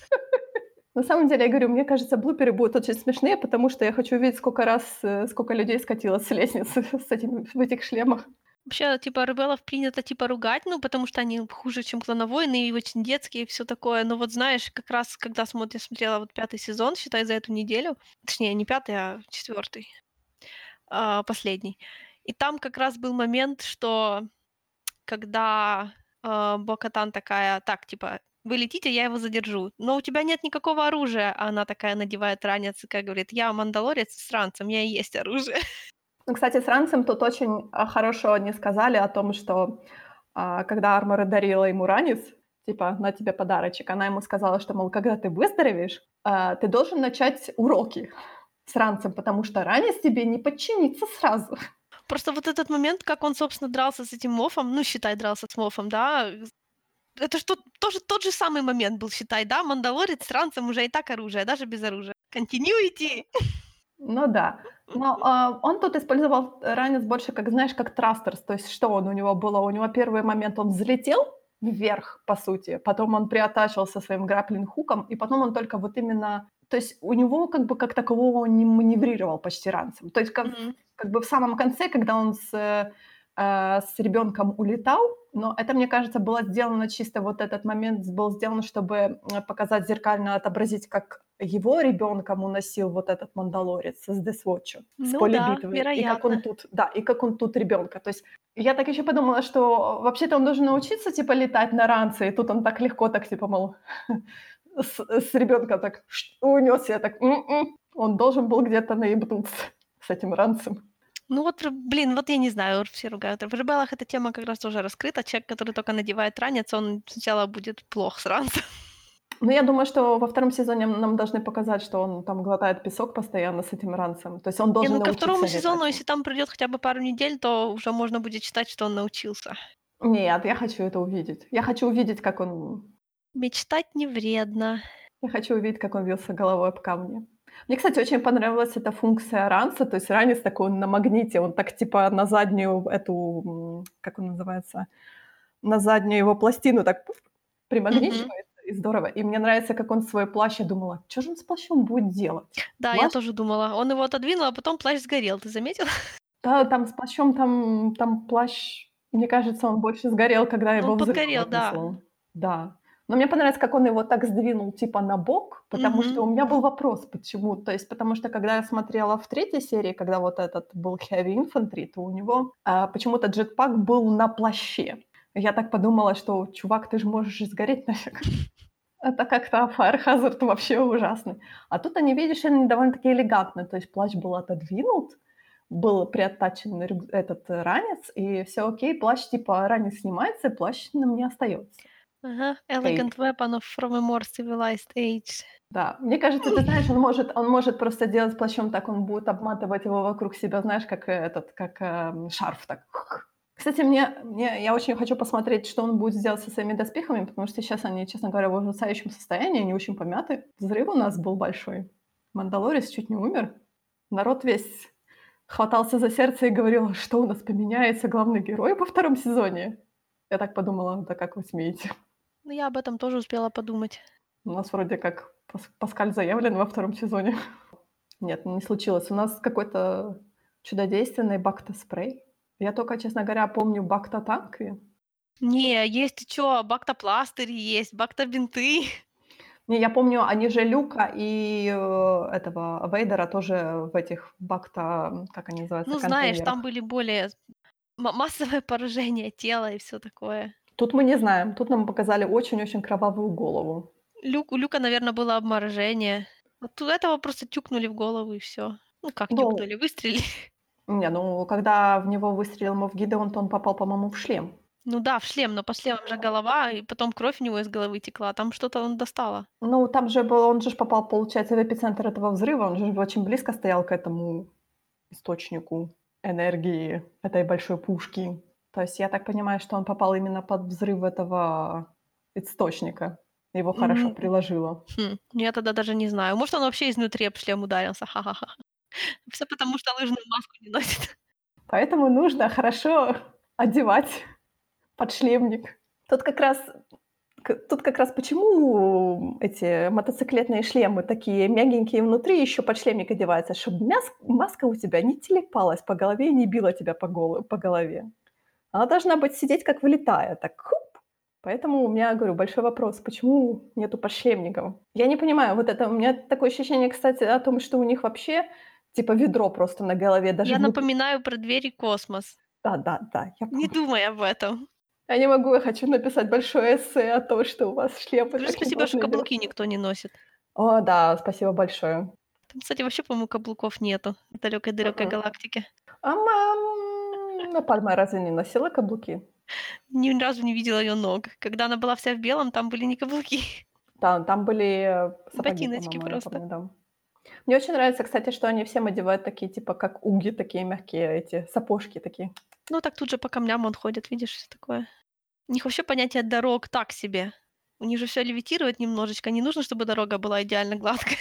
На самом деле, я говорю, мне кажется, блуперы будут очень смешные, потому что я хочу увидеть, сколько раз, э, сколько людей скатилось с лестницы [LAUGHS] с этим, в этих шлемах. Вообще, типа, ребелов принято, типа, ругать, ну, потому что они хуже, чем клоновойны, и очень детские, и все такое. Но вот знаешь, как раз, когда смотр- я смотрела вот пятый сезон, считай, за эту неделю, точнее, не пятый, а четвертый, а, последний. И там как раз был момент, что когда э, Бокатан такая, так, типа, вы летите, я его задержу. Но у тебя нет никакого оружия. А она такая надевает ранец и как говорит, я мандалорец с ранцем, у меня и есть оружие. Ну, кстати, с Ранцем тут очень а, хорошо они сказали о том, что а, когда Армора дарила ему ранец, типа, на тебе подарочек, она ему сказала, что, мол, когда ты выздоровеешь, а, ты должен начать уроки с ранцем, потому что ранец тебе не подчинится сразу. Просто вот этот момент, как он, собственно, дрался с этим мофом, ну, считай, дрался с мофом, да, это что тоже тот же самый момент был, считай, да, Мандалорец с ранцем уже и так оружие, даже без оружия. Continuity! [LAUGHS] Ну да. Но а, он тут использовал ранец больше, как, знаешь, как трастерс. То есть что он у него было? У него первый момент он взлетел вверх, по сути, потом он приотачился своим граплинг-хуком, и потом он только вот именно... То есть у него как бы как такового он не маневрировал почти ранцем. То есть как, Мгм. как бы в самом конце, когда он с, э, с ребенком улетал, но это, мне кажется, было сделано чисто вот этот момент был сделан, чтобы э, показать зеркально, отобразить, как его ребенком уносил вот этот мандалорец с Десвотча, с Ну поля да, битвы, и как он вероятно. тут, да, и как он тут ребенка. То есть я так еще подумала, что вообще-то он должен научиться, типа, летать на ранце, и тут он так легко, так, типа, мол, [LAUGHS] с, с ребенка так унес, я так, м-м. он должен был где-то наебнуться с этим ранцем. Ну вот, блин, вот я не знаю, все ругают. В ребелах эта тема как раз тоже раскрыта. Человек, который только надевает ранец, он сначала будет плох сразу. Ну, я думаю, что во втором сезоне нам должны показать, что он там глотает песок постоянно с этим ранцем. То есть он Не, должен ну ко второму летать. сезону, если там пройдет хотя бы пару недель, то уже можно будет считать, что он научился. Нет, я хочу это увидеть. Я хочу увидеть, как он... Мечтать не вредно. Я хочу увидеть, как он вился головой об камни. Мне, кстати, очень понравилась эта функция ранца, то есть ранец такой он на магните, он так типа на заднюю эту, как он называется, на заднюю его пластину так пуф, примагничивается, и здорово. И мне нравится, как он свой плащ, я думала, что же он с плащом будет делать? Да, я Плащ? тоже думала. Он его отодвинул, а потом плащ сгорел. Ты заметил? [LAUGHS] Да, там с плащом, там, там плащ, мне кажется, он больше сгорел, когда Он его взрывом подгорел, да. Да. Но мне понравилось, как он его так сдвинул типа на бок, потому Мгм. что у меня был вопрос, почему. То есть потому что когда я смотрела в третьей серии, когда вот этот был Heavy Infantry, то у него а, почему-то джетпак был на плаще. Я так подумала, что, чувак, ты же можешь сгореть нафиг. [LAUGHS] Это как-то Fire Hazard вообще ужасный. А тут они, видишь, они довольно-таки элегантны. То есть плащ был отодвинут, был приоттачен этот э, ранец, и все окей, плащ типа ранец снимается, плащ на мне остается. Ага. Elegant weapon of from a more civilized age. Да, мне кажется, ты знаешь, он может, он может просто делать плащом так, он будет обматывать его вокруг себя, знаешь, как э, этот, как эм, шарф так. Кстати, мне, мне, я очень хочу посмотреть, что он будет делать со своими доспехами, потому что сейчас они, честно говоря, в ужасающем состоянии, они очень помяты. Взрыв у нас был большой. Мандалорис чуть не умер. Народ весь хватался за сердце и говорил, что у нас поменяется главный герой во втором сезоне. Я так подумала, да как вы смеете? Ну, я об этом тоже успела подумать. У нас вроде как Пас- Паскаль заявлен во втором сезоне. [LAUGHS] Нет, не случилось. У нас какой-то чудодейственный бакта-спрей. Я только, честно говоря, помню бакта-танки. Не, есть чё, бактопластырь есть, бактобинты. [LAUGHS] Не, я помню, они же Люка и э, этого Вейдера тоже в этих бакта, как они называются, Ну, знаешь, там были более массовое поражение тела и все такое. Тут мы не знаем. Тут нам показали очень-очень кровавую голову. Люк, у Люка, наверное, было обморожение. Вот этого просто тюкнули в голову и все. Ну, как Ну, тюкнули, выстрелили. [LAUGHS] не, ну, когда в него выстрелил Мов Гидеон, то он попал, по-моему, в шлем. Ну да, в шлем, но по шлемам же голова, и потом кровь у него из головы текла. Там что-то он достало. Ну, там же был, он же попал, получается, в эпицентр этого взрыва, он же очень близко стоял к этому источнику энергии этой большой пушки. То есть я так понимаю, что он попал именно под взрыв этого источника. Его хорошо М. приложило. Хм, я тогда даже не знаю. Может, он вообще изнутри об шлем ударился. Ха-ха-ха. [LAUGHS] Все потому, что лыжную маску не носит. Поэтому нужно хорошо одевать подшлемник. Тут как раз Тут как раз почему эти мотоциклетные шлемы такие мягенькие внутри, еще подшлемник одевается, чтобы маска у тебя не телепалась по голове и не била тебя по, голо- по голове. Она должна быть сидеть как влетая, так хуп. Поэтому у меня, говорю, большой вопрос, почему нету подшлемников? Я не понимаю, вот это, у меня такое ощущение, кстати, о том, что у них вообще типа ведро просто на голове, даже Я внутри. напоминаю про двери космос. Да, да, да, я Не думай об этом. Я не могу, я хочу написать большое эссе о том, что у вас Скажи такие спасибо, что каблуки делать. никто не носит. О, да, спасибо большое. Там, кстати, вообще, по-моему, каблуков нету в далекой-далекой Мгм. галактике. А Ну, Пальма разве не носила каблуки? Ни разу не видела ее ног. Когда она была вся в белом, там были не каблуки. Да, там были э, сапоги, Ботиночки просто. помню, да. Мне очень нравится, кстати, что они всем одевают такие, типа, как уги, такие мягкие эти сапожки такие. Ну, так тут же по камням он ходит, видишь, всё такое. У них вообще понятие дорог так себе. У них же все левитирует немножечко. Не нужно, чтобы дорога была идеально гладкая.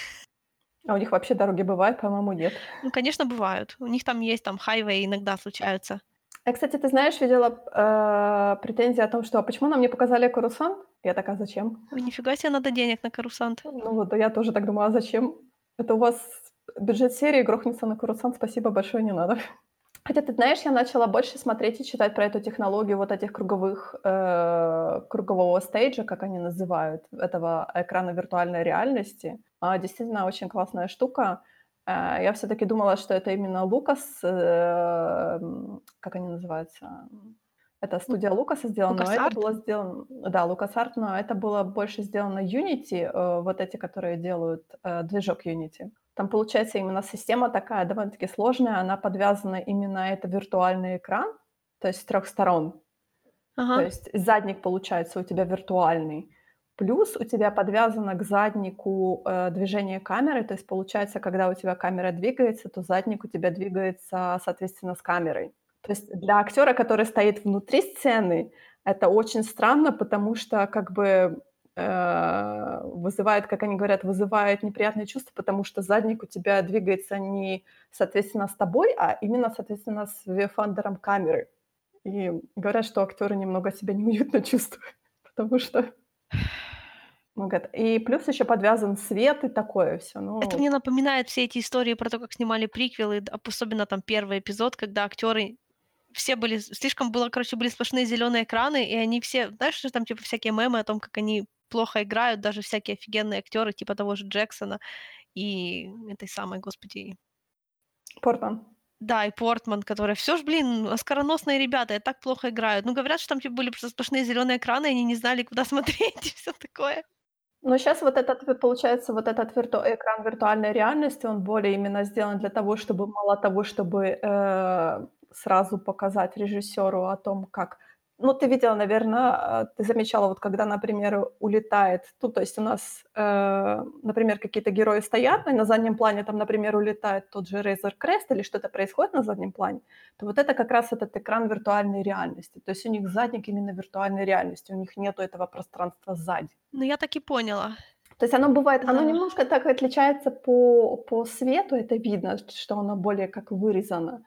А у них вообще дороги бывают, по-моему, нет. Ну, конечно, бывают. У них там есть там хайвей иногда случаются. Я, кстати, ты знаешь, видела э, претензии о том, что а почему нам не показали Карусан? Я такая, зачем? Ой, нифига себе надо денег на карусант. Ну вот, я тоже так думаю, а зачем? Это у вас бюджет серии грохнется на Карусан, спасибо большое, не надо. Хотя, ты знаешь, я начала больше смотреть и читать про эту технологию вот этих круговых, э, кругового стейджа, как они называют, этого экрана виртуальной реальности. А, действительно, очень классная штука. Э, я все-таки думала, что это именно Лукас, э, как они называются, это студия Лукаса сделана, но это было сделано... Да, LucasArts, но это было больше сделано Unity, э, вот эти, которые делают э, движок Unity. Там, получается, именно система такая довольно-таки сложная, она подвязана именно это виртуальный экран, то есть с трех сторон. Ага. То есть задник, получается, у тебя виртуальный. Плюс у тебя подвязано к заднику э, движение камеры, то есть получается, когда у тебя камера двигается, то задник у тебя двигается, соответственно, с камерой. То есть для актера, который стоит внутри сцены, это очень странно, потому что как бы э, вызывает, как они говорят, вызывает неприятные чувства, потому что задник у тебя двигается не, соответственно, с тобой, а именно, соответственно, с вефандером камеры. И говорят, что актеры немного себя неуютно чувствуют, [LAUGHS] потому что и плюс еще подвязан свет и такое все. Ну... Это мне напоминает все эти истории про то, как снимали приквелы, особенно там первый эпизод, когда актеры все были, слишком было, короче, были сплошные зеленые экраны, и они все, знаешь, что там типа всякие мемы о том, как они плохо играют, даже всякие офигенные актеры, типа того же Джексона и этой самой, господи... Портман. Да, и Портман, который все ж, блин, оскароносные ребята, и так плохо играют. Ну, говорят, что там типа были просто сплошные зеленые экраны, и они не знали, куда [LAUGHS] смотреть, и все такое. Но сейчас вот этот, получается, вот этот вирту... экран виртуальной реальности, он более именно сделан для того, чтобы мало того, чтобы э, сразу показать режиссеру о том, как ну, ты видела, наверное, ты замечала, вот когда, например, улетает, ну, то есть у нас, э, например, какие-то герои стоят, и на заднем плане там, например, улетает тот же Razer Crest или что-то происходит на заднем плане, то вот это как раз этот экран виртуальной реальности. То есть у них задник именно виртуальной реальности, у них нету этого пространства сзади. Ну, я так и поняла. То есть оно бывает, да. оно немножко так отличается по, по свету, это видно, что оно более как вырезано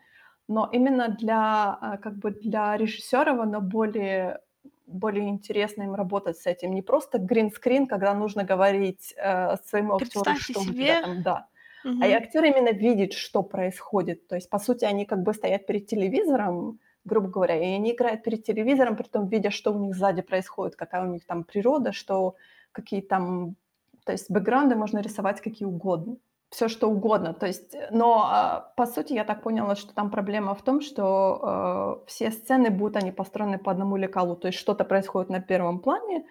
но именно для, а, как бы для режиссеров оно более, более интересно им работать с этим. Не просто гринскрин, когда нужно говорить э, своему актеру, что себе. у тебя там, да. Угу. А и актер именно видит, что происходит. То есть, по сути, они как бы стоят перед телевизором, грубо говоря, и они играют перед телевизором, при том видя, что у них сзади происходит, какая у них там природа, что какие там... То есть бэкграунды можно рисовать какие угодно все что угодно. То есть, э, но а, по сути я так поняла, что там проблема в том, что э, все сцены будут они построены по одному лекалу. То есть что-то происходит на первом плане,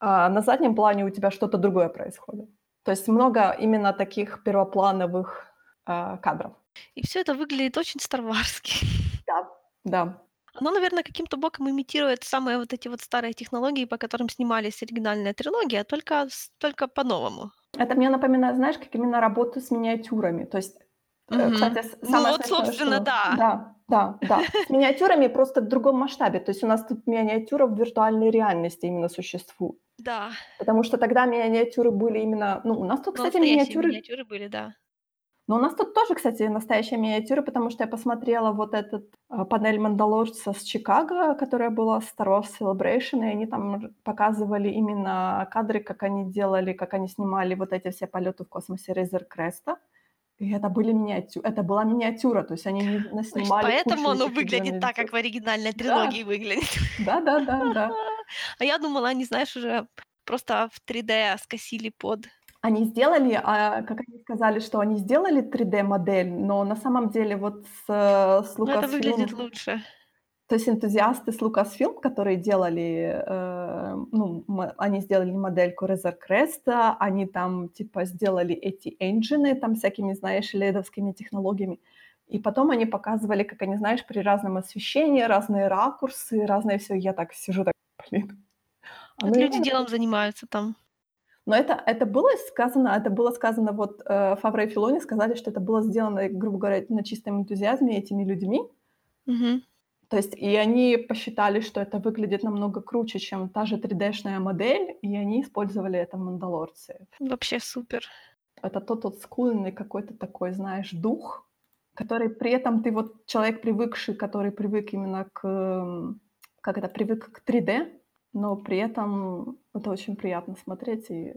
а на заднем плане у тебя что-то другое происходит. То есть много именно таких первоплановых э, кадров. И все это выглядит очень старварски. [LAUGHS] Да, да. Оно, наверное, каким-то боком имитирует самые вот эти вот старые технологии, по которым снимались оригинальная трилогия, только, только по-новому. Это мне напоминает, знаешь, как именно работу с миниатюрами. То есть, mm-hmm. кстати, самое Ну вот, собственно, что... да. Да, да, да. [LAUGHS] С миниатюрами просто в другом масштабе. То есть у нас тут миниатюра в виртуальной реальности именно существует. Да. Потому что тогда миниатюры были именно... Ну, у нас тут, кстати, миниатюры... миниатюры были, да. Но у нас тут тоже, кстати, настоящая миниатюра, потому что я посмотрела вот этот э, панель Мандалорца с Чикаго, которая была Star Wars Celebration, и они там показывали именно кадры, как они делали, как они снимали вот эти все полеты в космосе Рейзер Креста. И это были миниатюры, это была миниатюра, то есть они не снимали. Поэтому оно выглядит так, как в оригинальной трилогии да. выглядит. Да, да, да, да. [LAUGHS] А я думала, они, знаешь, уже просто в 3D скосили под они сделали, а, как они сказали, что они сделали 3D-модель, но на самом деле вот с, с Lucasfilm... это выглядит лучше. То есть энтузиасты с Lucasfilm, которые делали, э, ну, они сделали модельку Crest, они там типа сделали эти engine там всякими, знаешь, ледовскими технологиями. И потом они показывали, как они, знаешь, при разном освещении, разные ракурсы, разное все. Я так сижу, так, блин. А вот люди делом занимаются там. Но это, это было сказано, это было сказано, вот э, Фавре и Филони сказали, что это было сделано, грубо говоря, на чистом энтузиазме этими людьми. Угу. То есть, и они посчитали, что это выглядит намного круче, чем та же 3D-шная модель, и они использовали это в «Мандалорце». Вообще супер. Это тот тот скульный какой-то такой, знаешь, дух, который при этом ты вот человек привыкший, который привык именно к, как это, привык к 3D, но при этом это очень приятно смотреть. И...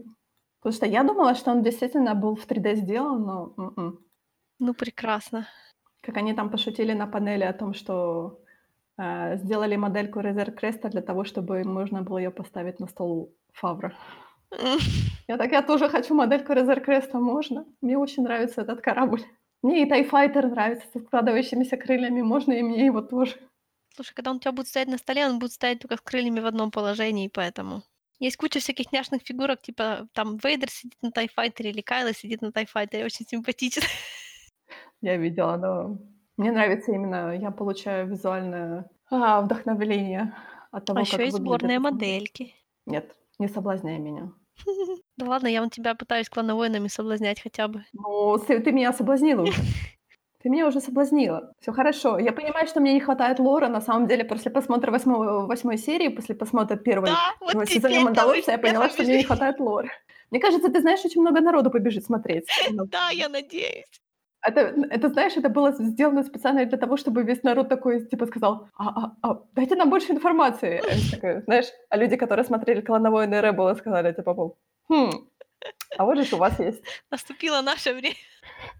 Потому что я думала, что он действительно был в 3D сделан, но... м-м. Ну, прекрасно. Как они там пошутили на панели о том, что э, сделали модельку Резер Креста для того, чтобы можно было ее поставить на стол Фавра. [LAUGHS] Я так, я тоже хочу модельку Резер Креста, можно? Мне очень нравится этот корабль. Мне и Тайфайтер нравится со складывающимися крыльями, можно и мне его тоже. Слушай, когда он у тебя будет стоять на столе, он будет стоять только с крыльями в одном положении, поэтому... Есть куча всяких няшных фигурок, типа там Вейдер сидит на Тайфайтере или Кайла сидит на Тайфайтере, очень симпатично. Я видела, но мне нравится именно, я получаю визуальное а, вдохновление от того, А как еще есть выглядят сборные модельки. Нет, не соблазняй меня. [LAUGHS] Да ладно, я вон тебя пытаюсь клановойнами соблазнять хотя бы. Ну, ты меня соблазнила уже. [LAUGHS] Ты меня уже соблазнила. Все хорошо. Я понимаю, что мне не хватает лора. На самом деле, после просмотра восьмой, восьмой серии, после просмотра первой Да, вот первого теперь сезона Мандалорца, я поняла, что мне не побежишь. хватает лора. Мне кажется, ты знаешь, очень много народу побежит смотреть. [LAUGHS] Да, я надеюсь. Это, это, знаешь, это было сделано специально для того, чтобы весь народ такой, типа, сказал, а, а, а, дайте нам больше информации. А я такая, [LAUGHS] знаешь, а люди, которые смотрели «Клановой Рэббла», сказали, типа, хм, а вот же у вас есть. Наступило наше время.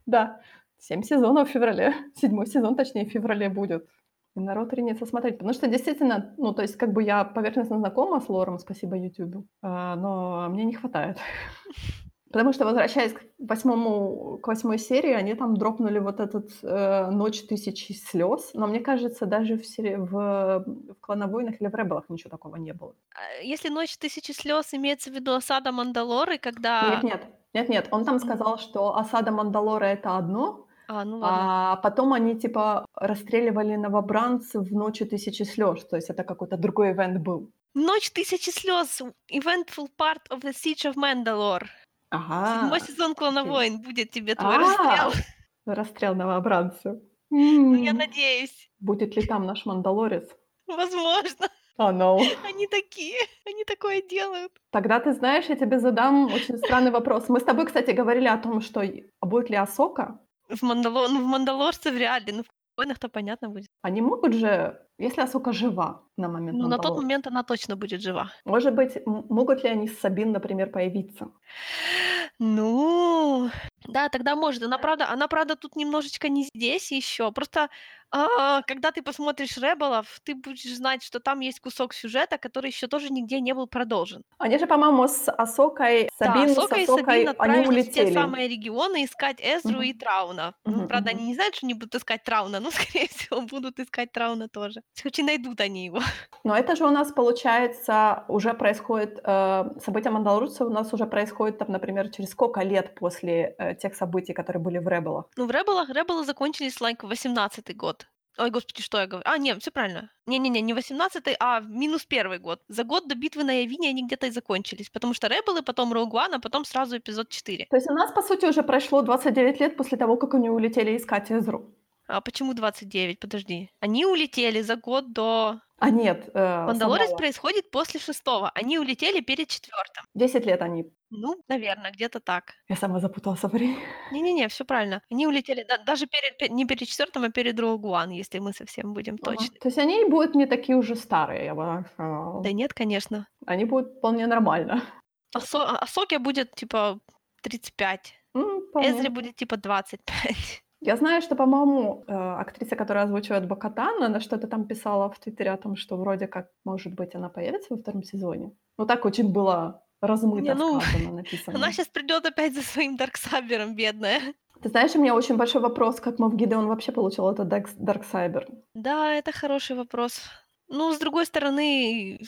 Да, семь сезонов в феврале, [LAUGHS] седьмой сезон, точнее, в феврале будет. И народ ринется смотреть. Потому что действительно, ну, то есть, как бы я поверхностно знакома с лором, спасибо Ютубу, а, но мне не хватает. [LAUGHS] Потому что, возвращаясь к восьмому, к восьмой серии, они там дропнули вот этот э, «Ночь тысячи слез», но мне кажется, даже в, сери- в, в «Клановойнах» или в «Ребелах» ничего такого не было. А, Если ночь тысячи слез имеется в виду осада Мандалоры, когда... Нет-нет, нет-нет, он там сказал, что осада Мандалора — это одно, А, ну ладно. А потом они, типа, расстреливали новобранцев в «Ночи тысячи слез», то есть это какой-то другой ивент был. Ночь тысячи слез. Eventful part of the Siege of Mandalore. Ага. Седьмой сезон окей. Войн будет тебе твой А, расстрел. [LAUGHS] Расстрел новобранцев. Ну, я надеюсь. Будет ли там наш мандалорец? Возможно. О, no. [LAUGHS] Они такие. Они такое делают. Тогда ты знаешь, я тебе задам очень странный вопрос. Мы с тобой, кстати, говорили о том, что а будет ли Асока? В, Мандало... ну, в Мандалорце вряд ли. Ну, в Войнах-то понятно будет. Они могут же, если Асока жива на момент Ну, на тот Мандалора, момент она точно будет жива. может быть, могут ли они с Сабин, например, появиться? Ну, да, тогда может. Она правда, она правда тут немножечко не здесь еще. Просто а, когда ты посмотришь Ребелов, ты будешь знать, что там есть кусок сюжета, который еще тоже нигде не был продолжен. Они же, по-моему, с Асокой, Сабин да, с Сока и Асокой, Сабин они отправились в улетели. те самые регионы искать Эзру Мгм. и Трауна. Ну, Мгм, правда, они не знают, что они будут искать Трауна, но, [LAUGHS] скорее всего, будут искать Трауна тоже. Хоть и найдут они его. [LAUGHS] Но это же у нас, получается, уже происходит, э, события Мандалорца у нас уже происходит, там, например, через сколько лет после э, тех событий, которые были в Ребелах? Ну, в Ребелах, Ребелы закончились, like, 18-й год. Ой, господи, что я говорю? А, нет, все правильно. Не-не-не, не 18-й, а минус первый год. За год до битвы на Явине они где-то и закончились. Потому что Ребелы, потом One, а потом сразу эпизод 4. То есть у нас, по сути, уже прошло 29 лет после того, как они улетели искать Эзру. А почему 29? Подожди. Они улетели за год до... А нет, э, Мандалорец соврала. происходит после шестого. Они улетели перед четвертым. 10 лет они. Ну, наверное, где-то так. Я сама запуталась во времени. Не-не-не, все правильно. Они улетели да- даже перед, пе- не перед четвертым, а перед One, если мы совсем будем Ага. точны. То есть они будут не такие уже старые, я бы сказала. Да нет, конечно. Они будут вполне нормально. А, Со- а Соке будет типа 35. М, вполне. Эзре будет типа 25. Я знаю, что, по-моему, э, актриса, которая озвучивает Бакатан, она что-то там писала в Твиттере о том, что вроде как, может быть, она появится во втором сезоне. Ну, так очень было размыто Не, ну, сказано, [LAUGHS] написано. Она сейчас придет опять за своим Дарксабером, бедная. Ты знаешь, у меня очень большой вопрос, как Мов Гидеон вообще получил этот Дарксайбер. Да, это хороший вопрос. Ну, с другой стороны,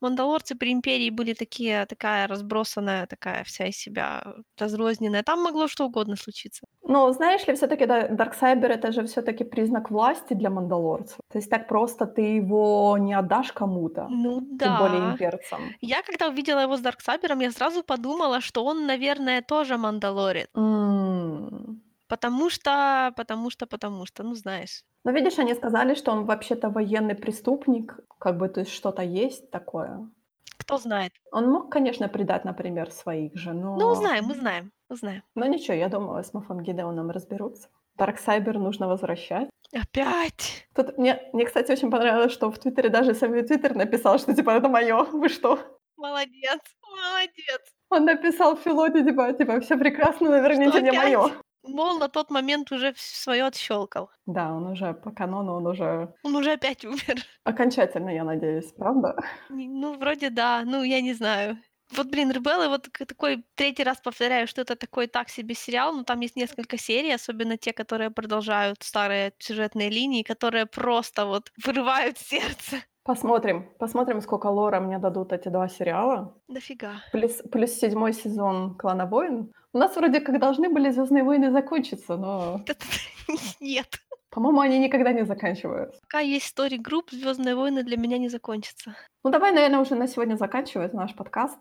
мандалорцы при Империи были такие, такая разбросанная, такая вся из себя разрозненная. Там могло что угодно случиться. Но знаешь ли, все-таки Дарксайбер это же все-таки признак власти для мандалорцев. То есть так просто ты его не отдашь кому-то, Ну тем более да. имперцам. Я когда увидела его с Дарксабером, я сразу подумала, что он, наверное, тоже мандалорец. М. Потому что, потому что, потому что, ну знаешь. Но видишь, они сказали, что он вообще-то военный преступник, как бы то есть что-то есть такое. Кто знает. Он мог, конечно, предать, например, своих же, но... Ну, узнаем, мы знаем, узнаем. Но ничего, я думаю, с Мофом Гидеоном разберутся. Дарксайбер нужно возвращать. Опять. Тут мне, мне, кстати, очень понравилось, что в Твиттере даже самый Твиттер написал, что типа это мое. Вы что? Молодец, молодец. Он написал Филоте, типа, типа, все прекрасно, но верните Что мне мое. Мол, на тот момент уже свое отщелкал. Да, он уже по канону, он уже Он уже опять [LAUGHS] умер. окончательно, я надеюсь, правда? [LAUGHS] Ну, вроде да. Ну, я не знаю. Вот, блин, "Ребеллы", вот такой третий раз повторяю, что это такой так себе сериал, но там есть несколько серий, особенно те, которые продолжают старые сюжетные линии, которые просто вот вырывают [LAUGHS] сердце. Посмотрим, посмотрим, сколько лора мне дадут эти 2 сериала. Дофига. Плюс плюс 7 сезон "Клана Войн". У нас вроде как должны были "Звездные войны" закончиться, но [LAUGHS] Нет. по-моему, они никогда не заканчиваются. Пока есть Story Group, "Звездные войны" для меня не закончатся. Ну, давай, наверное, уже на сегодня заканчивать наш подкаст.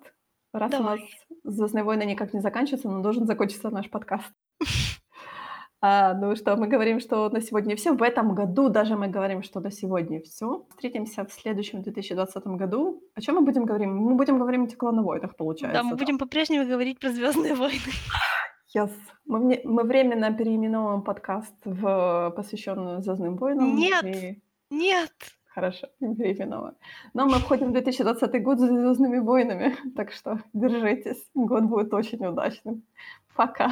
Раз у нас Давай. "Звездные войны" никак не заканчиваются, но должен закончиться наш подкаст. [LAUGHS] А, ну что, мы говорим, что на сегодня всё. В этом году даже мы говорим, что на сегодня всё. Встретимся в следующем 2020 году. О чём мы будем говорим? Мы будем говорить о "Клана Войнах", Да, получается, мы да? будем по-прежнему говорить про "Звездные войны". Yes. Мы вне мы временно переименовываем подкаст в посвящённый "Звездным войнам" Нет! и Нет! Хорошо, [LAUGHS] не переименовываем. Но мы входим в 2020 год с "Звездными войнами", так что держитесь, год будет очень удачным. Пока.